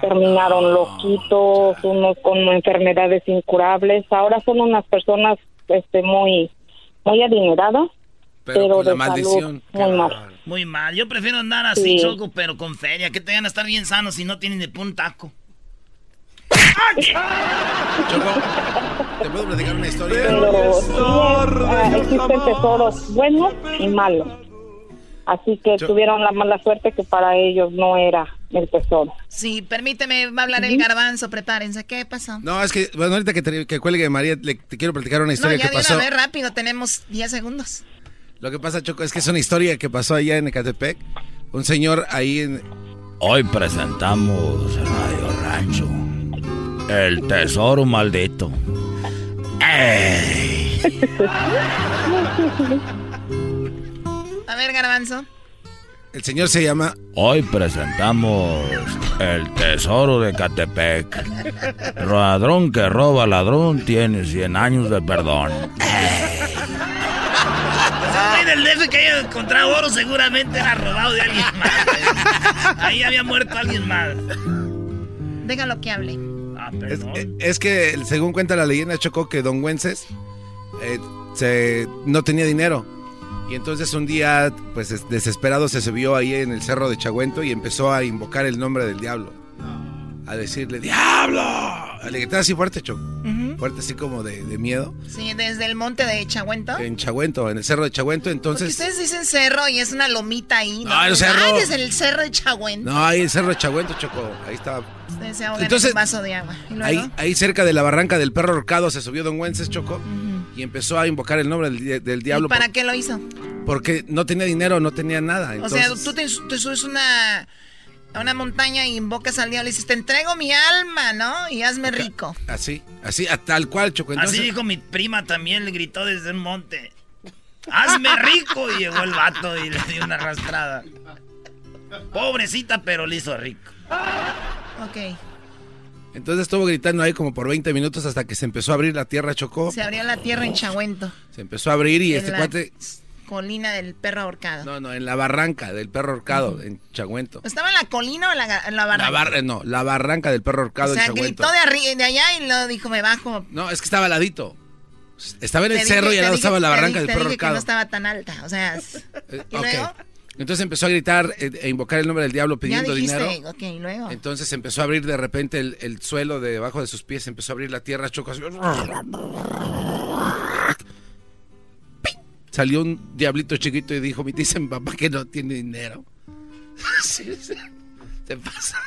Terminaron loquitos, unos con enfermedades incurables. Ahora son unas personas, este, muy, muy adineradas, Pero pero, con la de maldición, salud muy mal. Muy mal. Yo prefiero andar así, Sí. Choco, pero con feria. Que te van a estar bien sanos si no tienen de un taco. ¿Te puedo platicar una historia? Pero sí, ah, existen tesoros buenos y malos. Así que tuvieron la mala suerte que para ellos no era el tesoro. Sí, permíteme, va a hablar el garbanzo, prepárense. ¿Qué pasó? No, es que, bueno, ahorita que, te- que cuelgue María, le- te quiero platicar una No, historia ya que pasó. una vez rápido, tenemos 10 segundos. Lo que pasa, Choco, es que es una historia que pasó allá en Ecatepec. Un señor ahí en... Hoy presentamos Radio Rancho. El tesoro maldito. ¡Ey! A ver, garbanzo. El señor se llama... Hoy presentamos el tesoro de Catepec. Ladrón que roba ladrón tiene 100 años de perdón. Ese güey del DF que haya encontrado oro seguramente era robado de alguien más. Ahí había muerto alguien más. Déjalo que hable. Ah, Es, eh, es que, según cuenta la leyenda, Choco, que Don Güences eh, se, no tenía dinero. Y entonces un día, pues es- desesperado, se subió ahí en el cerro de Chagüento y empezó a invocar el nombre del diablo. A decirle, ¡Diablo! Le gritaba así fuerte, Choco. Fuerte, así como de, de miedo. Sí, desde el monte de Chahuento. En Chagüento, en el cerro de Chagüento. Porque Entonces, ustedes dicen cerro y es una lomita ahí. No, el cerro. Ay, desde el cerro de Chahuento. no, ahí el cerro de Chagüento, Choco. Ahí estaba. Ustedes se Entonces, en un vaso de agua. ¿Y luego? Ahí, ahí cerca de la barranca del perro horcado se subió Don Güences, Choco. Y empezó a invocar el nombre del, di- del ¿Y diablo. para qué lo hizo? Porque no tenía dinero, no tenía nada. o sea, tú te, te subes una, a una montaña y invocas al diablo y dices, te entrego mi alma, ¿no? Y hazme rico. Así, así, a tal cual, Choco. Entonces, Así dijo mi prima también, le gritó desde un monte. ¡Hazme rico! Y llegó el vato y le dio una arrastrada. Pobrecita, pero le hizo rico. Ok. entonces estuvo gritando ahí como por 20 minutos hasta que se empezó a abrir la tierra, Chocó. Se abrió la tierra en Chahuento. Se empezó a abrir y En este la cuate colina del perro ahorcado. No, no, en la barranca del perro ahorcado, en Chagüento. ¿Estaba en la colina o en la, en la barranca? La bar- eh, no, la barranca del perro ahorcado o sea, en gritó de, de allá y lo dijo, me bajo. No, es que estaba al ladito. Estaba en el Te cerro dije- y al lado dije- estaba la barranca del perro ahorcado. no estaba tan alta, o sea... es- <laughs> ¿Y luego? Entonces empezó a gritar eh, e invocar el nombre del diablo pidiendo ya dijiste, dinero. ok, ¿y luego? Entonces empezó a abrir de repente el, el suelo de debajo de sus pies, empezó a abrir la tierra, chocó así. Salió un diablito chiquito y dijo, me dicen papá que no tiene dinero. <laughs> Sí, sí. Se pasa.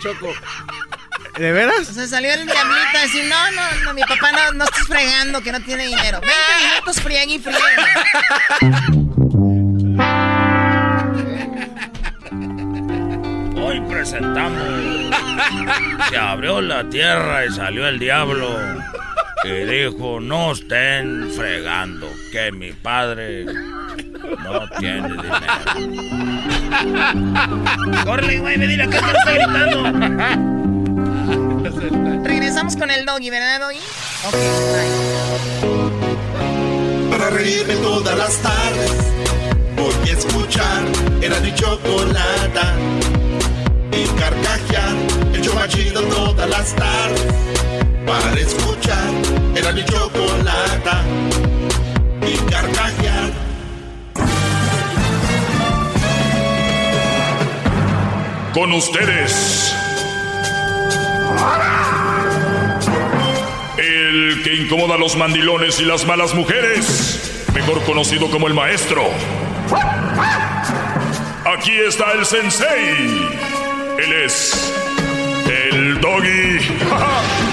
Choco. ¿De veras? O sea, salió el diablito a decir, no, no, no, mi papá no, no estás fregando, que no tiene dinero. 20 minutos friegue y friegue. Hoy presentamos. Se abrió la tierra y salió el diablo. Y dijo, no estén fregando, que mi padre no tiene dinero. Córrele, güey, me dile acá que está gritando. Regresamos con el doggy, ¿verdad, doggy? Ok, Para reírme todas las tardes, voy a escuchar era mi chocolata. Y carcajear, el chido todas las tardes. Para escuchar era mi chocolata. Y carcajear. Con ustedes. El que incomoda a los mandilones y las malas mujeres. Mejor conocido como el maestro. Aquí está el sensei. Él es el doggy. <laughs>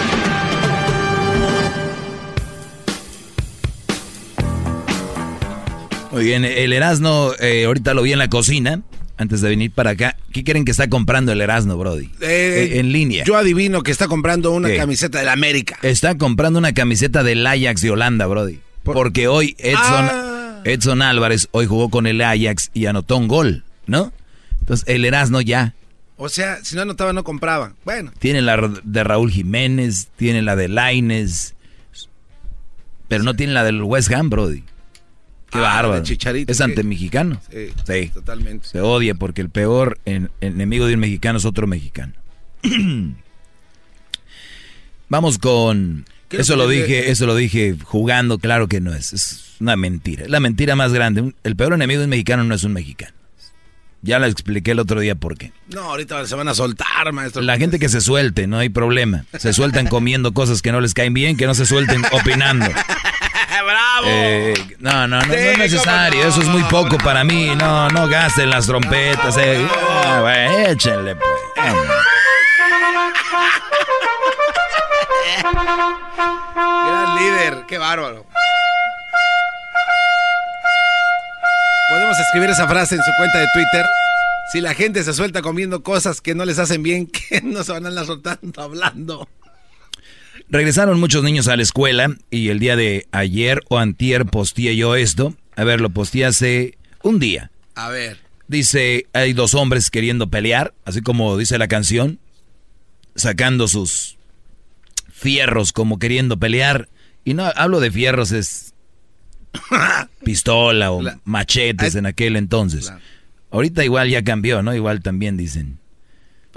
Muy bien, el Erasno, eh, ahorita lo vi en la cocina, antes de venir para acá. ¿Qué creen que está comprando el Erasno, Brody? Eh, Eh, en línea. Yo adivino que está comprando una ¿Qué? camiseta de la América. Está comprando una camiseta del Ajax de Holanda, Brody. Porque hoy Edson, Ah. Edson Álvarez hoy jugó con el Ajax y anotó un gol, ¿no? Entonces el Erasno ya O sea, si no anotaba, no compraba. Bueno, tiene la de Raúl Jiménez, tiene la de Laines, pero no tiene la del West Ham, Brody. Qué Ah, bárbaro. Chicharito, es antemexicano. Sí, Sí. totalmente. Se odia porque el peor en- enemigo de un mexicano es otro mexicano. <clears throat> Vamos con ¿Qué es eso lo que dije, eso lo dije jugando, claro que no es, es una mentira, es la mentira más grande. El peor enemigo de un mexicano no es un mexicano. Ya le expliqué el otro día por qué. no, ahorita se van a soltar, maestro. La gente que se suelte, no hay problema. Se sueltan <laughs> comiendo cosas que no les caen bien, que no se suelten opinando. <laughs> ¡Bravo! Eh, no, no, no, no es necesario. Eso es muy poco para mí. No, no gasten las trompetas. eh. Ah, échenle, pues. Gran líder, qué bárbaro. Podemos escribir esa frase en su cuenta de Twitter. Si la gente se suelta comiendo cosas que no les hacen bien, <laughs> que no se van a andar soltando hablando. Regresaron muchos niños a la escuela y el día de ayer o antier posteé yo esto. A ver, lo posteé hace un día. A ver. Dice, hay dos hombres queriendo pelear, así como dice la canción, sacando sus fierros como queriendo pelear. Y no hablo de fierros, es <coughs> pistola o machetes en aquel entonces. Ahorita igual ya cambió, ¿no? Igual también dicen.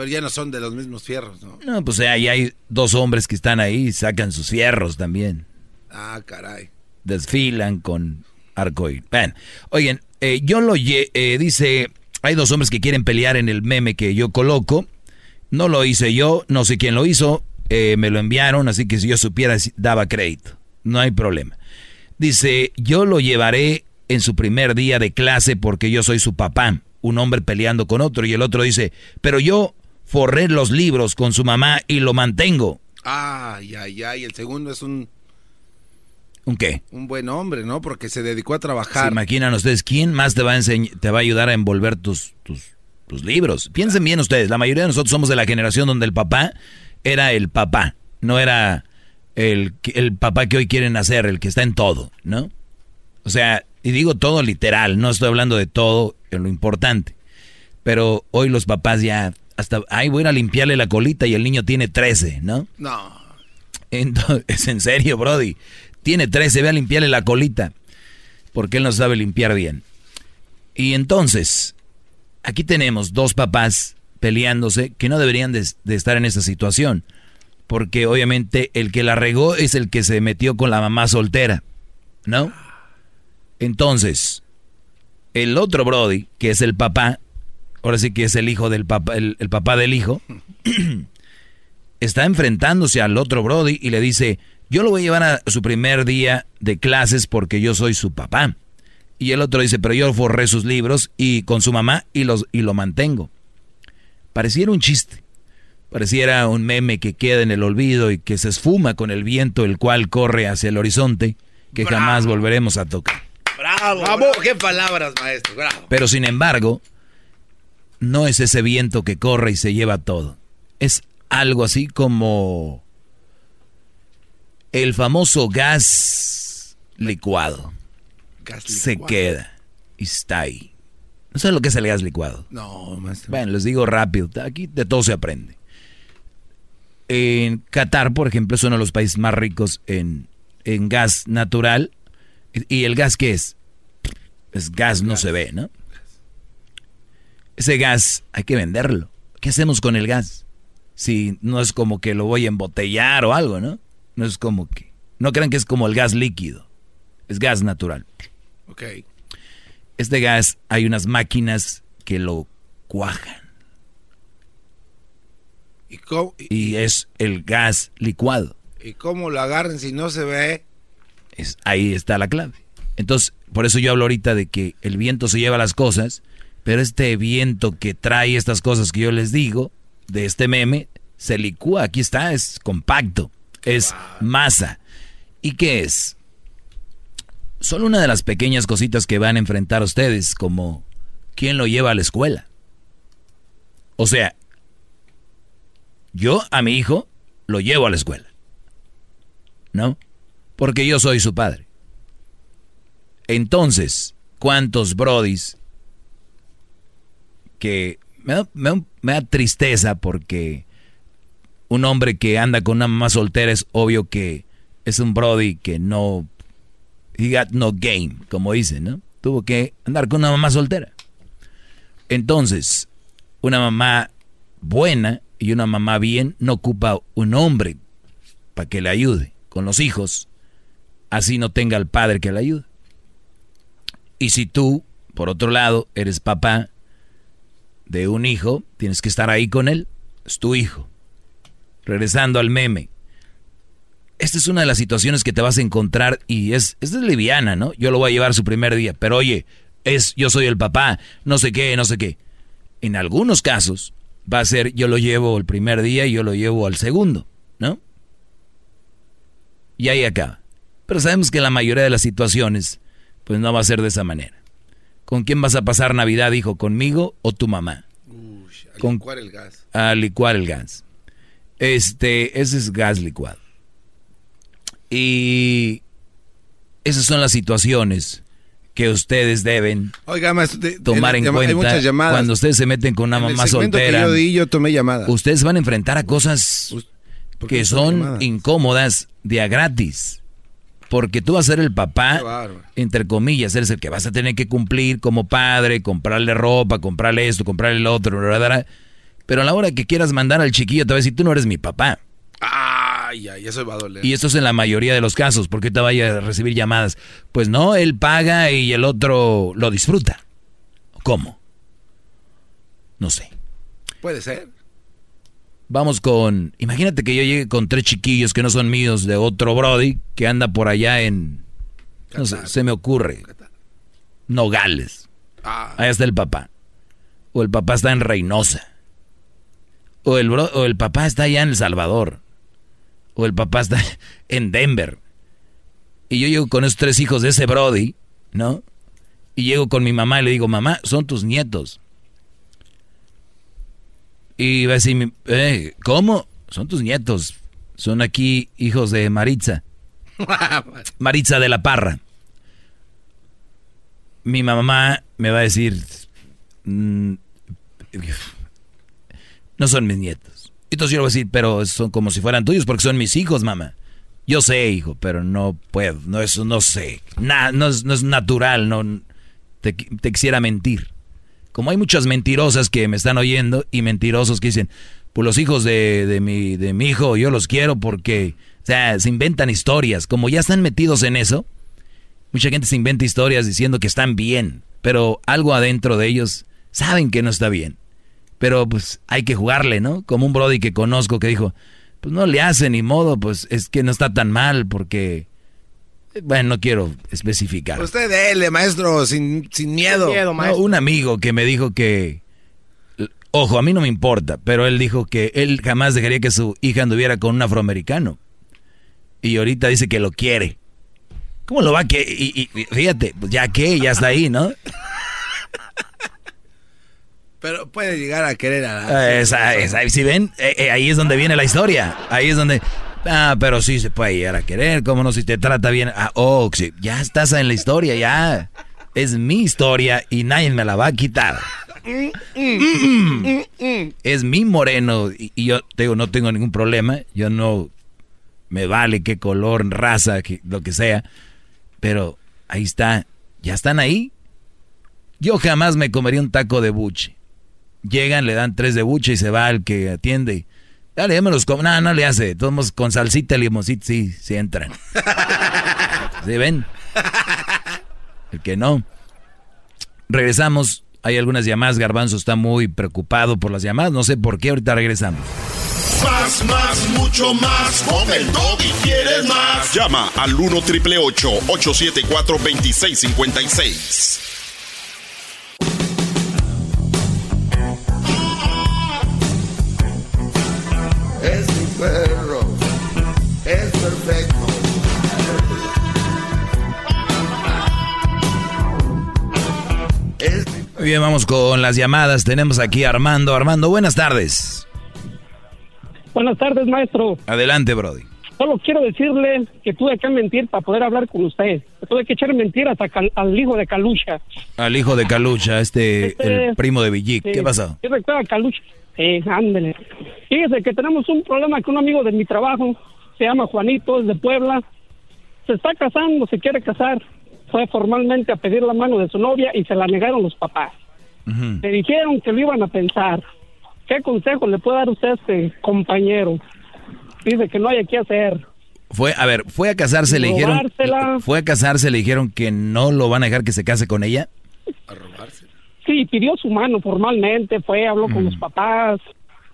Pero ya no son de los mismos fierros, ¿no? No, pues ahí hay dos hombres que están ahí y sacan sus fierros también. Ah, caray. Desfilan con arcoíris. Bueno, oigan, eh, yo lo eh, dice, hay dos hombres que quieren pelear en el meme que yo coloco. No lo hice yo, no sé quién lo hizo, eh, me lo enviaron, así que si yo supiera daba crédito. No hay problema. Dice, yo lo llevaré en su primer día de clase porque yo soy su papá. Un hombre peleando con otro y el otro dice, pero yo forré los libros con su mamá y lo mantengo. Ay, ay, ay. El segundo es un, ¿Un qué? un buen hombre, ¿no? Porque se dedicó a ¿Se trabajar. imaginan ustedes quién más te va a te va a ayudar a envolver tus, tus, tus libros? Piensen bien ustedes, la mayoría de nosotros somos de la generación donde el papá era el papá, no era el, el papá que hoy quieren hacer, el que está en todo, ¿no? O sea, y digo todo literal, no estoy hablando de todo en lo importante. Pero hoy los papás ya, hasta, ay, voy a ir a limpiarle la colita y el niño tiene 13, ¿no? No. Entonces, es <laughs> en serio, Brody. tiene 13, ve a limpiarle la colita, porque él no sabe limpiar bien. Y entonces, aquí tenemos dos papás peleándose que no deberían de, de estar en esa situación, porque obviamente el que la regó es el que se metió con la mamá soltera, ¿no? Entonces, el otro Brody, que es el papá, ahora sí que es el hijo del papá, el, papá del hijo, <clears throat> está enfrentándose al otro Brody y le dice, yo lo voy a llevar a su primer día de clases porque yo soy su papá. Y el otro dice, pero yo forré sus libros y con su mamá y, los, y lo mantengo. Pareciera un chiste, pareciera un meme que queda en el olvido y que se esfuma con el viento el cual corre hacia el horizonte que jamás volveremos a tocar. Bravo, qué palabras, maestro, bravo. Pero sin embargo, no es ese viento que corre y se lleva todo. Es algo así como el famoso gas licuado. Gas Se queda y está ahí. ¿No saben lo que es el gas licuado? No, maestro. Bueno, les digo rápido, aquí de todo se aprende. En Qatar, por ejemplo, es uno de los países más ricos en, en gas natural ¿Y el gas qué es? Es gas, no se ve, ¿no? Ese gas hay que venderlo. ¿Qué hacemos con el gas? Si no es como que lo voy a embotellar o algo, ¿no? No es como que... No crean que es como el gas líquido. Es gas natural. Ok. Este gas hay unas máquinas que lo cuajan. ¿Y, cómo, y es el gas licuado. ¿Y cómo lo agarran si no se ve? Es, ahí está la clave. Entonces, por eso yo hablo ahorita de que el viento se lleva las cosas, pero este viento que trae estas cosas que yo les digo, de este meme, se licúa. Aquí está, es compacto, es masa. ¿Y qué es? Solo una de las pequeñas cositas que van a enfrentar ustedes, como quién lo lleva a la escuela. O sea, yo a mi hijo lo llevo a la escuela. ¿No? porque yo soy su padre. Entonces, ¿cuántos brodis que me da, tristeza porque un hombre que anda con una mamá soltera es obvio que es un brody que no, he got no game, como dicen, ¿no? Tuvo que andar con una mamá soltera. Entonces, una mamá buena y una mamá bien no ocupa un hombre para que le ayude con los hijos así no tenga el padre que le ayude. Y si tú, por otro lado, eres papá de un hijo, tienes que estar ahí con él, es tu hijo. Regresando al meme. Esta es una de las situaciones que te vas a encontrar y es, es liviana, ¿no? Yo lo voy a llevar su primer día, pero oye, es yo soy el papá, no sé qué, no sé qué. En algunos casos va a ser yo lo llevo el primer día y yo lo llevo al segundo, ¿no? Y ahí acaba. Pero sabemos que la mayoría de las situaciones, pues no va a ser de esa manera. ¿Con quién vas a pasar Navidad, hijo? ¿Conmigo o tu mamá? a licuar el gas. A licuar el gas. Este, ese es gas licuado. Y esas son las situaciones que ustedes deben tomar en, cuenta cuando ustedes se meten con una mamá soltera. yo, tomé llamada. Ustedes van a enfrentar a cosas que son incómodas de a gratis porque tú vas a ser el papá, entre comillas, eres el que vas a tener que cumplir como padre, comprarle ropa, comprarle esto, comprarle lo otro, pero a la hora que quieras mandar al chiquillo te va a decir, tú no eres mi papá. Ay, ay, eso va a doler. Y esto es en la mayoría de los casos, porque te vaya a recibir llamadas. Pues no, él paga y el otro lo disfruta. ¿Cómo? No sé. Puede ser. Vamos con. Imagínate que yo llegue con tres chiquillos que no son míos de otro Brody que anda por allá en. No sé, se me ocurre. Nogales. Ah. Ahí está el papá. O el papá está en Reynosa. O el, o el papá está allá en El Salvador. O el papá está <laughs> en Denver. Y yo llego con esos tres hijos de ese Brody, ¿no? Y llego con mi mamá y le digo, mamá, son tus nietos. Y va a decir, eh, ¿cómo? Son tus nietos. Son aquí hijos de Maritza. <laughs> Maritza de la Parra. Mi mamá me va a decir, mm, no son mis nietos. Entonces yo le voy a decir, pero son como si fueran tuyos porque son mis hijos, mamá. Yo sé, hijo, pero no puedo, no eso no sé. no, es, no, es, natural, no te, quisiera mentir. Como hay muchas mentirosas que me están oyendo y mentirosos que dicen, pues los hijos de, de, mi, de mi hijo yo los quiero porque, o sea, se inventan historias. Como ya están metidos en eso, mucha gente se inventa historias diciendo que están bien, pero algo adentro de ellos saben que no está bien. Pero pues hay que jugarle, ¿no? Como un Brody que conozco que dijo, pues no le hace ni modo, pues es que no está tan mal porque... Bueno, no quiero especificar. Usted dele, maestro, sin, sin miedo. un amigo que me dijo que... Ojo, a mí no me importa, pero él dijo que él jamás dejaría que su hija anduviera con un afroamericano. Y ahorita dice que lo quiere. ¿Cómo lo va a que? Y, y, fíjate, pues ya que, ya está ahí, ¿no? Pero puede llegar a querer a la... Esa, esa, si ven, eh, eh, ahí es donde viene la historia. Ahí es donde... Ah, pero sí se puede llegar a querer. ¿Cómo no? Si te trata bien... Ah, oh, sí, ya estás en la historia, ya. Es mi historia y nadie me la va a quitar. es mi moreno y, yo digo, no tengo ningún problema. Yo no... Me vale qué color, raza, lo que sea. Pero ahí está. Ya están ahí. Yo jamás me comería un taco de buche. Llegan, le dan tres de buche y se va al que atiende. Dale, ya me los como. No, no le hace. Todos con salsita, limoncito, sí, sí entran. <laughs> ¿Sí ven? El que no. Regresamos. Hay algunas llamadas. Garbanzo está muy preocupado por las llamadas. No sé por qué. Ahorita regresamos. Más, más, mucho más. Con el y quieres más. Llama al 1 triple 874 2656. Muy bien, vamos con las llamadas. Tenemos aquí a Armando. Armando, buenas tardes. Buenas tardes, maestro. Adelante, Brody. Solo quiero decirle que tuve que mentir para poder hablar con usted. Tuve que echar mentiras al hijo de Calucha. Al hijo de Calucha, este, este el primo de Villic. ¿Qué pasó? ¿Qué recuerda Calucha? Eh, ándele. Fíjese que tenemos un problema con un amigo de mi trabajo, se llama Juanito, es de Puebla. Se está casando, se quiere casar. Fue formalmente a pedir la mano de su novia y se la negaron los papás. Le dijeron que lo iban a pensar. ¿Qué consejo le puede dar usted a este compañero? Dice que no hay que hacer. Fue, a ver, fue a casarse, le dijeron. Fue a casarse, le dijeron que no lo van a dejar que se case con ella. A robarse. Sí, pidió su mano formalmente, fue, habló con los papás,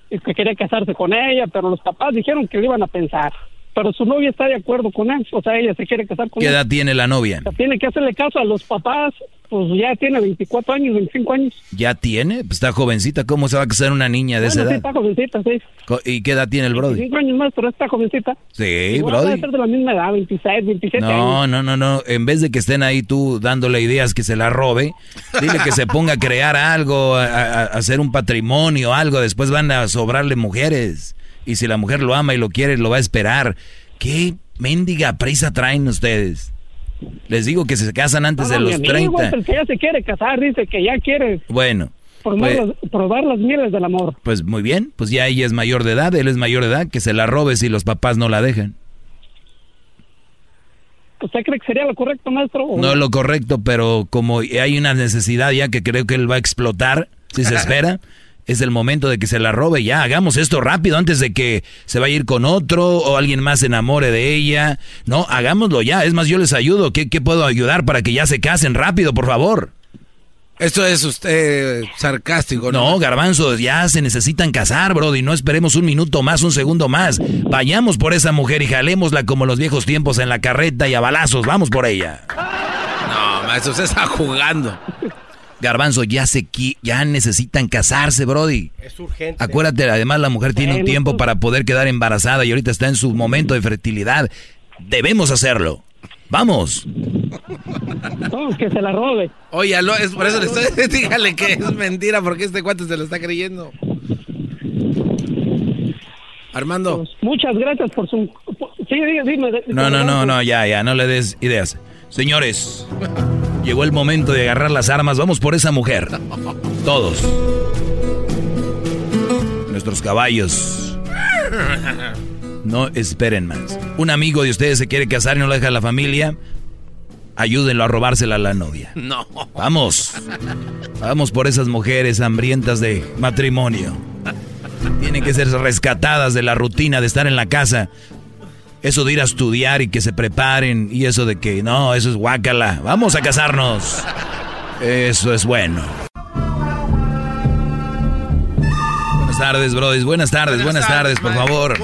que quería casarse con ella, pero los papás dijeron que le iban a pensar. Pero su novia está de acuerdo con él, o sea, ella se quiere casar con él. ¿Qué edad tiene la novia? tiene que hacerle caso a los papás pues ya tiene 24 años, 25 años. ¿Ya tiene? Pues está jovencita. ¿Cómo se va a casar una niña de esa edad? Sí, está jovencita, sí. ¿Y qué edad tiene el Brody? 25 años más, pero está jovencita. Sí, Igual Brody. Debe ser de la misma edad, 26, 27 no, años. No, no, no, En vez de que estén ahí tú dándole ideas que se la robe, dile que se ponga a crear algo, a, a hacer un patrimonio, algo. Después van a sobrarle mujeres. Y si la mujer lo ama y lo quiere, lo va a esperar. ¿Qué mendiga prisa traen ustedes? Les digo que se casan antes de los amigo 30. Es el que ya se quiere casar, dice que ya quiere. Bueno. Pues, probar las mieles del amor. Pues muy bien, pues ya ella es mayor de edad, él es mayor de edad, que se la robe si los papás no la dejan. ¿Usted cree que sería lo correcto, maestro? No lo correcto, pero como hay una necesidad ya que creo que él va a explotar, si se <laughs> espera, es el momento de que se la robe ya. Hagamos esto rápido antes de que se vaya a ir con otro o alguien más se enamore de ella. No, hagámoslo ya. Es más, yo les ayudo. ¿Qué, puedo ayudar para que ya se casen rápido, por favor? Esto es usted sarcástico, ¿no? No, garbanzo, ya se necesitan casar, Brody. No esperemos un minuto más, un segundo más. Vayamos por esa mujer y jalémosla como los viejos tiempos en la carreta y a balazos. Vamos por ella. No, maestro, usted está jugando. Garbanzo, ya se ya necesitan casarse, Brody. Es urgente. Acuérdate, además la mujer tiene un tiempo para poder quedar embarazada y ahorita está en su momento de fertilidad. Debemos hacerlo. Vamos. que se la robe. Oye, es por eso le estoy <laughs> dígale que es mentira porque este cuate se lo está creyendo. Armando. Pues, muchas gracias por su Sí, dime, No, no, no, no, ya, ya, no le des ideas. Señores, llegó el momento de agarrar las armas. Vamos por esa mujer. Todos. Nuestros caballos. No esperen más. Un amigo de ustedes se quiere casar y no lo deja la familia. Ayúdenlo a robársela a la novia. No. Vamos. Vamos por esas mujeres hambrientas de matrimonio. Tienen que ser rescatadas de la rutina de estar en la casa. Eso de ir a estudiar y que se preparen y eso de que no, eso es guácala. Vamos a casarnos. Eso es bueno. Buenas tardes, brodis. Buenas tardes, buenas, tardes, por favor.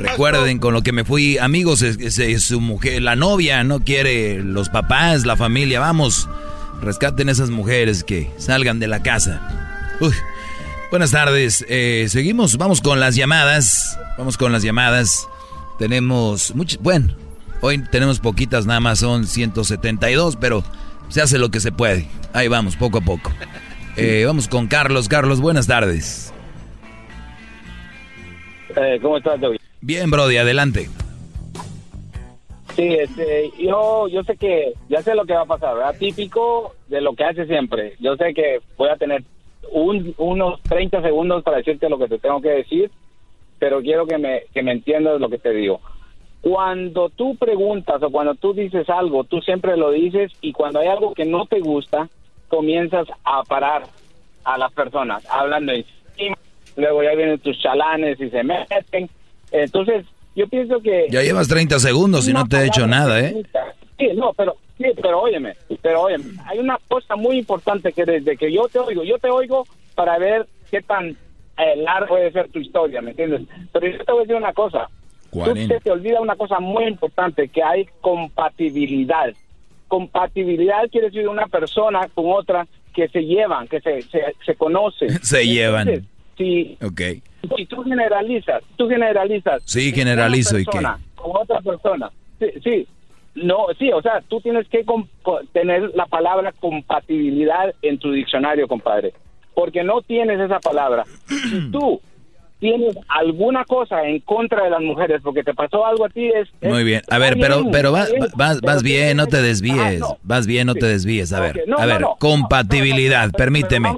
Recuerden con lo que me fui, amigos, es- es- es su mujer, la novia no quiere los papás, la familia, vamos. Rescaten esas mujeres que salgan de la casa. Uy. Buenas tardes. eh, seguimos, vamos con las llamadas. Vamos con las llamadas. Tenemos muchas, bueno, hoy tenemos poquitas, nada más son 172, pero se hace lo que se puede. Ahí vamos, poco a poco. Eh, vamos con Carlos. Carlos, buenas tardes. Eh, ¿Cómo estás, Doggy? Bien, Brody, adelante. Sí, este, yo, yo sé que, ya sé lo que va a pasar, ¿verdad? Típico de lo que hace siempre. Yo sé que voy a tener un- unos 30 segundos para decirte lo que te tengo que decir, pero quiero que me, que me entiendas lo que te digo. Cuando tú preguntas o cuando tú dices algo, tú siempre lo dices y cuando hay algo que no te gusta, comienzas a parar a las personas, hablando encima, luego ya vienen tus chalanes y se meten. Entonces, yo pienso que... Ya llevas 30 segundos y no te he hecho nada, ¿eh? Sí, no, pero sí, pero óyeme, pero óyeme, hay una cosa muy importante que desde que yo te oigo, yo te oigo para ver qué tan largo puede ser tu historia, ¿me entiendes? Pero yo te voy a decir una cosa, tú 40. se te olvida una cosa muy importante, que hay compatibilidad. Compatibilidad quiere decir una persona con otra que se llevan, que se, se, se conocen. <laughs> Se llevan. Entonces, si, Ok. si tú generalizas, tú generalizas. Sí, generalizo, una ¿y qué? Con otra persona. Sí, sí. No, sí, o sea, tú tienes que tener la palabra compatibilidad en tu diccionario, compadre. Porque no tienes esa palabra. Si tú tienes alguna cosa en contra de las mujeres porque te pasó algo a ti, es. es- Muy bien. A ver, pero, pero vas, vas, vas bien, no te desvíes. Ah. Vas bien, no te desvíes. A ver, a ver, compatibilidad, permíteme.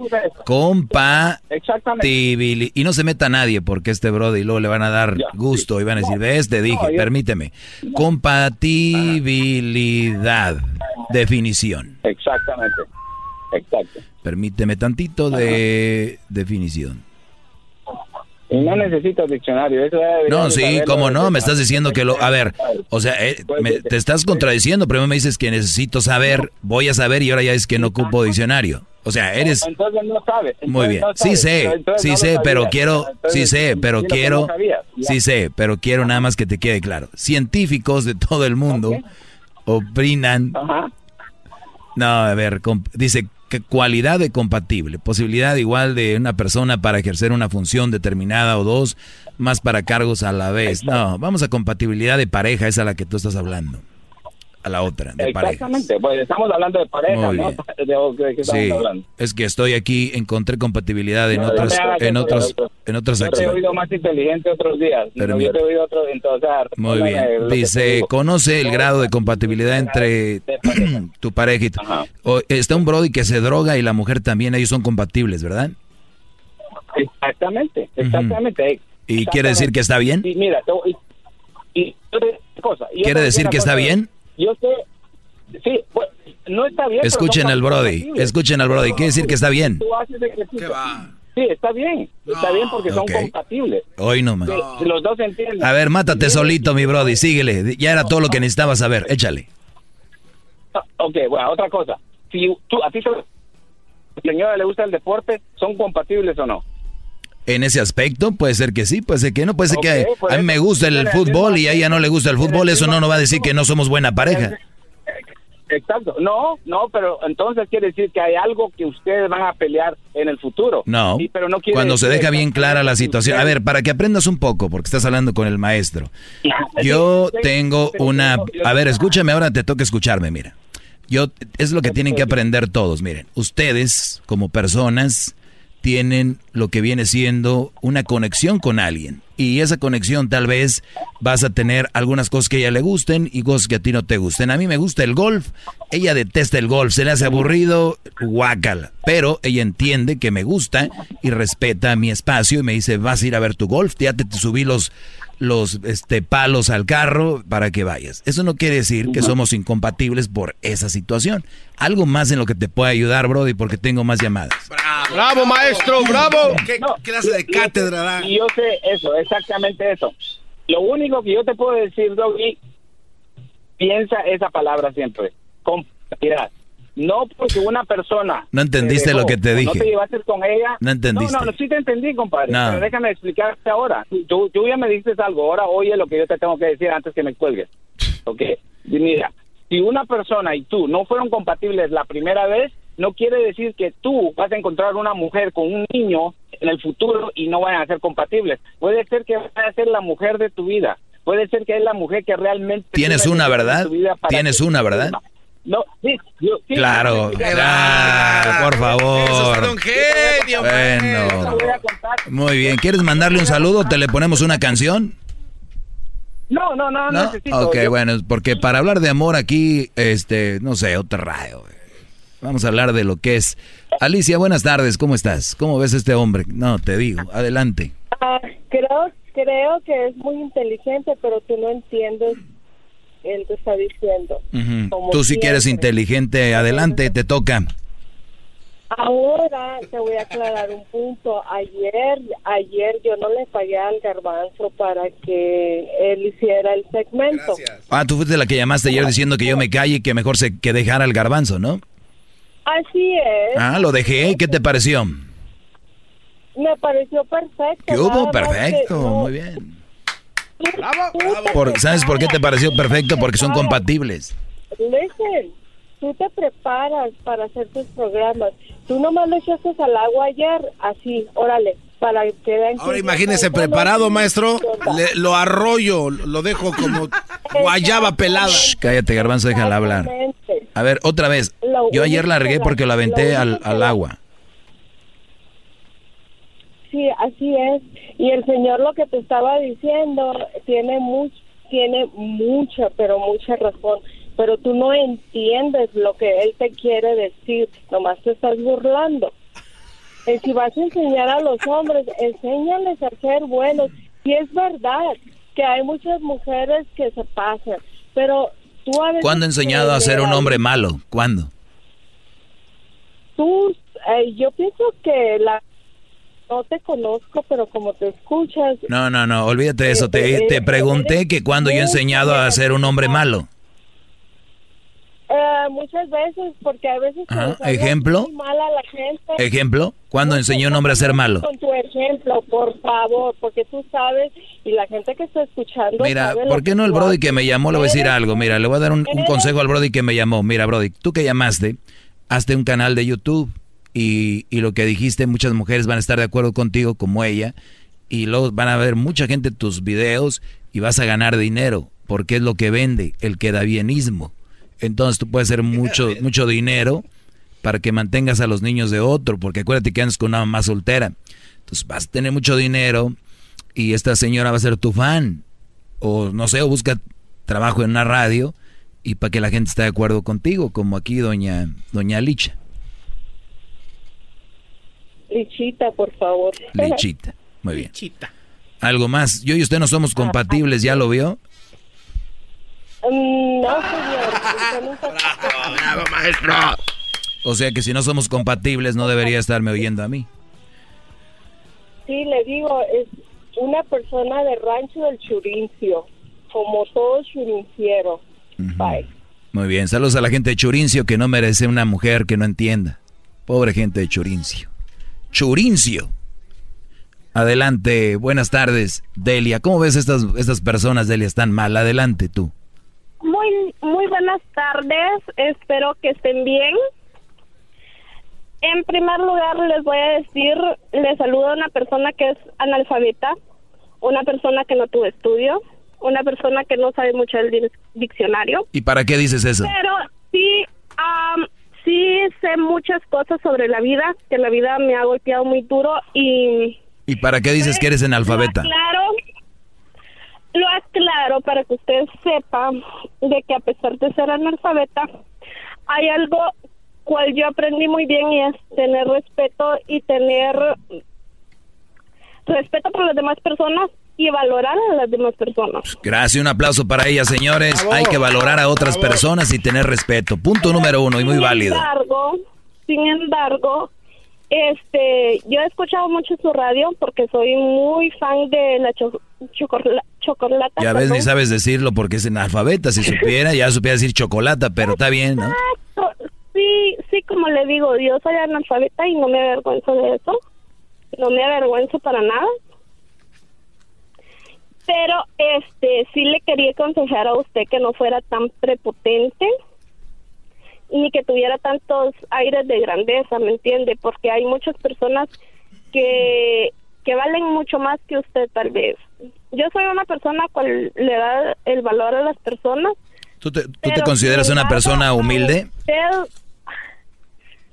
Compatibilidad. Y no se meta nadie porque este brody luego le van a dar gusto y van a decir, ves, te dije, permíteme. Compatibilidad. Definición. Exactamente. Exacto. Permíteme tantito de definición. Y no necesitas diccionario. Eso No, sí, cómo no, me estás diciendo que lo... A ver, o sea, eh, me- te estás contradiciendo, primero me dices que necesito saber, voy a saber y ahora ya es que no ocupo diccionario. O sea, eres... Entonces no sabes. Muy bien, sí sé, sí sé, pero quiero, sí sé, pero quiero, sí sé, pero quiero nada más que te quede claro. Científicos de todo el mundo opinan... No, a ver, dice cualidad de compatible, posibilidad igual de una persona para ejercer una función determinada o dos, más para cargos a la vez. No, vamos a compatibilidad de pareja, esa es a la que tú estás hablando. A la otra, de pareja. Exactamente, pues estamos hablando de pareja, Muy ¿no? bien. <laughs> De, de Sí, hablando. es que estoy aquí, encontré compatibilidad en No, otras, en otros, doctor. en otras Yo te he oído más inteligente otros días. Pero No, yo te he oído otro, entonces, sea, Muy bien. Dice, conoce el grado de compatibilidad entre <clears throat> tu pareja y tu... O, está un brody que se droga y la mujer también, ellos son compatibles, ¿verdad? Exactamente, exactamente. ¿Y quiere decir que está bien? Y mira, y, y cosa, y ¿Quiere decir que está cosa, bien? Yo sé, sí, pues, no está bien. Escuchen al brody, escuchen al brody, quiere decir que está bien. Tú haces ejercicio. Sí, está bien, está bien porque son compatibles. Hoy nomás. Sí, los dos entienden. A ver, mátate solito, mi brody, síguele. Ya era todo lo que necesitabas saber, échale. Ah, Ok, bueno, otra cosa. Si tú, a ti señora le gusta el deporte, ¿son compatibles o no? En ese aspecto, puede ser que sí, puede ser que no, puede ser que a mí me gusta el fútbol y a ella no le gusta el fútbol, eso no nos va a decir que no somos buena pareja. Exacto. No, no, pero entonces quiere decir que hay algo que ustedes van a pelear en el futuro. No, Sí, pero no quiere cuando se deja bien clara la situación. A ver, para que aprendas un poco, porque estás hablando con el maestro. Yo tengo una... A ver, escúchame, ahora te toca escucharme, mira. Yo, es lo que tienen que aprender todos, miren. Ustedes, como personas, tienen lo que viene siendo una conexión con alguien. Y esa conexión tal vez vas a tener algunas cosas que a ella le gusten y cosas que a ti no te gusten. A mí me gusta el golf, ella detesta el golf, se le hace aburrido, guácala. Pero ella entiende que me gusta y respeta mi espacio y me dice, vas a ir a ver tu golf, ya te, te subí los, los este, palos al carro para que vayas. Eso no quiere decir que somos incompatibles por esa situación. Algo más en lo que te puede ayudar, Brody, porque tengo más llamadas. Bravo, maestro, bravo. ¿Qué clase de cátedra da? Y yo sé eso, exactamente eso. Lo único que yo te puedo decir, Doggy, piensa esa palabra siempre, compatibilidad. No porque una persona... No entendiste dejó lo que te dije. No te llevaste con ella. No entendiste. No, no, sí te entendí, compadre. No. Pero déjame explicarte ahora. Tú, tú ya me dices algo. Ahora oye lo que yo te tengo que decir antes que me cuelgues. <laughs> Ok. Y mira, si una persona y tú no fueron compatibles la primera vez, no quiere decir que tú vas a encontrar una mujer con un niño en el futuro y no vayan a ser compatibles. Puede ser que vaya a ser la mujer de tu vida. Puede ser que es la mujer que realmente... Tienes una, ¿verdad? Tienes una, ¿verdad? No, sí, yo- sí, Claro, por favor. un genio, Bueno, muy bien. ¿Quieres mandarle un saludo? ¿Te le ponemos una canción? No, no, no, ¿No? necesito. Ok, Yo- bueno, porque para hablar de amor aquí, este, no sé, otra radio. Vamos a hablar de lo que es. Alicia, buenas tardes, ¿cómo estás? ¿Cómo ves a este hombre? No, te digo, adelante. Ah, creo, creo que es muy inteligente, pero tú no entiendes él te está diciendo. Como Tú si quieres inteligente, adelante, te toca. Ahora te voy a aclarar un punto. Ayer, ayer yo no le pagué al garbanzo para que él hiciera el segmento. Ah, tú fuiste la que llamaste ayer diciendo que yo me calle y que mejor se que dejara el garbanzo, ¿no? Así es. Ah, lo dejé, ¿qué te pareció? Me pareció perfecto. ¿Qué hubo? que Perfecto, no- muy bien. Por- ¿Sabes por qué te pareció perfecto? Porque son compatibles. Listen, tú te preparas para hacer tus programas. Tú nomás lo echaste al agua ayer, así, órale, para que Ahora imagínese preparado, maestro. Le- lo arroyo, lo dejo como <laughs> guayaba pelada. Shh, cállate, garbanzo, déjala hablar. A ver, otra vez. Yo ayer único la regué que porque la- lo aventé al, al agua. Sí, así es. Y el señor lo que te estaba diciendo tiene much, tiene mucha, pero mucha razón. Pero tú no entiendes lo que él te quiere decir. Nomás te estás burlando. Y si vas a enseñar a los hombres, enséñales a ser buenos. Y es verdad que hay muchas mujeres que se pasan. Pero tú a veces ¿Cuándo he enseñado a ser un hombre malo? ¿Cuándo? Tú, eh, yo pienso que la no te conozco, pero como te escuchas, No, no, no, olvídate de eso. Te, te pregunté que cuando yo he enseñado a ser un hombre malo. eh, muchas veces, porque a veces Ajá, ¿ejemplo? muy mal a la gente. ¿Ejemplo? ¿Cuándo enseñó un hombre a ser malo? Con tu ejemplo, por favor, porque tú sabes y la gente que está escuchando. Mira, sabe ¿por qué no el Brody que me llamó le voy a decir algo? Mira, le voy a dar un, un consejo al Brody que me llamó. Mira, Brody, tú que llamaste, hazte un canal de YouTube y, y lo que dijiste, muchas mujeres van a estar de acuerdo contigo como ella y luego van a ver mucha gente tus videos y vas a ganar dinero porque es lo que vende, el quedabienismo. Entonces tú puedes hacer mucho, mucho dinero para que mantengas a los niños de otro, porque acuérdate que andas con una mamá soltera. Entonces vas a tener mucho dinero y esta señora va a ser tu fan. O no sé, o busca trabajo en una radio y para que la gente esté de acuerdo contigo, como aquí doña, doña Licha. Lichita, por favor. Lichita. Muy bien. Algo más. Yo y usted no somos compatibles, ¿ya lo vio? Mm, no, señor. usted nunca- <laughs> maestro! O sea que si no somos compatibles no debería estarme oyendo a mí. Sí, le digo, es una persona de rancho del Churincio, como todo churinciero. Bye. Muy bien, saludos a la gente de Churincio que no merece una mujer que no entienda. Pobre gente de Churincio. Churincio. Adelante, buenas tardes, Delia. ¿Cómo ves estas, estas personas, Delia? Están mal. Adelante tú. Muy, muy buenas tardes. Espero que estén bien. En primer lugar, les voy a decir, les saludo a una persona que es analfabeta, una persona que no tuvo estudio, una persona que no sabe mucho del dic- diccionario, ¿Y para qué dices eso? pero sí, am, sí sé muchas cosas sobre la vida, que la vida me ha golpeado muy duro y ¿Y para qué dices que eres analfabeta? Claro, lo aclaro para que usted sepa de que a pesar de ser analfabeta, hay algo cual yo aprendí muy bien y es tener respeto y tener respeto por las demás personas y valorar a las demás personas. Gracias, un aplauso para ella, señores. Hay que valorar a otras personas y tener respeto. Punto número uno y muy sin válido. Embargo, sin embargo, este, yo he escuchado mucho su radio porque soy muy fan de la cho chocolata. chocolata Ya ves, ni sabes decirlo porque es analfabeta. Si supiera, ya supiera decir chocolata, pero está bien, ¿no? Exacto. Sí, sí, como le digo, yo soy analfabeta y no me avergüenzo de eso. No me avergüenzo para nada. Pero, este, sí le quería aconsejar a usted que no fuera tan prepotente ni que tuviera tantos aires de grandeza, ¿me entiende? Porque hay muchas personas que, que valen mucho más que usted, tal vez. Yo soy una persona cual le da el valor a las personas. ¿Tú te, tú te consideras una persona humilde? Usted-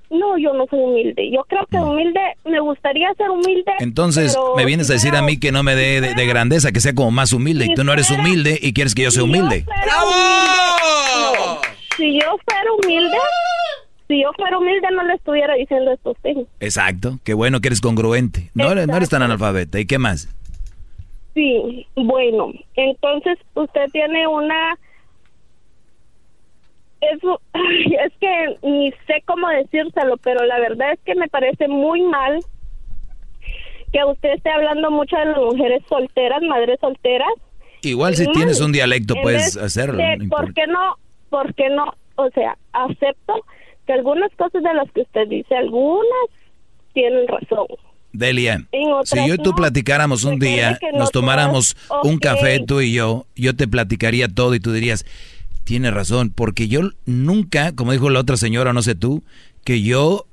no, yo no soy humilde. Yo creo que humilde, me gustaría ser humilde. Entonces, pero me vienes a decir a mí que no me dé de, de grandeza, que sea como más humilde. Y tú no eres humilde y quieres que yo sea humilde. No, si yo fuera humilde, si yo fuera humilde no le estuviera diciendo estos things. Exacto. Qué bueno que eres congruente. No eres, no eres tan analfabeta. ¿Y qué más? Sí, bueno, entonces usted tiene una... Eso, <laughs> es que ni sé cómo decírselo, pero la verdad es que me parece muy mal que usted esté hablando mucho de las mujeres solteras, madres solteras. Igual si Mal. tienes un dialecto En puedes vez hacerlo. de, no. ¿Por qué no? ¿Por qué no? O sea, acepto que algunas cosas de las que usted dice, algunas tienen razón. Delia, si yo y tú no. platicáramos un día, no nos tomáramos un café tú y yo, yo te platicaría todo y tú dirías, tiene razón, porque yo nunca, como dijo la otra señora, no sé tú, que yo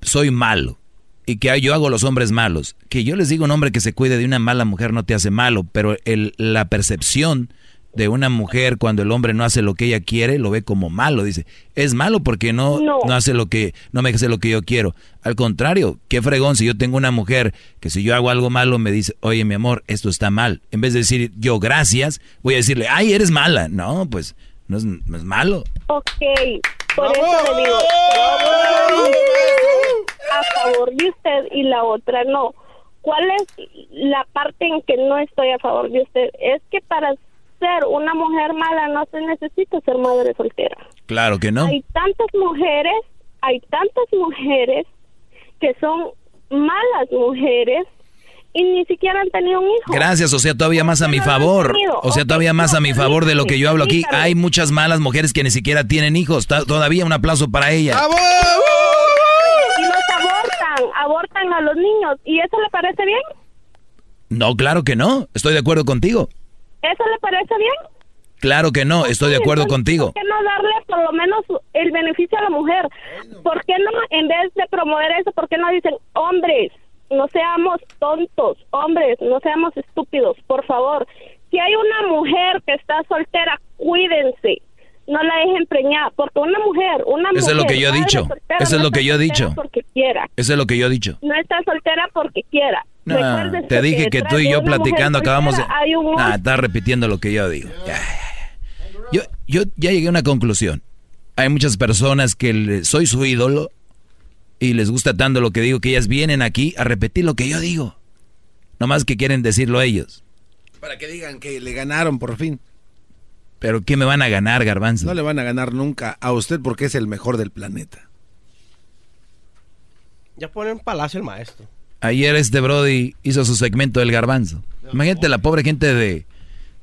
soy malo y que yo hago los hombres malos. Que yo les digo un hombre que se cuide de una mala mujer no te hace malo, pero el, la percepción de una mujer cuando el hombre no hace lo que ella quiere, lo ve como malo. Dice, es malo porque no, No. no hace lo que, no me hace lo que yo quiero. Al contrario, qué fregón si yo tengo una mujer que si yo hago algo malo me dice, oye mi amor, esto está mal. En vez de decir yo gracias, voy a decirle, ay, eres mala. No, pues no es, no es malo. Ok, por eso le digo, a favor de usted y la otra no. ¿Cuál es la parte en que no estoy a favor de usted? Es que para ser una mujer mala no se necesita ser madre soltera. Claro que no. Hay tantas mujeres, hay tantas mujeres que son malas mujeres y ni siquiera han tenido un hijo. Gracias, o sea, todavía más a mi favor. O sea, todavía más a mi favor de lo que yo hablo aquí. Hay muchas malas mujeres que ni siquiera tienen hijos. Todavía un aplauso para ella. Y los abortan, abortan a los niños. ¿Y eso le parece bien? No, claro que no. Estoy de acuerdo contigo. ¿Eso le parece bien? Claro que no, estoy de acuerdo Entonces, contigo. ¿Por qué no darle por lo menos el beneficio a la mujer? ¿Por qué no, en vez de promover eso, por qué no dicen, hombres, no seamos tontos, hombres, no seamos estúpidos, por favor? Si hay una mujer que está soltera, cuídense. No la dejen preñar, porque una mujer, una Eso es lo mujer que yo he dicho. soltera, Eso es no lo que está yo he soltera dicho. Porque quiera. Eso es lo que yo he dicho. No está soltera porque quiera. No, te dije que tú y yo platicando acabamos de... un Ah, estás repitiendo lo que yo digo. Ya. Yo, yo ya llegué a una conclusión. Hay muchas personas que le- soy su ídolo y les gusta tanto lo que digo que ellas vienen aquí a repetir lo que yo digo. Nomás que quieren decirlo ellos. Para que digan que le ganaron por fin. Pero ¿qué me van a ganar, garbanzo? No le van a ganar nunca a usted porque es el mejor del planeta. Ya pone en palacio el maestro. Ayer este Brody hizo su segmento del garbanzo. Imagínate la pobre gente de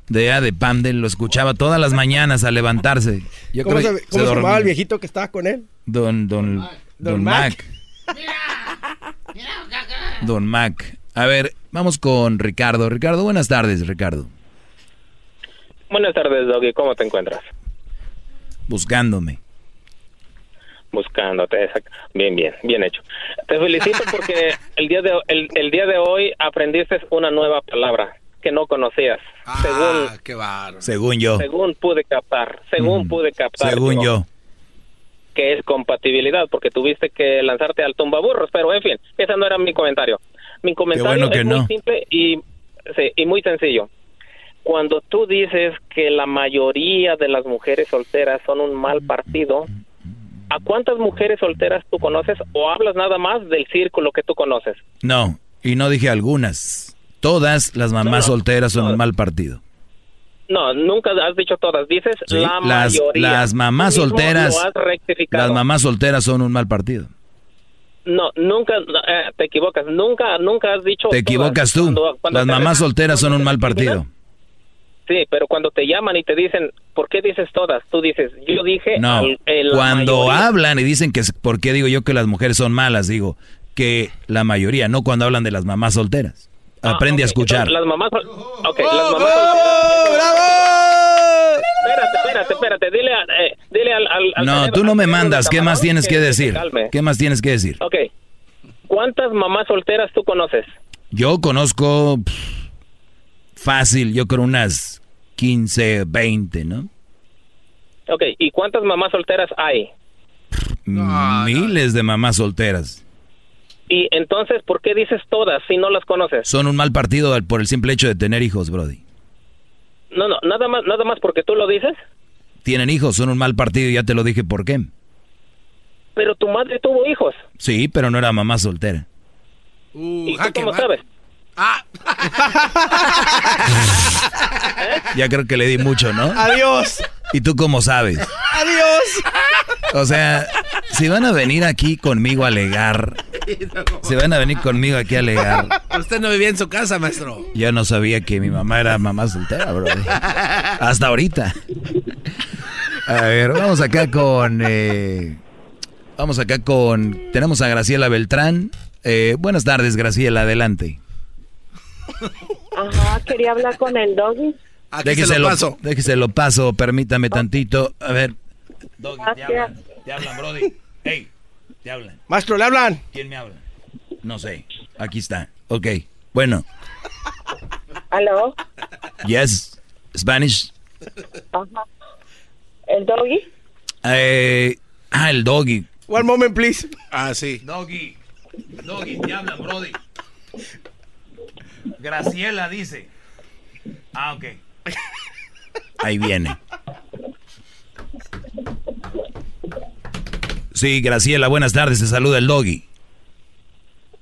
de, ah, de Pamdel, lo escuchaba todas las mañanas al levantarse. Yo ¿Cómo, creo se, que cómo se llamaba el viejito que estaba con él? Don, don, don, Don Mac. Don Mac. A ver, vamos con Ricardo. Ricardo, buenas tardes, Ricardo. Buenas tardes, Doggy. ¿Cómo te encuentras? Buscándome. Buscándote. Bien, bien, bien hecho. Te felicito <laughs> porque el día de el, el día de hoy aprendiste una nueva palabra que no conocías. según qué bárbaro. Según yo. según pude captar, según pude captar. Según yo. Que es compatibilidad, porque tuviste que lanzarte al tumbaburros, pero en fin, ese no era mi comentario. Mi comentario bueno que es no. muy simple y, sí, y muy sencillo. Cuando tú dices que la mayoría de las mujeres solteras son un mal partido, ¿a cuántas mujeres solteras tú conoces o hablas nada más del círculo que tú conoces? No, y no dije algunas. Todas las mamás solteras son un mal partido. No, nunca has dicho todas, dices Sí, la las, mayoría. las mamás solteras, las mamás solteras son un mal partido. No, nunca, eh, te equivocas, nunca, nunca has dicho Te todas. equivocas tú. Cuando- cuando Las te mamás solteras son un mal partido. Sí, pero cuando te llaman y te dicen, ¿por qué dices todas? Tú dices, yo dije... No, al- cuando mayoría. hablan y dicen que, ¿por qué digo yo que las mujeres son malas? Digo que la mayoría, no cuando hablan de las mamás solteras. Aprende a escuchar. Entonces, las mamás... Ok, las mamás solteras... Espérate, espérate, espérate, dile, a- eh, dile al... al- al No, tú no me mandas. ¿Qué más tienes que decir? ¿Qué más tienes que decir? Ok, ¿cuántas mamás solteras tú conoces? Yo conozco pff, fácil, yo creo unas 15, 20, ¿no? Ok, ¿y cuántas mamás solteras hay? Miles de mamás solteras. Y entonces, ¿por qué dices todas si no las conoces? Son un mal partido por el simple hecho de tener hijos, Brody. No, no, nada más, nada más porque tú lo dices, Tienen hijos, son un mal partido, ya te lo dije por qué. pero tu madre tuvo hijos. Sí, pero no era mamá soltera. ¿Y tú cómo sabes? Ya creo que le di mucho, ¿no? Adiós. ¿Y tú cómo sabes? Adiós. O sea, si van a venir aquí conmigo a alegar, si van a venir conmigo aquí a alegar, Usted no vivía en su casa, maestro. yo no sabía que mi mamá era mamá soltera, bro. Hasta ahorita. A ver, vamos acá con... eh, vamos acá con... Tenemos a Graciela Beltrán. Eh, buenas tardes, Graciela, adelante. Ajá, quería hablar con el doggy. Déjese lo paso. Déjese lo paso, permítame tantito. A ver, Gracias. te hablan, Brody. Hey, te hablan. Maestro, ¿le hablan? ¿Quién me habla? No sé. Aquí está. Ok. Bueno. ¿Aló? Yes. Spanish. Ajá. ¿El doggy? Eh, ah, el doggy. One moment, please. Ah, sí. Doggy. Doggy, te hablan, Brody. Graciela dice. Ah, ok. Ahí viene. Sí, Graciela, buenas tardes. Te saluda el doggy.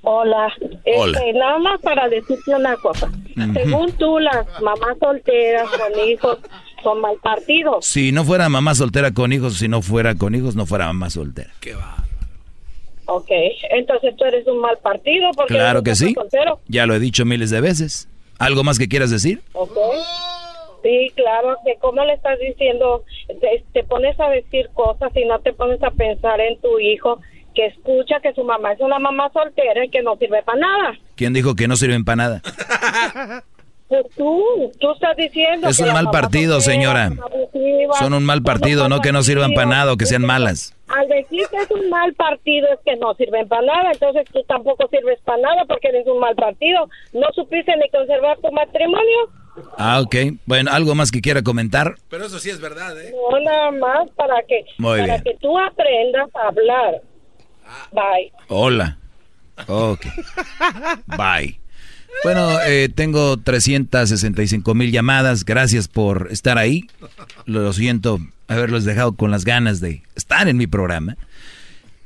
Hola. Hola. Este, nada más para decirte una cosa. Según tú, las mamás solteras con hijos son mal partidos. Si no fuera mamá soltera con hijos, si no fuera con hijos, no fuera mamá soltera. Ok. Entonces tú eres un mal partido porque Claro que sí. soltero. Ya lo he dicho miles de veces. ¿Algo más que quieras decir? Ok. Sí, claro, que como le estás diciendo, te, te pones a decir cosas y no te pones a pensar en tu hijo que escucha que su mamá es una mamá soltera y que no sirve para nada. ¿Quién dijo que no sirven para nada? Pues tú, tú estás diciendo Es que un mal partido, soltera señora. son un mal partido, no que no sirvan para nada o que sean malas. Al decir que es un mal partido es que no sirven para nada, entonces tú tampoco sirves para nada porque eres un mal partido. ¿No supiste ni conservar tu matrimonio? Ah, ok. Bueno, ¿algo más que quiera comentar? Pero eso sí es verdad, ¿eh? No, nada más para que, Muy para bien. que tú aprendas a hablar. Bye. Hola. Ok. Bye. Bueno, eh, tengo 365 mil llamadas. Gracias por estar ahí. Lo siento haberlos dejado con las ganas de estar en mi programa.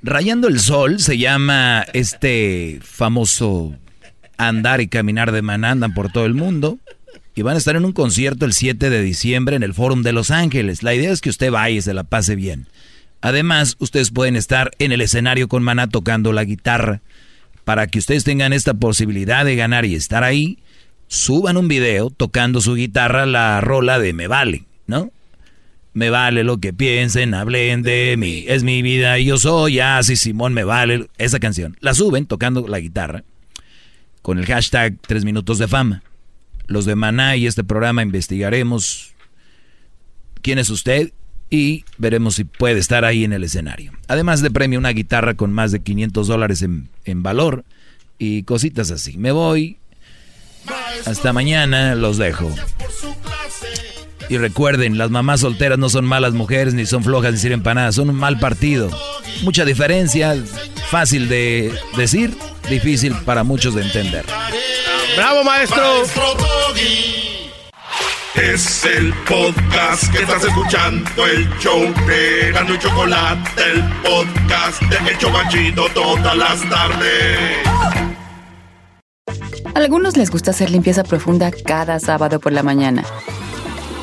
Rayando el Sol se llama este famoso andar y caminar de maná. Andan por todo el mundo. Y van a estar en un concierto el 7 de diciembre en el Fórum de Los Ángeles. La idea es que usted vaya y se la pase bien. Además, ustedes pueden estar en el escenario con Maná tocando la guitarra. Para que ustedes tengan esta posibilidad de ganar y estar ahí, suban un video tocando su guitarra la rola de Me Vale, ¿no? Me vale lo que piensen, hablen de mí, es mi vida y yo soy así, Simón, me vale. Esa canción. La suben tocando la guitarra con el hashtag 3 minutos de fama. Los de Maná y este programa investigaremos quién es usted y veremos si puede estar ahí en el escenario. Además de premio, una guitarra con más de 500 dólares en, en valor y cositas así. Me voy. Hasta mañana, los dejo. Y recuerden, las mamás solteras no son malas mujeres, ni son flojas, ni sirven para nada. Son un mal partido. Mucha diferencia, fácil de decir, difícil para muchos de entender. ¡Bravo, maestro! Es el podcast que estás escuchando, el show de Gano y Chocolate, el podcast de El Chocachito todas las tardes. Algunos les gusta hacer limpieza profunda cada sábado por la mañana.